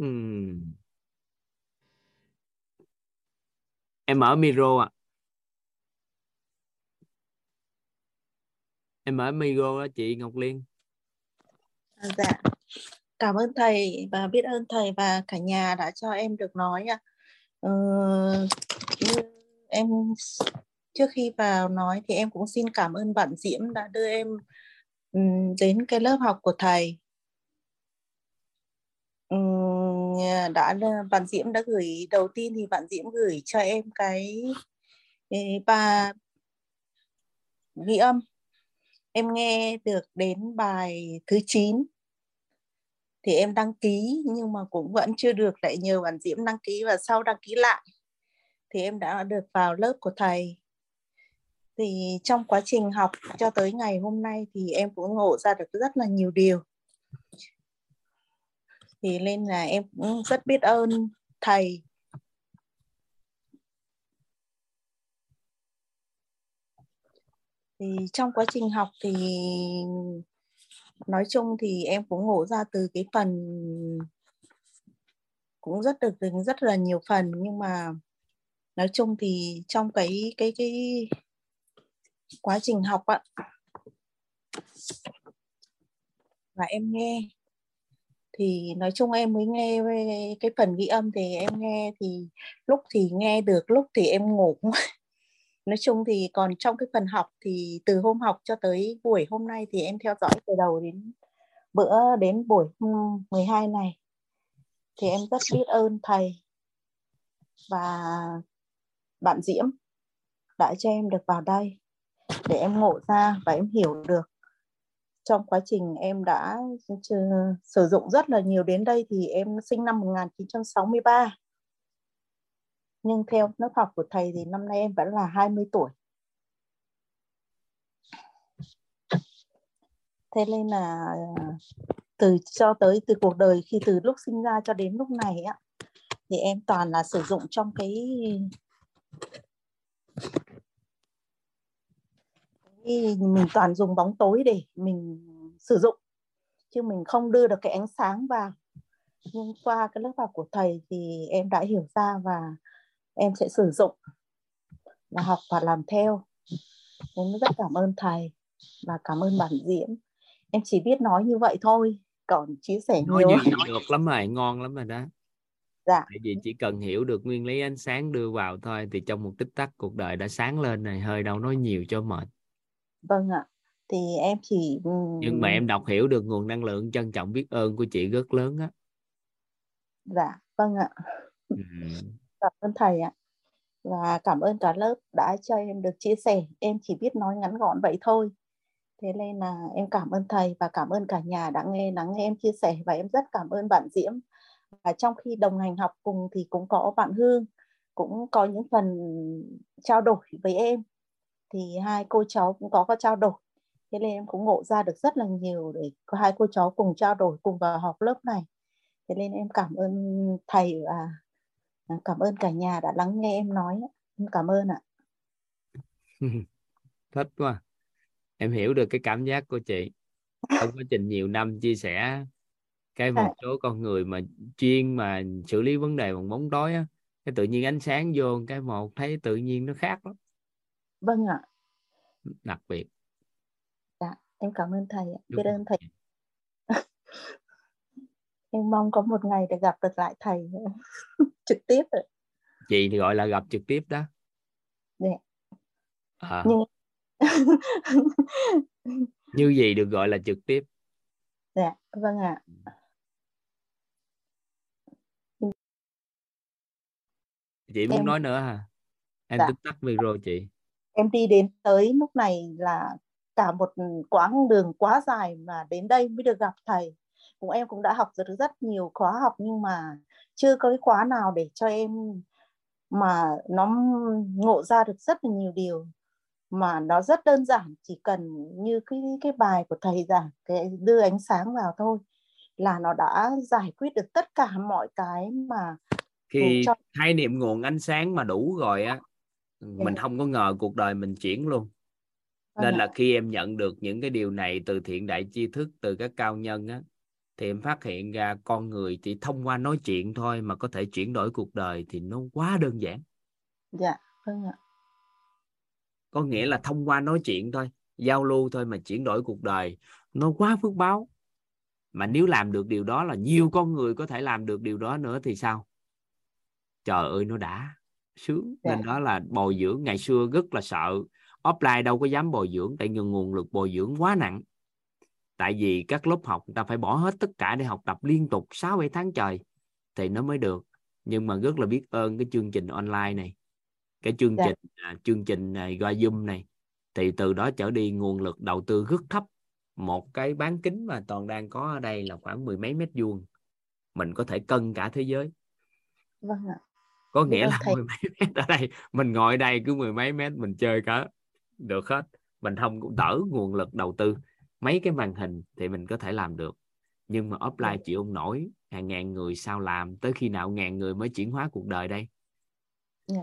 em mở micro ạ. À. em mở micro đó chị Ngọc Liên. À, dạ. Cảm ơn thầy và biết ơn thầy và cả nhà đã cho em được nói ạ. Ừ, em trước khi vào nói thì em cũng xin cảm ơn bạn Diễm đã đưa em đến cái lớp học của thầy đã bạn Diễm đã gửi đầu tiên thì bạn Diễm gửi cho em cái, cái ba ghi âm. Em nghe được đến bài thứ 9 thì em đăng ký nhưng mà cũng vẫn chưa được lại nhờ bạn Diễm đăng ký và sau đăng ký lại thì em đã được vào lớp của thầy. Thì trong quá trình học cho tới ngày hôm nay thì em cũng ngộ ra được rất là nhiều điều thì nên là em cũng rất biết ơn thầy. Thì trong quá trình học thì nói chung thì em cũng ngộ ra từ cái phần cũng rất được rất là nhiều phần, nhưng mà nói chung thì trong cái cái cái quá trình học ạ. Và em nghe thì nói chung em mới nghe cái phần ghi âm thì em nghe thì lúc thì nghe được, lúc thì em ngủ <laughs> nói chung thì còn trong cái phần học thì từ hôm học cho tới buổi hôm nay thì em theo dõi từ đầu đến bữa, đến buổi 12 này. Thì em rất biết ơn thầy và bạn Diễm đã cho em được vào đây để em ngộ ra và em hiểu được trong quá trình em đã sử dụng rất là nhiều đến đây thì em sinh năm 1963 nhưng theo lớp học của thầy thì năm nay em vẫn là 20 tuổi. Thế nên là, từ cho tới từ cuộc đời khi từ lúc sinh ra cho đến lúc này á, thì em toàn là sử dụng trong cái mình toàn dùng bóng tối để mình sử dụng. Chứ mình không đưa được cái ánh sáng vào. Nhưng qua cái lớp học của thầy thì em đã hiểu ra và em sẽ sử dụng và học và làm theo. Em rất cảm ơn thầy và cảm ơn bạn Diễm. Em chỉ biết nói như vậy thôi còn chia sẻ nói nhiều như được lắm rồi ngon lắm rồi đó. Dạ. Tại vì chỉ cần hiểu được nguyên lý ánh sáng đưa vào thôi thì trong một tích tắc cuộc đời đã sáng lên này hơi đâu nói nhiều cho mệt vâng ạ. Thì em chỉ nhưng mà em đọc hiểu được nguồn năng lượng trân trọng biết ơn của chị rất lớn á. Dạ vâng ạ. Ừ. cảm ơn thầy ạ. Và cảm ơn cả lớp đã cho em được chia sẻ. Em chỉ biết nói ngắn gọn vậy thôi. Thế nên là em cảm ơn thầy và cảm ơn cả nhà đã nghe lắng nghe em chia sẻ và em rất cảm ơn bạn Diễm. Và trong khi đồng hành học cùng thì cũng có bạn Hương cũng có những phần trao đổi với em thì hai cô cháu cũng có có trao đổi. Thế nên em cũng ngộ ra được rất là nhiều để có hai cô cháu cùng trao đổi cùng vào học lớp này. Thế nên em cảm ơn thầy và cảm ơn cả nhà đã lắng nghe em nói. Em cảm ơn ạ. <laughs> Thích quá. Em hiểu được cái cảm giác của chị. Trong quá trình nhiều năm chia sẻ cái một số con người mà chuyên mà xử lý vấn đề bằng bóng tối á cái tự nhiên ánh sáng vô cái một thấy tự nhiên nó khác lắm vâng ạ. Đặc biệt. Dạ em cảm ơn thầy biết ơn thầy. <laughs> em mong có một ngày để gặp được lại thầy <laughs> trực tiếp rồi. chị thì gọi là gặp trực tiếp đó. Dạ. à. nhưng <laughs> như gì được gọi là trực tiếp. Dạ vâng ạ. Chị muốn em... nói nữa hả? Em dạ. tức tắt micro chị em đi đến tới lúc này là cả một quãng đường quá dài mà đến đây mới được gặp thầy. Cũng em cũng đã học được rất nhiều khóa học nhưng mà chưa có cái khóa nào để cho em mà nó ngộ ra được rất là nhiều điều. Mà nó rất đơn giản chỉ cần như cái cái bài của thầy giảng cái đưa ánh sáng vào thôi là nó đã giải quyết được tất cả mọi cái mà khi cho... khái niệm nguồn ánh sáng mà đủ rồi á mình không có ngờ cuộc đời mình chuyển luôn. Vâng nên là khi em nhận được những cái điều này từ thiện đại tri thức từ các cao nhân á thì em phát hiện ra con người chỉ thông qua nói chuyện thôi mà có thể chuyển đổi cuộc đời thì nó quá đơn giản. Dạ vâng ạ. Có nghĩa là thông qua nói chuyện thôi giao lưu thôi mà chuyển đổi cuộc đời nó quá phước báo. Mà nếu làm được điều đó là nhiều con người có thể làm được điều đó nữa thì sao? Trời ơi nó đã sướng. Dạ. nên đó là bồi dưỡng. Ngày xưa rất là sợ. Offline đâu có dám bồi dưỡng tại nguồn nguồn lực bồi dưỡng quá nặng. Tại vì các lớp học người ta phải bỏ hết tất cả để học tập liên tục 6 7 tháng trời thì nó mới được. Nhưng mà rất là biết ơn cái chương trình online này. Cái chương dạ. trình à, chương trình này qua zoom này. Thì từ đó trở đi nguồn lực đầu tư rất thấp. Một cái bán kính mà toàn đang có ở đây là khoảng mười mấy mét vuông. Mình có thể cân cả thế giới. Vâng ạ có nghĩa là thầy... mười mấy <laughs> mét ở đây mình ngồi đây cứ mười mấy mét mình chơi cả được hết. Mình không đỡ nguồn lực đầu tư. Mấy cái màn hình thì mình có thể làm được. Nhưng mà offline chịu không nổi hàng ngàn người sao làm tới khi nào ngàn người mới chuyển hóa cuộc đời đây? Yeah. Dạ.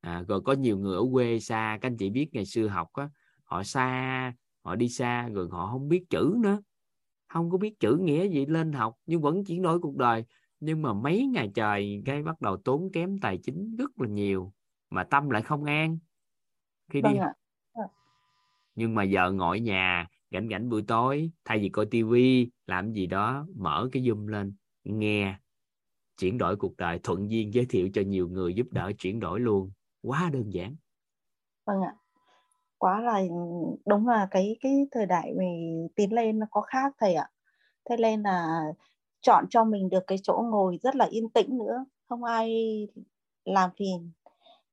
à, rồi có nhiều người ở quê xa các anh chị biết ngày xưa học á họ xa họ đi xa rồi họ không biết chữ nữa. Không có biết chữ nghĩa gì lên học nhưng vẫn chuyển đổi cuộc đời nhưng mà mấy ngày trời cái bắt đầu tốn kém tài chính rất là nhiều mà tâm lại không an. Khi đi vâng nhưng mà giờ ngồi nhà rảnh rảnh buổi tối thay vì coi tivi làm gì đó mở cái zoom lên nghe chuyển đổi cuộc đời thuận duyên giới thiệu cho nhiều người giúp đỡ chuyển đổi luôn. Quá đơn giản. Vâng ạ. Quá là đúng là cái cái thời đại mình tiến lên nó có khác thầy ạ. Thế nên là chọn cho mình được cái chỗ ngồi rất là yên tĩnh nữa không ai làm phiền.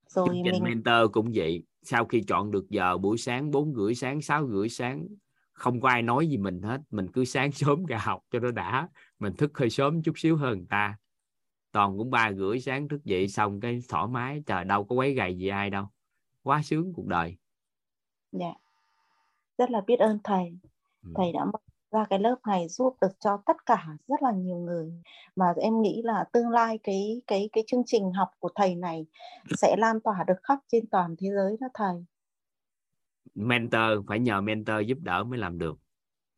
Rồi Chương mình mentor cũng vậy sau khi chọn được giờ buổi sáng bốn rưỡi sáng sáu rưỡi sáng không có ai nói gì mình hết mình cứ sáng <laughs> sớm ra học cho nó đã mình thức hơi sớm chút xíu hơn người ta. Toàn cũng ba rưỡi sáng thức dậy xong cái thoải mái trời đâu có quấy gầy gì ai đâu quá sướng cuộc đời. Dạ. Rất là biết ơn thầy. Ừ. thầy đã mở ra cái lớp này giúp được cho tất cả rất là nhiều người. Mà em nghĩ là tương lai cái cái cái chương trình học của thầy này sẽ lan tỏa được khắp trên toàn thế giới đó thầy. Mentor phải nhờ mentor giúp đỡ mới làm được.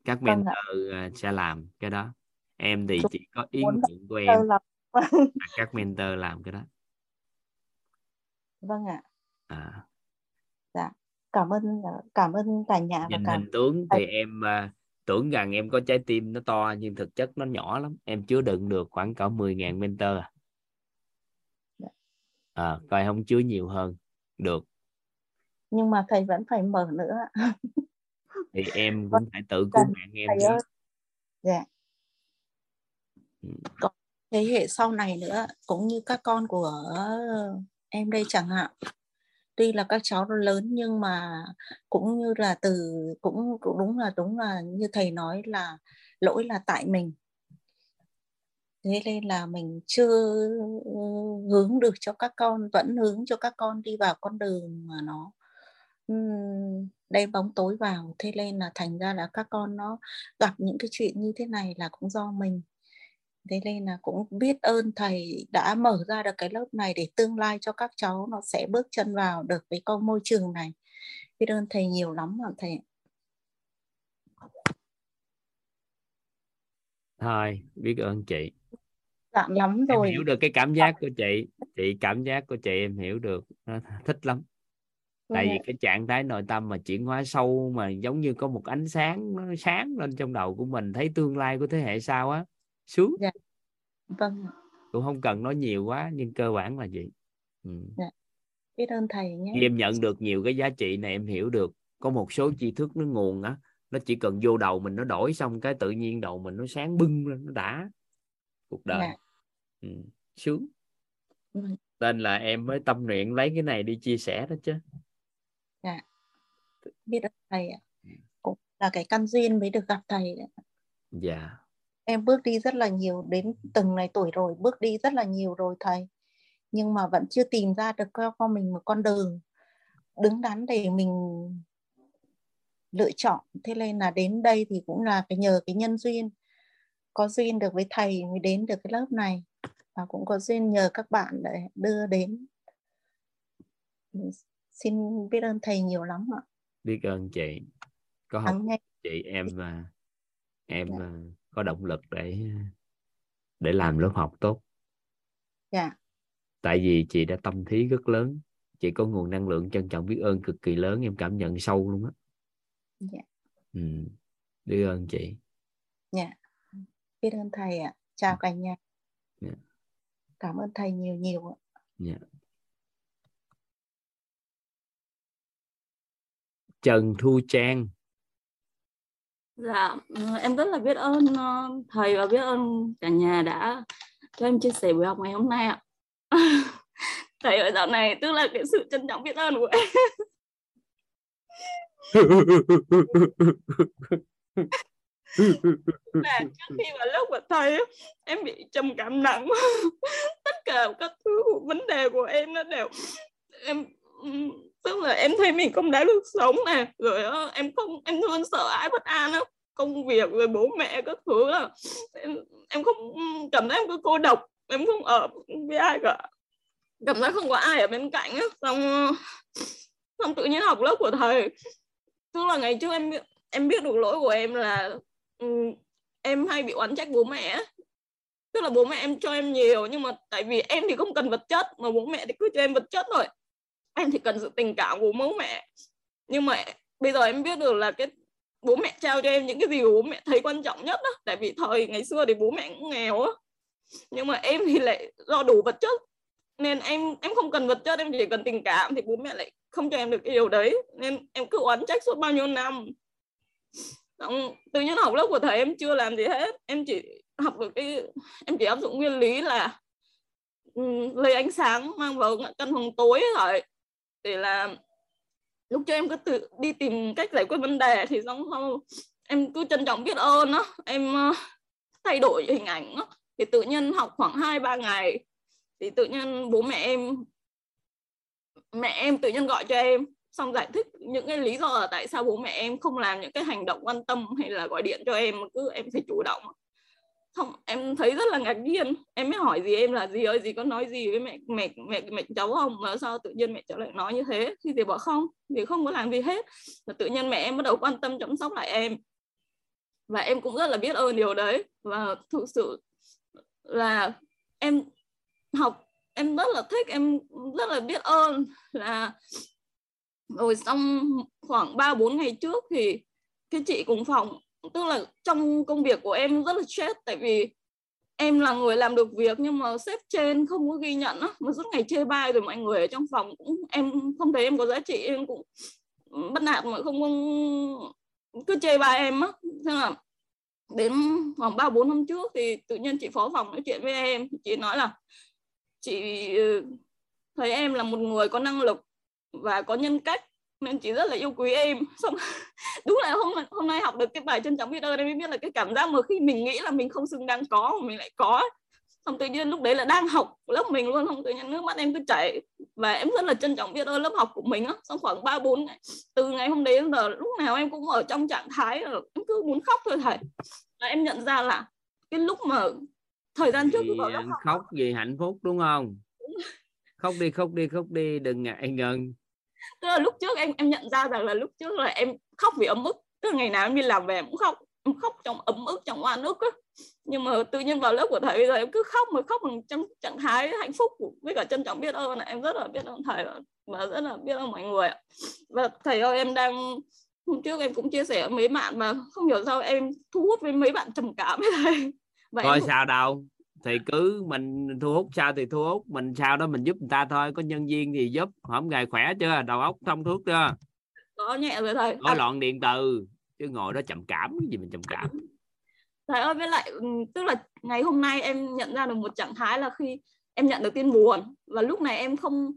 Các vâng mentor vâng sẽ làm cái đó. Em thì Chúng chỉ có ý nguyện của em <laughs> là các mentor làm cái đó. Vâng ạ. À. dạ cảm ơn cảm ơn cả nhà nhìn và cảm... hình tướng thì em uh, tưởng rằng em có trái tim nó to nhưng thực chất nó nhỏ lắm. Em chứa đựng được khoảng cỡ 10.000 mentor à. Dạ. à coi không chứa nhiều hơn được. Nhưng mà thầy vẫn phải mở nữa <laughs> thì em cũng phải tự cứu mạng em ơi. Dạ. Ừ. còn thế hệ sau này nữa cũng như các con của em đây chẳng hạn tuy là các cháu nó lớn nhưng mà cũng như là từ, cũng cũng đúng là đúng là như thầy nói là lỗi là tại mình. Thế nên là mình chưa ừ, hướng được cho các con, vẫn hướng cho các con đi vào con đường mà nó ừ, đem bóng tối vào. Thế nên là thành ra là các con nó gặp những cái chuyện như thế này là cũng do mình thế nên là cũng biết ơn thầy đã mở ra được cái lớp này để tương lai cho các cháu nó sẽ bước chân vào được cái con môi trường này. Biết ơn thầy nhiều lắm ạ thầy thôi biết ơn chị. Dạn lắm em rồi. hiểu được cái cảm giác của chị. Chị cảm giác của chị em hiểu được. Nó thích lắm. Tại vì Vâng cái trạng thái nội tâm mà chuyển hóa sâu mà giống như có một ánh sáng nó sáng lên trong đầu của mình thấy tương lai của thế hệ sau á sướng Dạ. vâng cũng không cần nói nhiều quá nhưng cơ bản là vậy ừ. biết ơn thầy nhé khi em nhận được nhiều cái giá trị này em hiểu được có một số tri thức nó nguồn á nó chỉ cần vô đầu mình nó đổi xong cái tự nhiên đầu mình nó sáng bưng lên nó đã cuộc đời Dạ. ừ. sướng Vâng. nên là em mới tâm nguyện lấy cái này đi chia sẻ đó chứ biết ơn thầy ạ cũng là cái căn duyên mới được gặp thầy ạ. dạ em bước đi rất là nhiều đến từng này tuổi rồi bước đi rất là nhiều rồi thầy. Nhưng mà vẫn chưa tìm ra được cho con mình một con đường đứng đắn để mình lựa chọn. Thế nên là đến đây thì cũng là cái nhờ cái nhân duyên có duyên được với thầy mới đến được cái lớp này. Và cũng có duyên nhờ các bạn để đưa đến. Xin biết ơn thầy nhiều lắm ạ. Biết ơn chị. Có học chị em mà em Dạ. À, có động lực để để làm lớp học tốt. Dạ. Tại vì chị đã tâm thí rất lớn chị có nguồn năng lượng trân trọng biết ơn cực kỳ lớn em cảm nhận sâu luôn á. Dạ. Ừ. biết ơn chị. Dạ. Biết ơn thầy ạ. Chào cả nhà. Dạ. cảm ơn thầy nhiều nhiều ạ. Dạ. Trần Thu Trang Dạ, ừ, em rất là biết ơn ờ, thầy và biết ơn cả nhà đã cho em chia sẻ buổi học ngày hôm nay ạ. <laughs> thầy ở dạo này tức là cái sự trân trọng biết ơn của em. <laughs> là trước khi vào lớp của thầy em bị trầm cảm nặng <laughs> tất cả các thứ của vấn đề của em nó đều em ừm, tức là em thấy mình không đã được sống này rồi đó, em không em luôn sợ ái bất an đó công việc rồi bố mẹ các thứ là em, em không cảm thấy em cứ cô độc. Em không ở với ai cả. Cảm giác không có ai ở bên cạnh á. Xong xong tự nhiên học lớp của thầy. Tức là ngày trước em em biết được lỗi của em là ừ, em hay bị oán trách bố mẹ tức là bố mẹ em cho em nhiều nhưng mà tại vì em thì không cần vật chất mà bố mẹ thì cứ cho em vật chất thôi em thì cần sự tình cảm của bố mẹ. Nhưng mà bây giờ em biết được là cái bố mẹ trao cho em những cái gì bố mẹ thấy quan trọng nhất đó tại vì thời ngày xưa thì bố mẹ cũng nghèo á. Nhưng mà em thì lại do đủ vật chất. Nên em em không cần vật chất em chỉ cần tình cảm thì bố mẹ lại không cho em được cái điều đấy. Nên em cứ oán trách suốt bao nhiêu năm. Xong, tự nhiên học lớp của thầy em chưa làm gì hết. Em chỉ học được cái em chỉ áp dụng nguyên lý là um, lấy ánh sáng mang vào căn phòng tối rồi để là lúc trước em cứ tự đi tìm cách giải quyết vấn đề thì xong sau em cứ trân trọng biết ơn đó em ờ, thay đổi hình ảnh đó. thì tự nhiên học khoảng 2 3 ngày thì tự nhiên bố mẹ em mẹ em tự nhiên gọi cho em, xong giải thích những cái lý do là tại sao bố mẹ em không làm những cái hành động quan tâm hay là gọi điện cho em mà cứ em phải chủ động không, em thấy rất là ngạc nhiên. Em mới hỏi gì, em là gì ơi, gì có nói gì với mẹ mẹ mẹ mẹ cháu không? Mà sao tự nhiên mẹ cháu lại nói như thế? Thì thì bảo không, thì không có làm gì hết. Và tự nhiên mẹ em bắt đầu quan tâm chăm sóc lại em. Và em cũng rất là biết ơn điều đấy. Và thực sự là em học, em rất là thích, em rất là biết ơn là rồi xong khoảng 3 4 ngày trước thì cái chị cùng phòng tức là trong công việc của em rất là stress, tại vì em là người làm được việc nhưng mà sếp trên không có ghi nhận á. Mà suốt ngày chê bai rồi mọi người ở trong phòng cũng, em không thấy em có giá trị, em cũng bắt nạt mà không có, cứ chê bai em á. Thế là đến khoảng ba, bốn năm trước thì tự nhiên chị phó phòng nói chuyện với em, chị nói là chị ừ, thấy em là một người có năng lực và có nhân cách nên chị rất là yêu quý em. Xong <laughs> đúng là hôm hôm nay học được cái bài trân trọng biết ơn em mới biết là cái cảm giác mà khi mình nghĩ là mình không xứng đáng có mà mình lại có. Xong tự nhiên lúc đấy là đang học lớp mình luôn không tự nhiên nước mắt em cứ chảy. Và em rất là trân trọng biết ơn lớp học của mình á. Xong khoảng ba bốn ngày từ ngày hôm đấy đến giờ lúc nào em cũng ở trong trạng thái là em cứ muốn khóc thôi thầy. Là em nhận ra là cái lúc mà thời gian trước thì học khóc vì hạnh phúc đúng không? Khóc đi khóc đi khóc đi đừng ngại ngần <laughs> tức là lúc trước em em nhận ra rằng là lúc trước là em khóc vì ấm ức. Tức là ngày nào em đi làm về em cũng khóc em khóc trong ấm ức trong oan ức á. Nhưng mà tự nhiên vào lớp của thầy bây giờ em cứ khóc mà khóc bằng trong trạng thái hạnh phúc. Với cả trân trọng biết ơn em rất là biết ơn thầy và rất là biết ơn mọi người và thầy ơi em đang hôm trước em cũng chia sẻ với mấy bạn mà không hiểu sao em thu hút với mấy bạn trầm cảm với thầy. Và coi em... sao đâu thì cứ mình thu hút sao thì thu hút mình sao đó mình giúp người ta thôi có nhân viên thì giúp hổm ngày khỏe chưa đầu óc thông thuốc chưa? Có nhẹ rồi thầy. Có loạn điện từ chứ ngồi đó trầm cảm cái gì mình trầm cảm? Thầy ơi với lại ừ, tức là ngày hôm nay em nhận ra được một trạng thái là khi em nhận được tin buồn và lúc này em không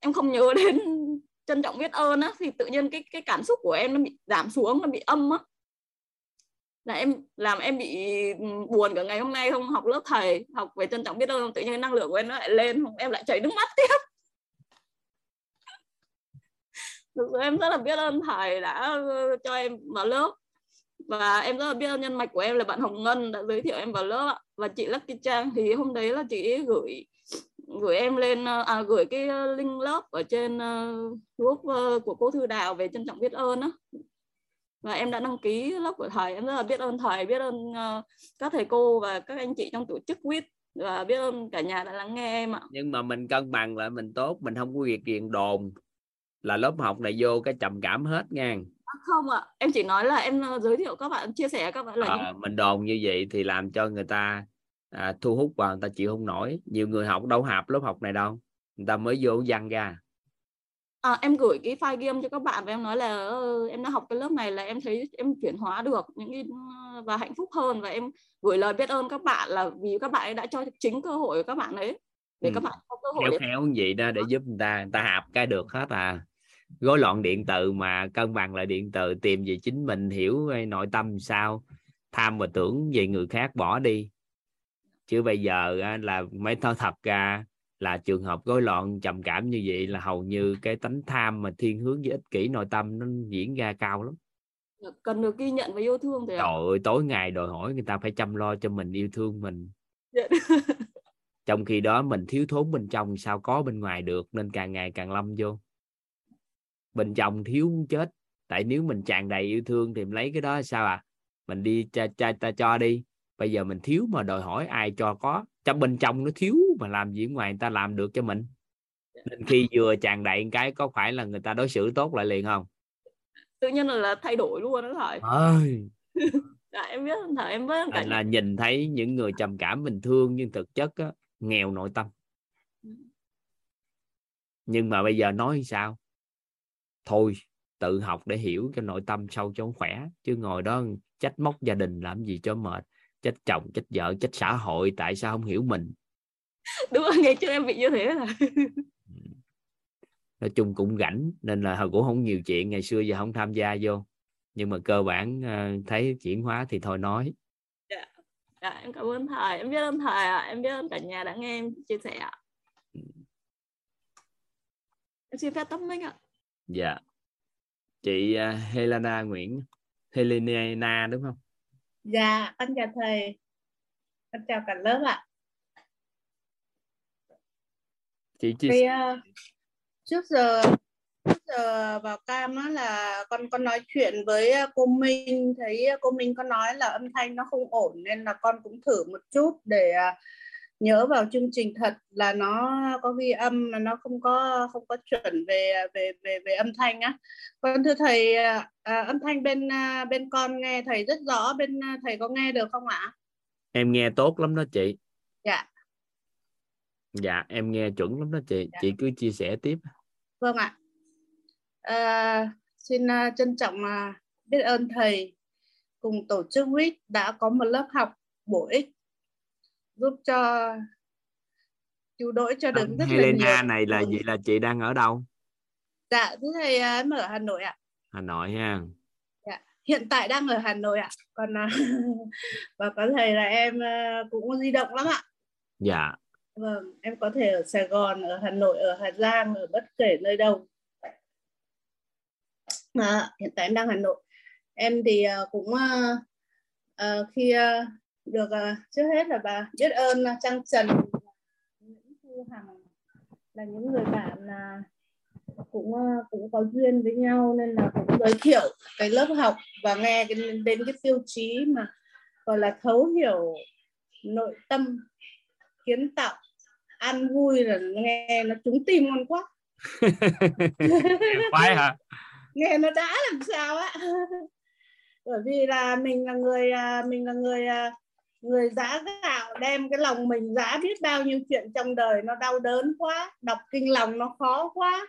em không nhớ đến <laughs> trân trọng biết ơn á thì tự nhiên cái cái cảm xúc của em nó bị giảm xuống nó bị âm á là em làm em bị ừ, buồn cả ngày hôm nay không học lớp thầy học về trân trọng biết ơn tự nhiên năng lượng của em nó lại lên không em lại chảy nước mắt tiếp. <laughs> Thực sự em rất là biết ơn thầy đã ờ, cho em vào lớp. Và em rất là biết ơn nhân mạch của em là bạn Hồng Ngân đã giới thiệu em vào lớp và chị Lucky Trang thì hôm đấy là chị gửi gửi em lên ờ, à, gửi cái ờ, link lớp ở trên uh, group uh, của cô Thư Đào về trân trọng biết ơn á và em đã đăng ký lớp của thầy em rất là biết ơn thầy biết ơn uh, các thầy cô và các anh chị trong tổ chức quýt và biết ơn cả nhà đã lắng nghe em ạ. Nhưng mà mình cân bằng lại mình tốt mình không có việc chuyện đồn. Là lớp học này vô cái trầm cảm hết nha. À, không ạ. Em chỉ nói là em giới thiệu các bạn chia sẻ các bạn là à, mình đồn như vậy thì làm cho người ta à, thu hút vào người ta chịu không nổi. Nhiều người học đâu học lớp học này đâu. Người ta mới vô văn ra à, em gửi cái file game cho các bạn và em nói là em đã học cái lớp này là em thấy em chuyển hóa được những cái và hạnh phúc hơn và em gửi lời biết ơn các bạn là vì các bạn ấy đã cho chính cơ hội của các bạn ấy để ừ. các bạn có cơ hội khéo để... khéo vậy đó để giúp người ta người ta hạp cái được hết à rối loạn điện từ mà cân bằng lại điện từ tìm về chính mình hiểu nội tâm sao tham và tưởng về người khác bỏ đi chứ bây giờ là mấy thơ thật ra là trường hợp rối loạn trầm cảm như vậy là hầu như cái tánh tham mà thiên hướng với ích kỷ nội tâm nó diễn ra cao lắm. Cần được ghi nhận và yêu thương thì trời ơi tối ngày đòi hỏi người ta phải chăm lo cho mình yêu thương mình. <laughs> Trong khi đó mình thiếu thốn bên trong sao có bên ngoài được nên càng ngày càng lâm vô. Bên trong thiếu chết tại nếu mình tràn đầy yêu thương thì mình lấy cái đó sao à? Mình đi cha cha ta cho đi. Bây giờ mình thiếu mà đòi hỏi ai cho có. Trong bên trong nó thiếu mà làm gì ngoài người ta làm được cho mình. Nên khi vừa tràn đầy cái có phải là người ta đối xử tốt lại liền không? Tự nhiên là, là thay đổi luôn đó thầy. Ơi! <laughs> Dạ, em biết thầy em biết cả là nhìn thấy những người trầm cảm bình thường nhưng thực chất á, nghèo nội tâm. Nhưng mà bây giờ nói sao? Thôi tự học để hiểu cái nội tâm sâu cho khỏe. Chứ ngồi đó trách móc gia đình làm gì cho mệt trách chồng trách vợ trách xã hội tại sao không hiểu mình <laughs> đúng rồi ngày trước em bị như thế là nói chung cũng rảnh nên là cũng không nhiều chuyện ngày xưa giờ không tham gia vô. Nhưng mà cơ bản uh, thấy chuyển hóa thì thôi nói. Dạ. dạ em cảm ơn thầy. Em biết ơn thầy ạ. Em biết ơn cả nhà đã nghe em chia sẻ ạ. Em xin phép tóc mic ạ. Dạ. Chị uh, Helena Nguyễn Helena đúng không? Dạ con chào thầy. Con chào cả lớp ạ chị chia Vì, uh, trước giờ trước giờ vào cam á là con con nói chuyện với ờ, cô Minh thấy cô Minh có nói là âm thanh nó không ổn nên là con cũng thử một chút để uh, nhớ vào chương trình thật là nó có ghi âm mà nó không có không có chuẩn về về về về âm thanh á. Con thưa thầy à, âm thanh bên à, bên con nghe thầy rất rõ bên à, thầy có nghe được không ạ? Em nghe tốt lắm đó chị. Dạ dạ em nghe chuẩn lắm đó chị. Dạ. chị cứ chia sẻ tiếp. Vâng ạ. À, xin uh, trân trọng uh, biết ơn thầy. Cùng tổ chức WIT đã có một lớp học bổ ích giúp cho chú đỗi cho được rất Helena là nhiều này là gì là chị đang ở đâu? Dạ thưa thầy em ở Hà Nội ạ. Hà Nội ha. Dạ. hiện tại đang ở Hà Nội ạ. Còn <laughs> và có thể là em cũng di động lắm ạ. Dạ vâng em có thể ở Sài Gòn ở Hà Nội ở Hà Giang ở bất kể nơi đâu. À, hiện tại em đang Hà Nội. Em thì uh, cũng uh, uh, khi uh, được uh, trước hết là bà biết ơn uh, Trang Trần. Nguyễn Thu Hằng là những người bạn uh, cũng uh, cũng có duyên với nhau nên là cũng giới thiệu cái lớp học và nghe cái, đến cái tiêu chí mà gọi là thấu hiểu nội tâm kiến tạo ăn vui là nghe nó trúng tim ngon quá. <laughs> Khoái hả? Nghe nó đã làm sao á. Bởi vì là mình là người à, mình là người à, người giá gạo đem cái lòng mình giá biết bao nhiêu chuyện trong đời nó đau đớn quá đọc kinh lòng nó khó quá.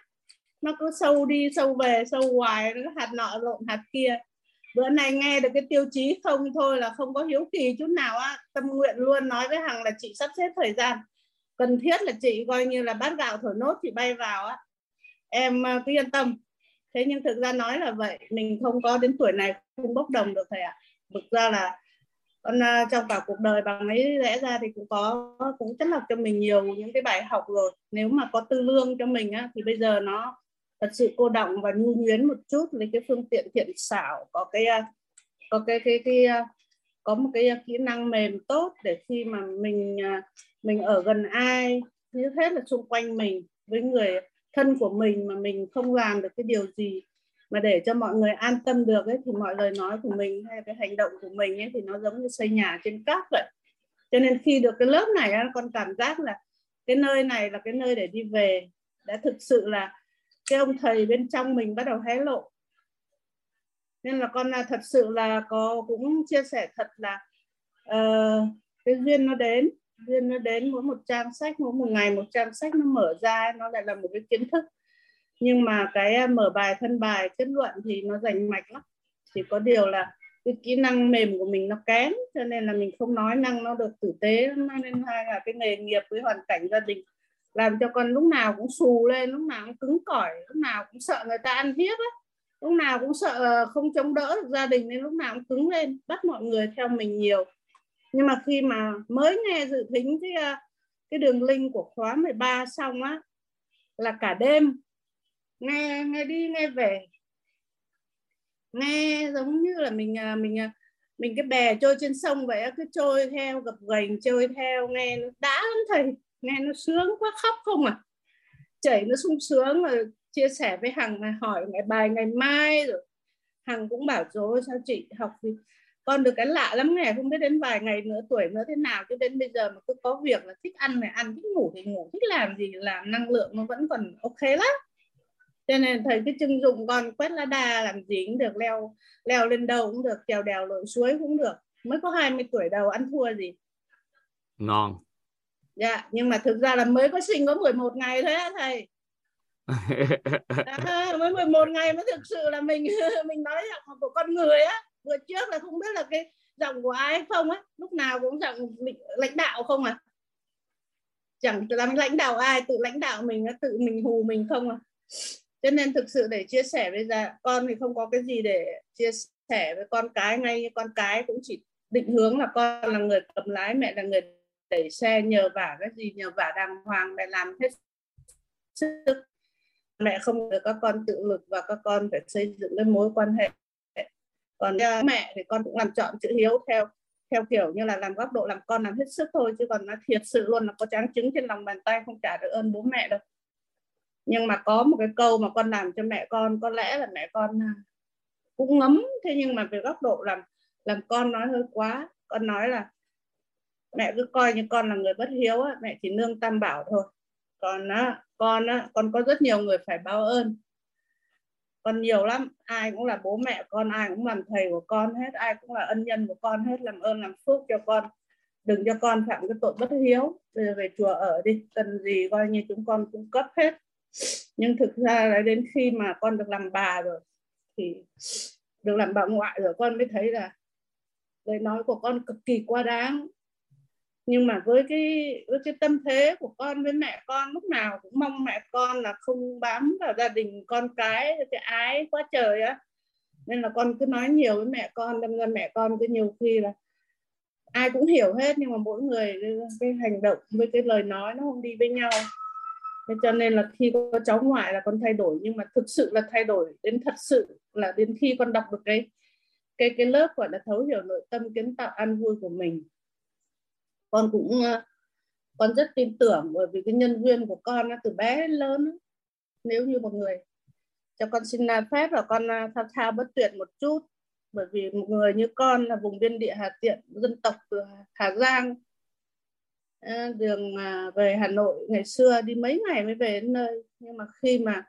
Nó cứ sâu đi sâu về sâu hoài nó hạt nọ lộn hạt kia bữa nay nghe được cái tiêu chí không thôi là không có hiếu kỳ chút nào á. Tâm nguyện luôn nói với hằng là chị sắp xếp thời gian. Cần thiết là chị coi như là bát gạo thổi nốt chị bay vào á. Em à, cứ yên tâm. Thế nhưng thực ra nói là vậy mình không có đến tuổi này không bốc đồng được thầy ạ. Thực ra là con à, trong cả cuộc đời bằng ấy lẽ ra thì cũng có cũng chất lọc cho mình nhiều những cái bài học rồi. Nếu mà có tư lương cho mình á, thì bây giờ nó thật sự cô động và nhu nhuyến một chút lấy cái phương tiện thiện xảo có cái à, có cái cái cái, cái có một cái à, kỹ năng mềm tốt để khi mà mình mình ở gần ai thứ hết là xung quanh mình với người thân của mình mà mình không làm được cái điều gì mà để cho mọi người an tâm được ấy thì mọi lời nói của mình hay cái hành động của mình ấy thì nó giống như xây nhà trên cát vậy. Cho nên khi được cái lớp này con cảm giác là cái nơi này là cái nơi để đi về đã thực sự là cái ông thầy bên trong mình bắt đầu hé lộ. Nên là con là thật sự là có cũng chia sẻ thật là uh, cái duyên nó đến duyên nó đến mỗi một trang sách mỗi một ngày một trang sách nó mở ra nó lại là một cái kiến thức. Nhưng mà cái à, mở bài thân bài kết luận thì nó rành mạch lắm. Chỉ có điều là cái kỹ năng mềm của mình nó kém cho nên là mình không nói năng nó được tử tế nên hai là cái nghề nghiệp với hoàn cảnh gia đình làm cho con lúc nào cũng xù lên, lúc nào cũng cứng cỏi, lúc nào cũng sợ người ta ăn hiếp ấy lúc nào cũng sợ không chống đỡ được gia đình nên lúc nào cũng cứng lên, bắt mọi người theo mình nhiều. Nhưng mà khi mà mới nghe dự thính cái cái đường link của khóa 13 xong á, là cả đêm, nghe nghe đi, nghe về. Nghe giống như là mình à, mình à, mình cái bè trôi trên sông vậy cứ trôi theo, gập ghềnh, trôi theo, nghe nó đã lắm thầy nghe nó sướng quá, khóc không à? Chảy nó sung sướng rồi chia sẻ với hằng này hỏi ngày bài ngày mai rồi. Hằng cũng bảo rồi sao chị học gì? Con được cái lạ lắm nghe, không biết đến vài ngày nữa, tuổi nữa thế nào chứ đến bây giờ mà cứ có việc là thích ăn này, ăn thích ngủ thì ngủ, thích làm gì làm, năng lượng nó vẫn còn ok lắm. Cho nên thầy cái trưng dụng con quét lá đa làm gì cũng được, leo leo lên đầu cũng được, trèo đèo lội suối cũng được. Mới có 20 tuổi đầu ăn thua gì. Ngon dạ nhưng mà thực ra là mới có sinh có 11 ngày thôi á thầy. À, <laughs> mới 11 ngày mới thực sự là mình <laughs> mình nói giọng của con người á. Vừa trước là không biết là cái giọng của ai không á. Lúc nào cũng giọng lãnh đạo không à? Chẳng làm lãnh đạo ai tự lãnh đạo mình tự mình hù mình không à? Cho nên thực sự để chia sẻ với gia con thì không có cái gì để chia sẻ với con cái ngay. Như con cái cũng chỉ định hướng là con là người cầm lái mẹ là người đẩy xe nhờ vả cái gì, nhờ vả đàng hoàng mẹ làm hết sức. Mẹ không được các con tự lực và các con phải xây dựng cái mối quan hệ. Còn mẹ thì con cũng làm chọn chữ hiếu theo theo kiểu như là làm góc độ làm con làm hết sức thôi, chứ còn nó thiệt sự luôn là có tráng trứng trên lòng bàn tay, không trả được ơn bố mẹ đâu. Nhưng mà có một cái câu mà con làm cho mẹ con, có lẽ là mẹ con à, cũng ngấm. Thế nhưng mà về góc độ làm làm con nói hơi quá. Con nói là mẹ cứ coi như con là người bất hiếu á, mẹ chỉ nương tam bảo thôi. Còn á, con á, con có rất nhiều người phải báo ơn. Con nhiều lắm ai cũng là bố mẹ con ai cũng làm thầy của con hết ai cũng là ân nhân của con hết làm ơn làm phước cho con. Đừng cho con phạm cái tội bất hiếu bây giờ về chùa ở đi cần gì coi như chúng con cung cấp hết. Nhưng thực ra là đến khi mà con được làm bà rồi thì được làm bà ngoại rồi con mới thấy là lời nói của con cực kỳ quá đáng nhưng mà với cái với cái tâm thế của con, với mẹ con, lúc nào cũng mong mẹ con là không bám vào gia đình con cái cái ái quá trời á. Nên là con cứ nói nhiều với mẹ con, đâm ra mẹ con cứ nhiều khi là ai cũng hiểu hết, nhưng mà mỗi người, cái hành động, với cái lời nói nó không đi với nhau. Thế cho nên là khi có cháu ngoại là con thay đổi, nhưng mà thực sự là thay đổi đến thật sự là đến khi con đọc được cái cái cái lớp gọi là thấu hiểu nội tâm, kiến tạo an vui của mình con cũng ờ, con rất tin tưởng bởi vì cái nhân duyên của con từ bé đến lớn nếu như một người cho con xin phép và con ờ, thao thao bất tuyệt một chút. Bởi vì một người như con là vùng biên địa Hà Tiện, dân tộc từ Hà Giang ờ, đường về Hà Nội ngày xưa đi mấy ngày mới về đến nơi. Nhưng mà khi mà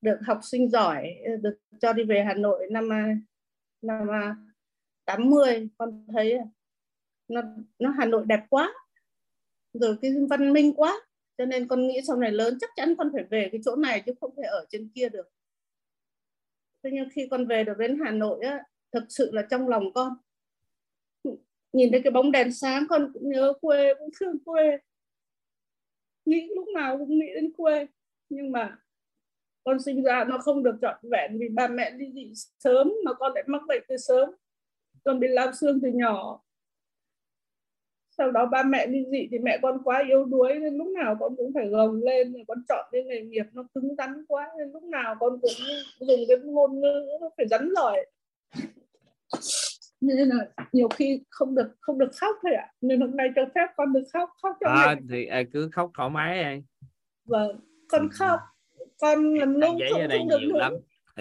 được học sinh giỏi được cho đi về Hà Nội năm năm 80 con thấy nó nó Hà Nội đẹp quá, rồi cái văn minh quá, cho nên con nghĩ sau này lớn chắc chắn con phải về cái chỗ này chứ không thể ở trên kia được. Thế nhưng khi con về được đến Hà Nội á thực sự là trong lòng con, nhìn thấy cái bóng đèn sáng con cũng nhớ quê, cũng thương quê. Nghĩ lúc nào cũng nghĩ đến quê, nhưng mà con sinh ra nó không được trọn vẹn vì ba mẹ đi dị sớm mà con lại mắc bệnh từ sớm. Con bị lao xương từ nhỏ sau đó ba mẹ ly dị thì mẹ con quá yếu đuối nên lúc nào con cũng phải gồng lên con chọn cái nghề nghiệp nó cứng rắn quá nên lúc nào con cũng dùng cái ngôn ngữ nó phải rắn giỏi. Nên là nhiều khi không được không được khóc thôi ạ. À. nên hôm nay cho phép con được khóc khóc cho à, thì à, cứ khóc thoải mái em vâng con ừ. khóc con làm giấy không, đây nhiều lắm.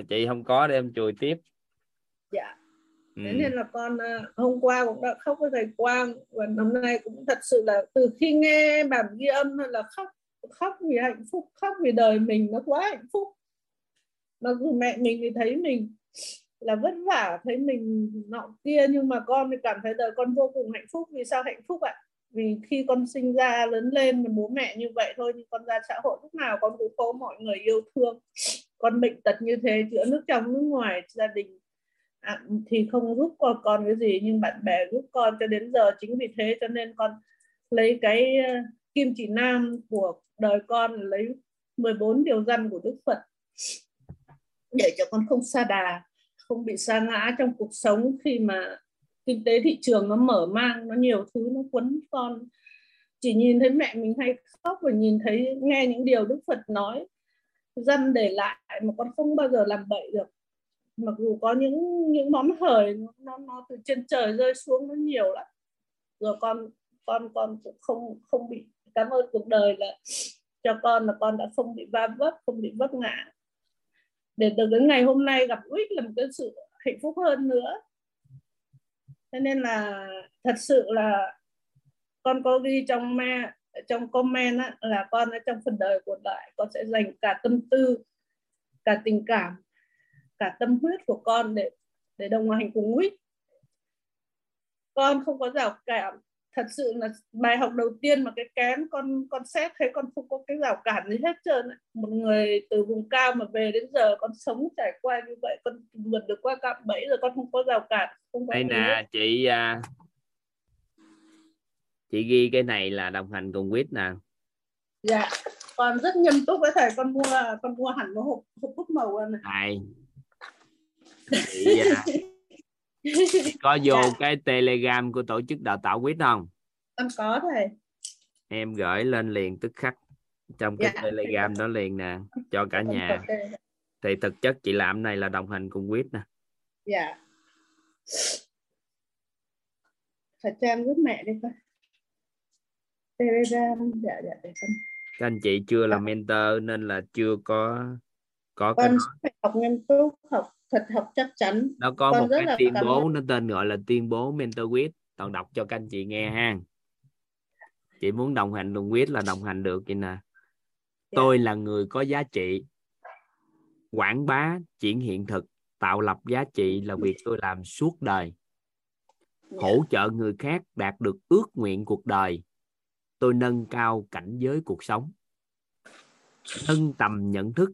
Chị không có để em chùi tiếp. Dạ thế ừ. nên là con à, hôm qua cũng đã khóc với thầy Quang và năm nay cũng thật sự là từ khi nghe bản ghi âm là khóc khóc vì hạnh phúc khóc vì đời mình nó quá hạnh phúc. Mặc dù mẹ mình thì thấy mình là vất vả thấy mình nọ kia nhưng mà con thì cảm thấy đời con vô cùng hạnh phúc. Vì sao hạnh phúc ạ? Vì khi con sinh ra lớn lên mà bố mẹ như vậy thôi nhưng con ra xã hội lúc nào con cũng có mọi người yêu thương. Con bệnh tật như thế giữa nước trong nước ngoài gia đình à, thì không giúp con con cái gì nhưng bạn bè giúp con cho đến giờ. Chính vì thế cho nên con lấy cái ờ, kim chỉ nam của đời con lấy 14 điều răn của Đức Phật để cho con không xa đà không bị sa ngã trong cuộc sống khi mà kinh tế thị trường nó mở mang nó nhiều thứ nó quấn con. Chỉ nhìn thấy mẹ mình hay khóc và nhìn thấy nghe những điều Đức Phật nói dân để lại mà con không bao giờ làm bậy được mặc dù có những những món hời nó nó từ trên trời rơi xuống nó nhiều lắm. Rồi con con con cũng không không bị cảm ơn cuộc đời là cho con là con đã không bị va vấp không bị vấp ngã. Để từ đến ngày hôm nay gặp Uýt là một cái sự hạnh phúc hơn nữa. Thế nên là thật sự là con có ghi trong me trong comment á, là con ở trong phần đời của đại con sẽ dành cả tâm tư cả tình cảm cả tâm huyết của con để để đồng hành cùng Quýt con không có rào cản. Thật sự là bài học đầu tiên mà cái kén con con xét thấy con không có cái rào cản gì hết trơn một người từ vùng cao mà về đến giờ con sống trải qua như vậy con vượt được qua cạm bẫy rồi con không có rào cản không có đây nè chị à, chị ghi cái này là đồng hành cùng quýt nè. Dạ con rất nghiêm túc với thầy con mua con mua hẳn một hộp hộp bút màu này này chị, à, chị <laughs> có vô dạ. cái telegram của tổ chức đào tạo quýt không? Con có thầy em gửi lên liền tức khắc trong cái dạ. telegram đó liền nè cho cả nhà. thì thực chất chị làm này là đồng hành cùng quýt nè. Dạ. Phải cho em giúp mẹ đi coi. Telegram dạ dạ để con. Các anh chị chưa là dạ. mentor nên là chưa có có con cái phải học nghiêm túc học thật học chắc chắn. Nó có con một cái tuyên bố nó tên gọi là tuyên bố mentor quýt toàn đọc cho các anh chị nghe ha. Chị muốn đồng hành đồng quyết là đồng hành được vậy nè. Yeah. tôi là người có giá trị. Quảng bá chuyển hiện thực tạo lập giá trị là việc tôi làm suốt đời. Yeah. hỗ trợ người khác đạt được ước nguyện cuộc đời. Tôi nâng cao cảnh giới cuộc sống. Nâng tầm nhận thức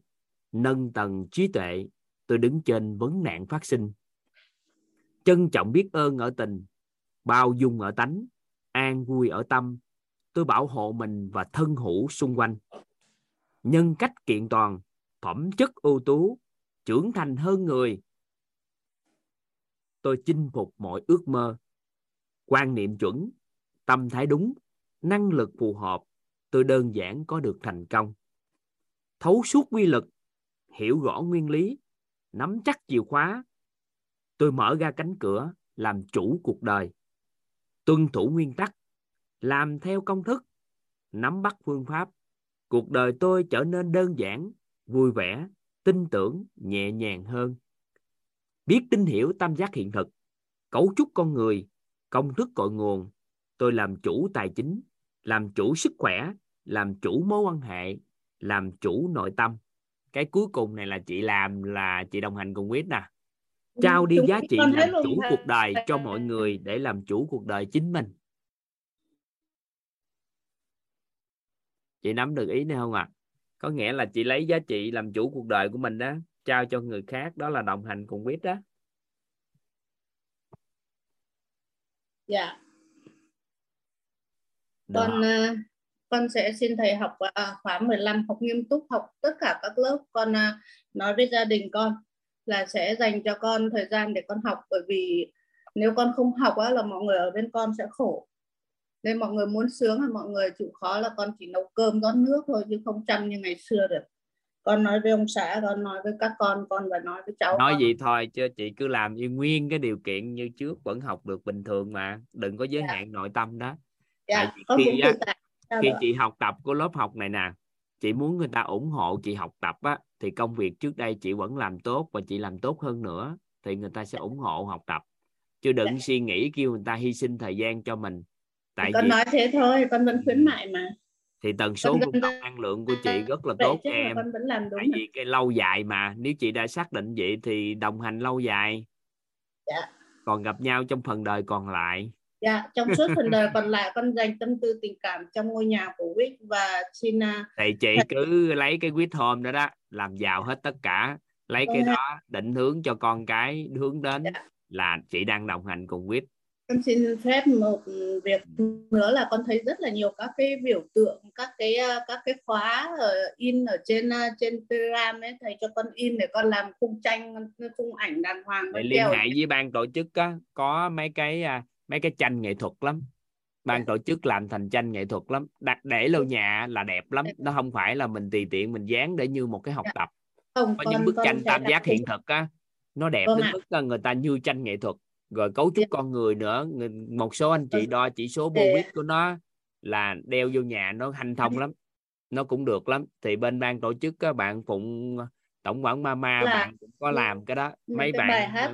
nâng tầng trí tuệ tôi đứng trên vấn nạn phát sinh. Trân trọng biết ơn ở tình, bao dung ở tánh, an vui ở tâm. Tôi bảo hộ mình và thân hữu xung quanh. Nhân cách kiện toàn, phẩm chất ưu tú, trưởng thành hơn người. Tôi chinh phục mọi ước mơ. Quan niệm chuẩn, tâm thái đúng, năng lực phù hợp. Tôi đơn giản có được thành công. Thấu suốt quy lực hiểu rõ nguyên lý nắm chắc chìa khóa. Tôi mở ra cánh cửa, làm chủ cuộc đời. Tuân thủ nguyên tắc, làm theo công thức, nắm bắt phương pháp. Cuộc đời tôi trở nên đơn giản, vui vẻ, tin tưởng, nhẹ nhàng hơn. Biết tin hiểu tam giác hiện thực, cấu trúc con người, công thức cội nguồn. Tôi làm chủ tài chính, làm chủ sức khỏe, làm chủ mối quan hệ, làm chủ nội tâm cái cuối cùng này là chị làm là chị đồng hành cùng quyết nè. Trao đi giá trị làm chủ cuộc đời cho <laughs> mọi người để làm chủ cuộc đời chính mình. Chị nắm được ý này không ạ? À? có nghĩa là chị lấy giá trị làm chủ cuộc đời của mình đó trao cho người khác đó là đồng hành cùng quyết đó dạ. Con uh, con sẽ xin thầy học uh, khóa 15 học nghiêm túc học tất cả các lớp. Con uh, nói với gia đình con là sẽ dành cho con thời gian để con học bởi vì nếu con không học á, là mọi người ở bên con sẽ khổ. Nên mọi người muốn sướng là mọi người chịu khó là con chỉ nấu cơm rót nước thôi chứ không chăm như ngày xưa được. Con nói với ông xã con nói với các con con và nói với cháu nói con. gì thôi chứ chị cứ làm như nguyên cái điều kiện như trước vẫn học được bình thường mà. Đừng có giới dạ. hạn nội tâm đó. Dạ, Tại vì khi á, khi chị học tập của lớp học này nè chị muốn người ta ủng hộ chị học tập á thì công việc trước đây chị vẫn làm tốt và chị làm tốt hơn nữa thì người ta sẽ ủng hộ học tập. Chứ đừng dạ. suy nghĩ kêu người ta hy sinh thời gian cho mình. Tại con vì nói thế thôi con vẫn khuyến mại mà. Thì tần số cung cấp năng lượng của chị rất là tốt em. con vẫn làm đúng tại vì cái lâu dài mà nếu chị đã xác định vậy thì đồng hành lâu dài. Dạ. còn gặp nhau trong phần đời còn lại dạ trong suốt phần đời còn lại con dành tâm tư tình cảm trong ngôi nhà của Wick và xin uh... thì chị cứ lấy cái Wick Home đó đó làm giàu hết tất cả lấy cái đó định hướng cho con cái hướng đến dạ. là chị đang đồng hành cùng Wick. Con xin phép một việc nữa là con thấy rất là nhiều các cái biểu tượng các cái ờ, các cái khóa ở in ở trên ờ, trên Telegram ấy thầy cho con in để con làm khung tranh khung ảnh đàng hoàng để liên hệ với ban tổ chức á, có mấy cái à, mấy cái tranh nghệ thuật lắm. Ban. Dạ. tổ chức làm thành tranh nghệ thuật lắm. Đặt để lâu nhà là đẹp lắm. Dạ. nó không phải là mình tùy tiện mình dán để như một cái học. Dạ. tập. Không, có con, những bức tranh tam giác hiện thực á nó đẹp vâng đến mức người ta như tranh nghệ thuật. Rồi cấu trúc con người nữa. Một số anh chị vâng. đo chỉ số Bowit của nó là đeo vô nhà nó hanh thông lắm. Nó cũng được lắm. Thì bên ban tổ chức các bạn phụng tổng quản mama là... bạn cũng có làm cái đó. Mấy cái bạn hát...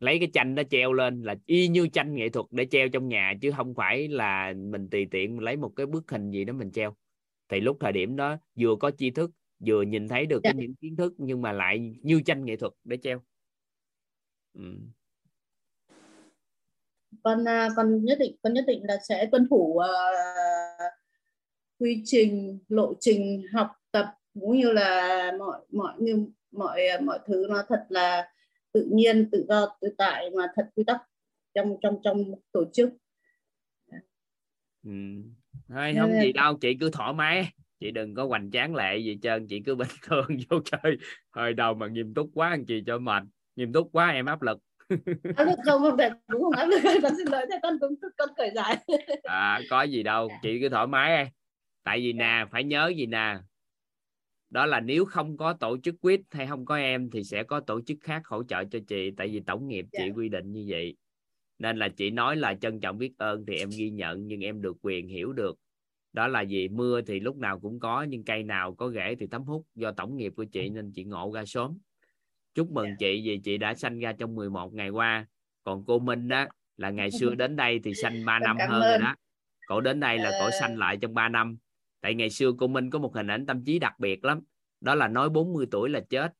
lấy cái tranh đó treo lên là y như tranh nghệ thuật để treo trong nhà chứ không phải là mình tùy tiện lấy một cái bức hình gì đó mình treo thì lúc thời điểm đó vừa có tri thức vừa nhìn thấy được cái dạ. những kiến thức nhưng mà lại như tranh nghệ thuật để treo ừ. con à, con nhất định con nhất định là sẽ tuân thủ uh, quy trình lộ trình học tập cũng như là mọi mọi như mọi mọi thứ nó thật là tự nhiên tự do tự tại mà thật quy tắc trong trong trong tổ chức. Ừ. Thôi, không? gì đâu chị cứ thoải mái. Chị đừng có hoành tráng lệ gì trơn. Chị cứ bình <laughs> thường vô chơi. Hồi đầu mà nghiêm túc quá anh chị cho mệt. Nghiêm túc quá em áp lực. <laughs> Áp lực không không được cũng không áp lực. <laughs> Con xin lỗi con cũng con cởi giải. À có gì đâu. Chị cứ thoải mái. Em tại vì nè phải nhớ gì nè đó là nếu không có tổ chức quýt hay không có em thì sẽ có tổ chức khác hỗ trợ cho chị tại vì tổng nghiệp chị yeah. quy định như vậy. Nên là chị nói là trân trọng biết ơn thì em ghi nhận nhưng em được quyền hiểu được. Đó là gì mưa thì lúc nào cũng có nhưng cây nào có rễ thì tắm hút do tổng nghiệp của chị nên chị ngộ ra sớm. Chúc mừng chị vì chị đã sanh ra trong 11 ngày qua. Còn cô Minh đó là ngày xưa đến đây thì sanh 3 <laughs> năm hơn rồi đó. Cổ đến đây là cổ sanh lại trong 3 năm tại ngày xưa cô Minh có một hình ảnh tâm trí đặc biệt lắm. Đó là nói 40 tuổi là chết.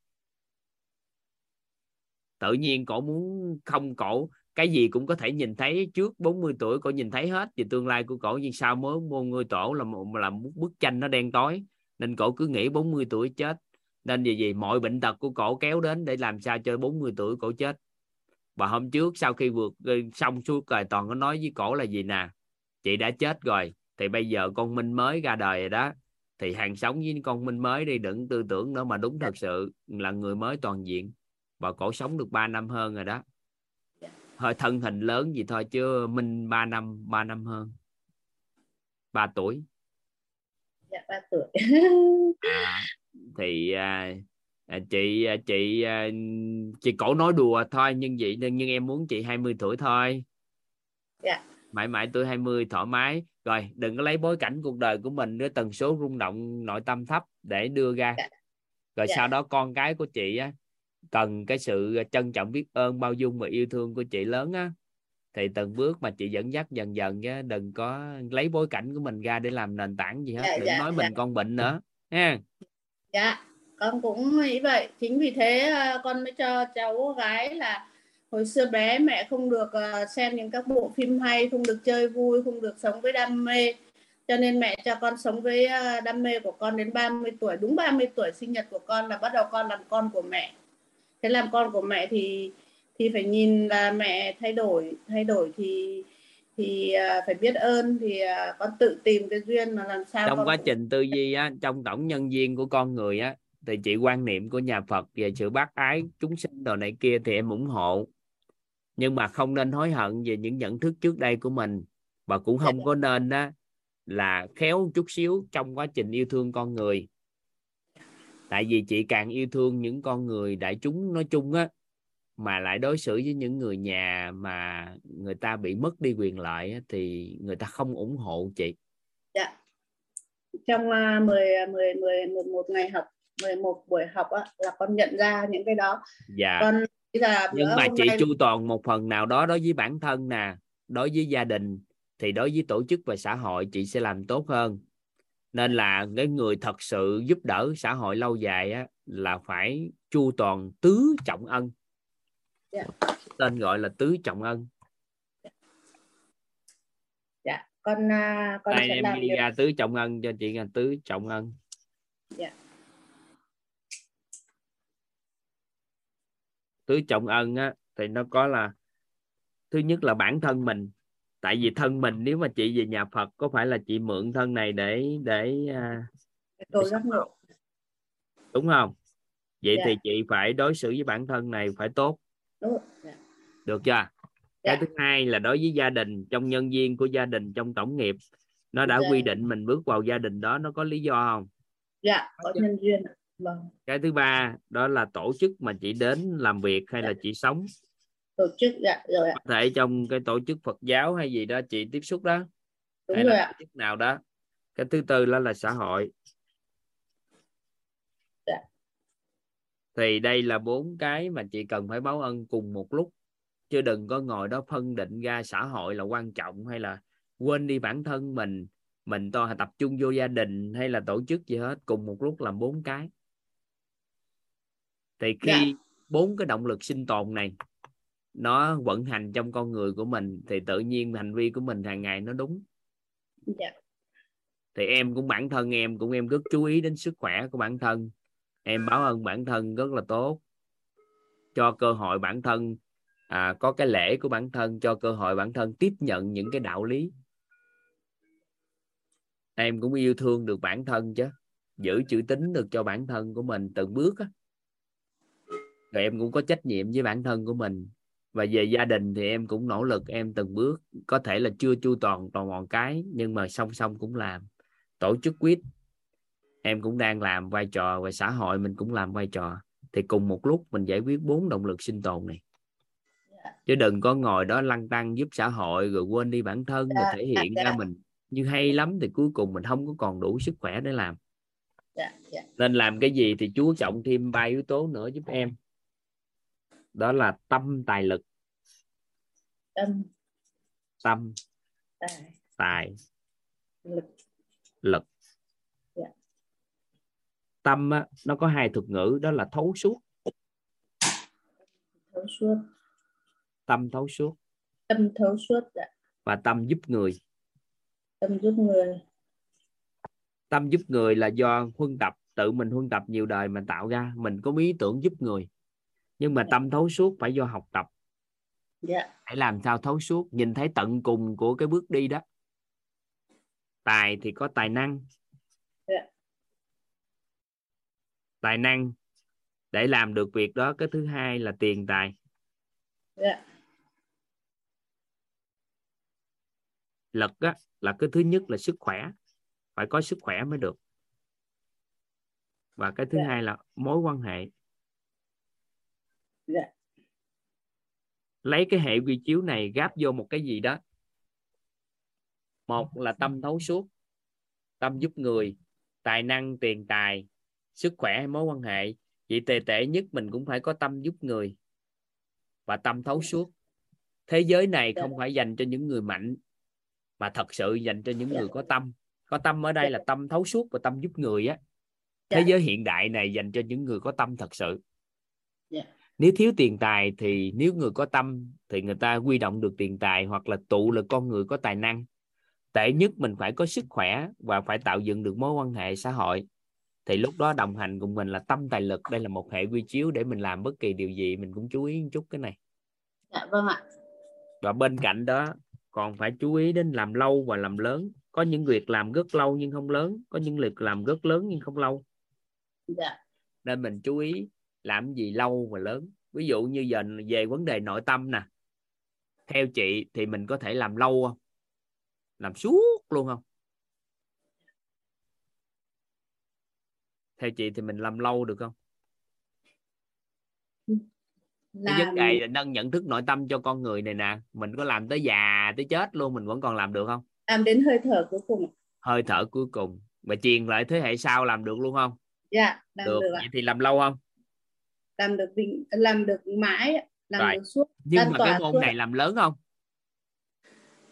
Tự nhiên cổ muốn không cổ, cái gì cũng có thể nhìn thấy. Trước 40 tuổi cổ nhìn thấy hết về tương lai của cổ nhưng sao mới môn người tổ là một là một bức tranh nó đen tối. Nên cổ cứ nghĩ 40 tuổi chết. Nên vì gì mọi bệnh tật của cổ kéo đến để làm sao cho 40 tuổi cổ chết. Và hôm trước sau khi vượt ờ, xong suốt rồi, toàn có nói với cổ là gì nè? Chị đã chết rồi thì bây giờ con minh mới ra đời rồi đó. Thì hàng sống với con minh mới đi đừng tư tưởng nữa mà đúng thật sự là người mới toàn diện. Và cổ sống được 3 năm hơn rồi đó. Hơi thân hình lớn gì thôi chứ minh 3 năm 3 năm hơn. 3 tuổi. Dạ 3 tuổi. <laughs> À, thì à, à, chị à, chị chị cổ nói đùa thôi nhưng vậy nhưng em muốn chị 20 tuổi thôi. Dạ. Mãi mãi tuổi 20 thoải mái rồi đừng có lấy bối cảnh cuộc đời của mình với tần số rung động nội tâm thấp để đưa ra dạ. rồi Dạ. sau đó con cái của chị á cần cái sự trân trọng biết ơn bao dung và yêu thương của chị lớn á thì từng bước mà chị dẫn dắt dần dần chứ đừng có lấy bối cảnh của mình ra để làm nền tảng gì hết Dạ, đừng dạ, nói dạ. mình con bệnh nữa ha Dạ, con cũng nghĩ vậy. Chính vì thế à, con mới cho cháu gái là hồi xưa bé mẹ không được à, xem những các bộ phim hay, không được chơi vui, không được sống với đam mê. Cho nên mẹ cho con sống với à, đam mê của con đến 30 tuổi. Đúng 30 tuổi sinh nhật của con là bắt đầu con làm con của mẹ. Thế làm con của mẹ thì thì phải nhìn là mẹ thay đổi, thay đổi thì thì à, phải biết ơn thì con tự tìm cái duyên mà làm sao trong quá cũng- trình tư duy á trong tổng nhân duyên của con người á thì chị quan niệm của nhà Phật về sự bác ái chúng sinh đồ này kia thì em ủng hộ nhưng mà không nên hối hận về những nhận thức trước đây của mình và cũng Dạ. không có nên đó là khéo chút xíu trong quá trình yêu thương con người tại vì chị càng yêu thương những con người đại chúng nói chung á mà lại đối xử với những người nhà mà người ta bị mất đi quyền lợi á, thì người ta không ủng hộ chị Dạ. Trong uh, 10 10 10 11 ngày học, 11 buổi học á là con nhận ra những cái đó. dạ Con là nhưng mà chị nay chu toàn một phần nào đó đối với bản thân nè đối với gia đình thì đối với tổ chức và xã hội chị sẽ làm tốt hơn. Nên là cái người thật sự giúp đỡ xã hội lâu dài á, là phải chu toàn tứ trọng ân. Dạ. tên gọi là tứ trọng ân. Dạ con uh, con đây sẽ em làm điều ra tứ trọng ân cho chị là tứ trọng ân tứ trọng ân á thì nó có là thứ nhất là bản thân mình tại vì thân mình nếu mà chị về nhà Phật có phải là chị mượn thân này để để à, tôi giác ngộ. đúng không vậy Dạ. thì chị phải đối xử với bản thân này phải tốt Đúng rồi. Dạ. được chưa cái Dạ. thứ hai là đối với gia đình trong nhân viên của gia đình trong tổng nghiệp nó đã Dạ. quy định mình bước vào gia đình đó nó có lý do không Dạ, có nhân duyên. Vâng. cái thứ ba đó là tổ chức mà chị đến làm việc hay là chị sống Tổ chức dạ rồi ạ. có thể trong cái tổ chức Phật giáo hay gì đó chị tiếp xúc đó Đúng hay rồi là ạ. tổ chức nào đó cái thứ tư đó là xã hội Dạ. thì đây là bốn cái mà chị cần phải báo ân cùng một lúc chứ đừng có ngồi đó phân định ra xã hội là quan trọng hay là quên đi bản thân mình mình to tập trung vô gia đình hay là tổ chức gì hết cùng một lúc làm bốn cái thì khi Dạ. bốn cái động lực sinh tồn này nó vận hành trong con người của mình thì tự nhiên hành vi của mình hàng ngày nó đúng. Dạ. thì em cũng bản thân em cũng em rất chú ý đến sức khỏe của bản thân. Em báo ơn bản thân rất là tốt. Cho cơ hội bản thân à, có cái lễ của bản thân cho cơ hội bản thân tiếp nhận những cái đạo lý. Em cũng yêu thương được bản thân chứ giữ chữ tín được cho bản thân của mình từng bước á rồi em cũng có trách nhiệm với bản thân của mình. Và về gia đình thì em cũng nỗ lực em từng bước. Có thể là chưa chu toàn toàn mọi cái nhưng mà song song cũng làm. Tổ chức quýt. Em cũng đang làm vai trò và xã hội mình cũng làm vai trò. Thì cùng một lúc mình giải quyết bốn động lực sinh tồn này. Chứ đừng có ngồi đó lăn tăng giúp xã hội rồi quên đi bản thân rồi thể hiện ra mình. Như hay lắm thì cuối cùng mình không có còn đủ sức khỏe để làm. Dạ. Dạ. nên làm cái gì thì chú trọng thêm ba yếu tố nữa giúp em đó là tâm tài lực. Tâm. Tâm. Tài. Tài. Lực. lực. Dạ. tâm á, nó có hai thuật ngữ đó là thấu suốt. Thấu suốt. tâm thấu suốt. Tâm thấu suốt dạ. và tâm giúp người. Tâm giúp người. tâm giúp người là do huân tập tự mình huân tập nhiều đời mà tạo ra. Mình có ý tưởng giúp người nhưng mà tâm thấu suốt phải do học tập. Dạ. Phải làm sao thấu suốt? Nhìn thấy tận cùng của cái bước đi đó. Tài thì có tài năng. Dạ. tài năng để làm được việc đó cái thứ hai là tiền tài. Dạ. Lực á, là cái thứ nhất là sức khỏe. Phải có sức khỏe mới được. Và cái thứ Dạ. hai là mối quan hệ Dạ. lấy cái hệ quy chiếu này gáp vô một cái gì đó một là tâm thấu suốt tâm giúp người tài năng tiền tài sức khỏe hay mối quan hệ vậy tệ tệ nhất mình cũng phải có tâm giúp người và tâm thấu suốt thế giới này Dạ. không phải dành cho những người mạnh mà thật sự dành cho những Dạ. người có tâm có tâm ở đây là tâm thấu suốt và tâm giúp người á thế giới hiện đại này dành cho những người có tâm thật sự. Nếu thiếu tiền tài thì nếu người có tâm thì người ta quy động được tiền tài hoặc là tụ là con người có tài năng. Tệ nhất mình phải có sức khỏe và phải tạo dựng được mối quan hệ xã hội. Thì lúc đó đồng hành cùng mình là tâm tài lực đây là một hệ quy chiếu để mình làm bất kỳ điều gì mình cũng chú ý một chút cái này. Dạ vâng ạ. Và bên cạnh đó còn phải chú ý đến làm lâu và làm lớn. Có những việc làm rất lâu nhưng không lớn có những việc làm rất lớn nhưng không lâu. Dạ. Nên mình chú ý làm gì lâu và lớn. Ví dụ như giờ về vấn đề nội tâm nè theo chị thì mình có thể làm lâu không? Làm suốt luôn không? Theo chị thì mình làm lâu được không? Cái là vấn đề là nâng nhận thức nội tâm cho con người này nè mình có làm tới già tới chết luôn mình vẫn còn làm được không? Làm đến hơi thở cuối cùng hơi thở cuối cùng. Và truyền lại thế hệ sau làm được luôn không? Dạ làm được, được, ạ. vậy thì làm lâu không làm được vĩnh làm được mãi làm Rồi. được suốt nhưng mà cái môn suốt này làm lớn không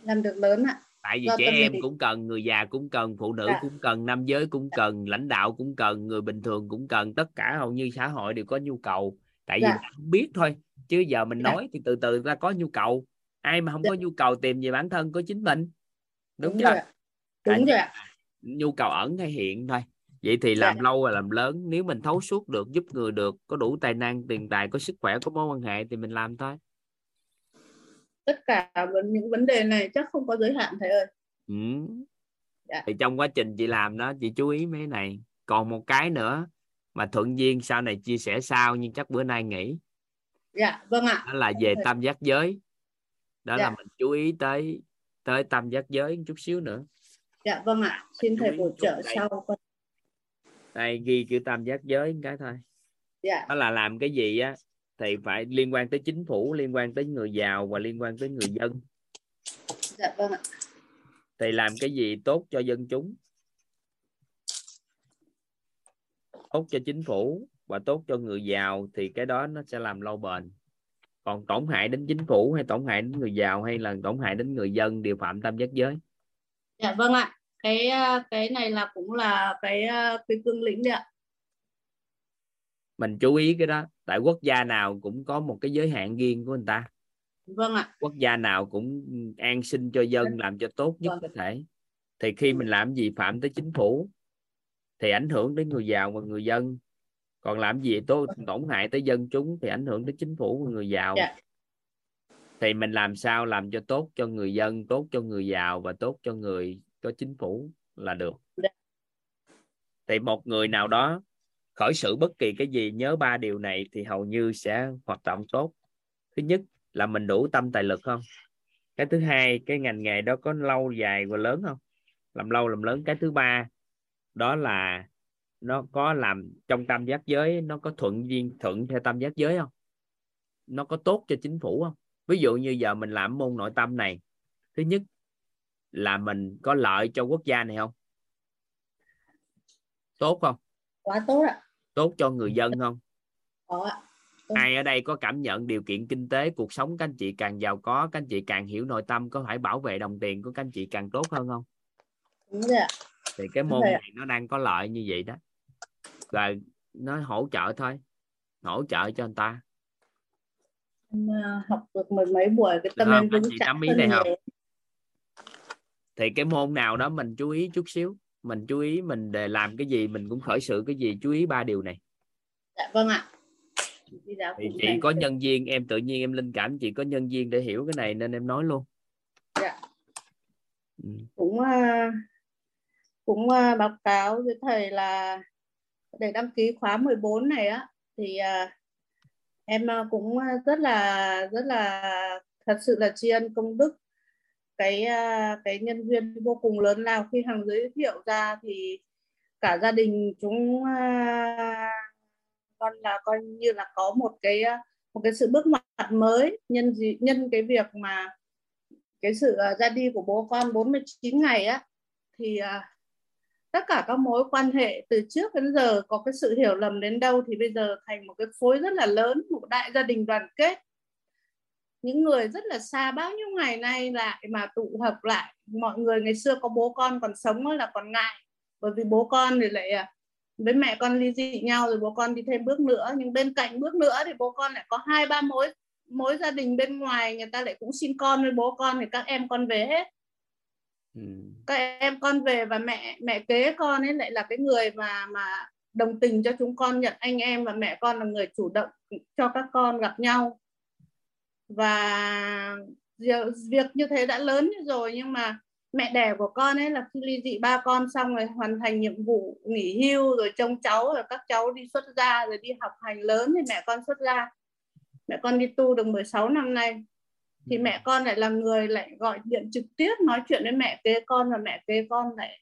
làm được lớn ạ tại vì Do trẻ em cũng cần người già cũng cần phụ nữ Dạ. cũng cần nam giới cũng cần lãnh đạo cũng cần người bình thường cũng cần tất cả hầu như xã hội đều có nhu cầu tại vì Dạ. không biết thôi chứ giờ mình Dạ. nói thì từ từ ta có nhu cầu ai mà không Dạ. có nhu cầu tìm về bản thân của chính mình đúng, đúng chưa rồi đúng nhà rồi nhu cầu ẩn hay hiện thôi vậy thì Dạ. làm lâu và làm lớn nếu mình thấu suốt được giúp người được có đủ tài năng tiền tài có sức khỏe có mối quan hệ thì mình làm thôi tất cả những vấn đề này chắc không có giới hạn thầy ơi ừ. Dạ. thì trong quá trình chị làm đó chị chú ý mấy này còn một cái nữa mà thuận duyên sau này chia sẻ sau nhưng chắc bữa nay nghỉ dạ vâng ạ đó là về Thầy. tam giác giới đó là Dạ. mình chú ý tới tới tam giác giới một chút xíu nữa dạ vâng ạ xin thầy bổ trợ sau đây ghi chữ tam giác giới cái thôi. Dạ. Đó là làm cái gì á thì phải liên quan tới chính phủ liên quan tới người giàu và liên quan tới người dân. Dạ vâng ạ. Thì làm cái gì tốt cho dân chúng? Tốt cho chính phủ và tốt cho người giàu thì cái đó nó sẽ làm lâu bền. Còn tổn hại đến chính phủ hay tổn hại đến người giàu hay là tổn hại đến người dân đều phạm tam giác giới. Dạ vâng ạ cái à, cái này là cũng là cái à, cái cương lĩnh đấy ạ. Mình chú ý cái đó. Tại quốc gia nào cũng có một cái giới hạn riêng của người ta. Vâng ạ. Quốc gia nào cũng an sinh cho dân làm cho tốt nhất Vâng. có thể. Thì khi mình làm gì phạm tới chính phủ thì ảnh hưởng đến người giàu và người dân. Còn làm gì tốt tổn hại tới dân chúng thì ảnh hưởng đến chính phủ và người giàu. Dạ. thì mình làm sao làm cho tốt cho người dân tốt cho người giàu và tốt cho người có chính phủ là được. Dạ. thì một người nào đó khởi sự bất kỳ cái gì nhớ ba điều này thì hầu như sẽ hoạt động tốt. Thứ nhất là mình đủ tâm tài lực không? Cái thứ hai cái ngành nghề đó có lâu dài và lớn không? Làm lâu làm lớn. Cái thứ ba đó là nó có làm trong tam giác giới nó có thuận duyên thuận theo tam giác giới không? Nó có tốt cho chính phủ không? Ví dụ như giờ mình làm môn nội tâm này thứ nhất là mình có lợi cho quốc gia này không? Tốt không? Quá tốt ạ. Tốt cho người dân không? Ừ. ai ở đây có cảm nhận điều kiện kinh tế cuộc sống các anh chị càng giàu có các anh chị càng hiểu nội tâm có phải bảo vệ đồng tiền của các anh chị càng tốt hơn không? Đúng rồi thì cái môn này nó đang có lợi như vậy đó. Và nó hỗ trợ thôi. Hỗ trợ cho người ta. Em, à, học được mười mấy buổi cái tâm em? Anh vững ý hơn này không? Thì cái môn nào đó mình chú ý chút xíu mình chú ý mình để làm cái gì mình cũng khởi sự cái gì chú ý ba điều này dạ vâng ạ thì chị có nhân viên em tự nhiên em linh cảm chị có nhân viên để hiểu cái này nên em nói luôn Dạ. Ừ. cũng à, cũng à, báo cáo với thầy là để đăng ký khóa 14 này á thì à, em cũng rất là rất là thật sự là tri ân công đức cái à, cái nhân duyên vô cùng lớn lao. Khi hàng giới thiệu ra thì cả gia đình chúng à, con là coi như là có một cái à, một cái sự bước ngoặt mới. Nhân nhân cái việc mà cái sự ra đi của bố con 49 ngày á, thì tất cả các mối quan hệ từ trước đến giờ có cái sự hiểu lầm đến đâu thì bây giờ thành một cái khối rất là lớn, một đại gia đình đoàn kết những người rất là xa bao nhiêu ngày nay lại mà tụ hợp lại. Mọi người ngày xưa có bố con còn sống là còn ngại. Bởi vì bố con thì lại à, với mẹ con ly dị nhau rồi bố con đi thêm bước nữa. Nhưng bên cạnh bước nữa thì bố con lại có hai ba mối mối gia đình bên ngoài. Người ta lại cũng xin con với bố con thì các em con về hết. Ừ. các em con về và mẹ mẹ kế con ấy lại là cái người mà mà đồng tình cho chúng con nhận anh em. Và mẹ con là người chủ động cho các con gặp nhau và việc như thế đã lớn như rồi nhưng mà mẹ đẻ của con ấy là khi ly dị ba con xong rồi hoàn thành nhiệm vụ nghỉ hưu rồi trông cháu rồi các cháu đi xuất gia rồi đi học hành lớn thì mẹ con xuất gia. Mẹ con đi tu được 16 năm nay thì mẹ con lại là người lại gọi điện trực tiếp nói chuyện với mẹ kế con và mẹ kế con lại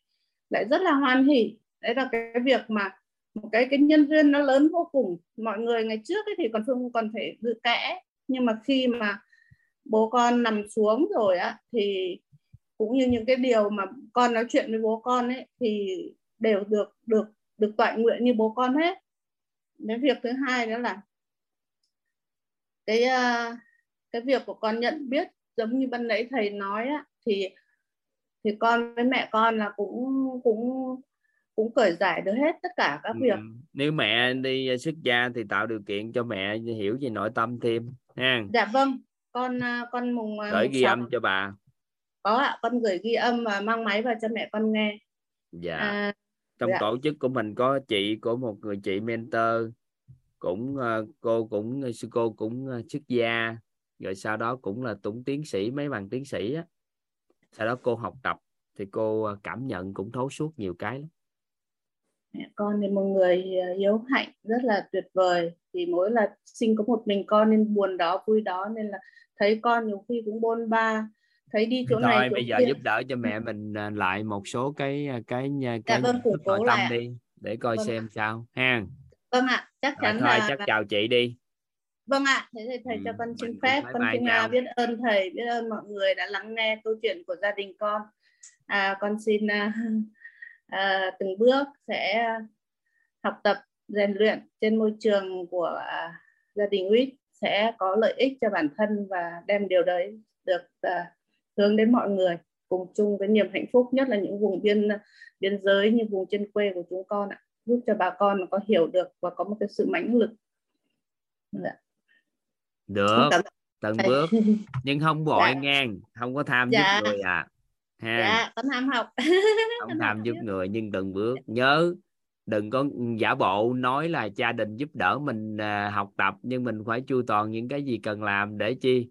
lại rất là hoan hỉ. Đấy là cái, cái việc mà một cái cái nhân duyên nó lớn vô cùng. Mọi người ngày trước ấy thì còn phương còn phải dự kẽ nhưng mà khi mà bố con nằm xuống rồi á thì cũng như những cái điều mà con nói chuyện với bố con ấy thì đều được được được tọa nguyện như bố con hết. Cái việc thứ hai đó là cái ờ, cái việc của con nhận biết giống như ban nãy thầy nói á, thì thì con với mẹ con là cũng cũng cũng cởi giải được hết tất cả các việc. Ừ. nếu mẹ đi xuất gia thì tạo điều kiện cho mẹ hiểu về nội tâm thêm ha. Dạ vâng con à, con mùng à, gửi ghi sáu âm cho bà. Có ạ con gửi ghi âm và mang máy vào cho mẹ con nghe. Dạ. À, trong dạ. tổ chức của mình có chị của một người chị mentor cũng cô cũng sư cô cũng xuất gia. Rồi sau đó cũng là tụng tiến sĩ mấy bằng tiến sĩ á. Sau đó cô học tập thì cô cảm nhận cũng thấu suốt nhiều cái lắm con thì một người à, hiếu hạnh rất là tuyệt vời. Thì mỗi là sinh có một mình con nên buồn đó vui đó nên là thấy con nhiều khi cũng bôn ba. Thấy đi chỗ này thôi chỗ bây giờ kia. giúp đỡ cho mẹ mình ờ, lại một số cái ờ, cái cái, Dạ cái vâng, nội tâm đi để coi Vâng. xem sao ha. Vâng ạ chắc rồi chắn thôi là chắc chào chị đi. Vâng ạ thế thì thầy Ừ, cho con xin phép con xin à, biết ơn thầy biết ơn mọi người đã lắng nghe câu chuyện của gia đình con. À, con xin à, à, từng bước sẽ học tập rèn luyện trên môi trường của à, gia đình UIT sẽ có lợi ích cho bản thân và đem điều đấy được à, hướng đến mọi người cùng chung cái niềm hạnh phúc nhất là những vùng biên biên giới như vùng trên quê của chúng con ạ giúp cho bà con có hiểu được và có một cái sự mãnh lực dạ. được từng bước <laughs> nhưng không vội Dạ. ngang không có tham Dạ. giúp người à ha. Dạ con ham học. <laughs> Không tham giúp người nhưng từng bước. Nhớ đừng có giả bộ nói là gia đình giúp đỡ mình à, học tập nhưng mình phải chu toàn những cái gì cần làm để chi?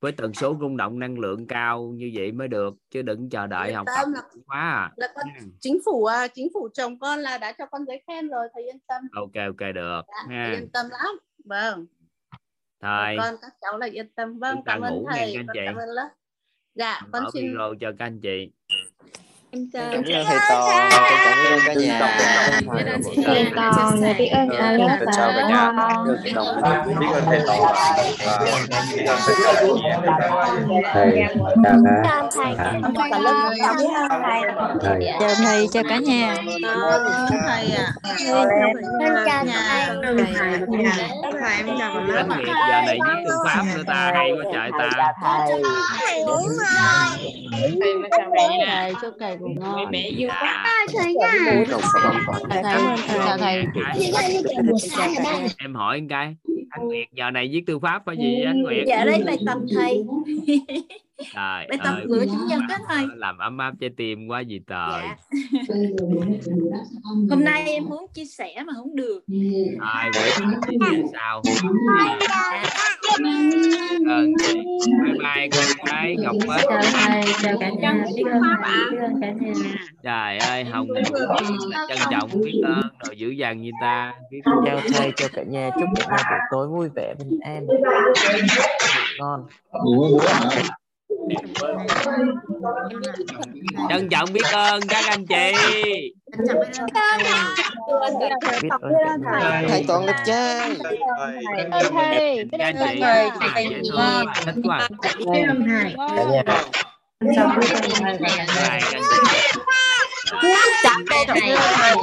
Với tần số rung động năng lượng cao như vậy mới được chứ đừng chờ đợi Yên học tập là- quá à. là con Ừ. chính phủ à, chính phủ chồng con là đã cho con giấy khen rồi thầy yên tâm. Ok ok được. Dạ, thầy yên tâm lắm. Vâng. Thôi. con các cháu là yên tâm. Vâng Chúng cảm ơn nghe thầy. chị. cảm ơn lớp dạ con xin cho các anh chị em chào cảm ơn thầy toàn trọng biết ơn cả nhà biết ơn chị Thầy con sẻ. biết ơn Ờ, lớp xin chào cả nhà biết ơn thầy toàn biết ơn thầy toàn và cả chào cả thầy À. chào cả lớp con biết ơn thầy thầy chào thầy chào cả nhà thầy ạ chào nhà thầy thầy em chào cả lớp giờ này viết tư pháp nữa ta hay quá trời ta thầy chào cả thầy chúc thầy ngon. mẹ yêu Dạ. thầy bạn thầy chào thầy em hỏi một cái. Anh Nguyệt giờ này viết tư pháp hay gì vậy anh Nguyệt. Dạ đây bài tập thầy <laughs> trời bài tập ơi gửi chủ nhật đó thầy làm ấm áp trái tim quá gì trời. Dạ hôm nay em muốn chia sẻ mà không được. Ai sẻ sao? Ờ, bye bye con gái ngọc ếch chào cả nhà biết ơn cả nhà. Trời ơi hồng là trân trọng biết ơn rồi dữ dằn như ta biết chào thầy chào cả nhà chúc cả nhà buổi tối vui vẻ bình an. Ngon trân trọng biết ơn các anh chị biết ơn thầy toàn đẹp trai thầy các anh chị thầy, à, thầy. biết ơn thầy biết ơn thầy thầy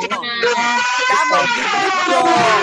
cảm ơn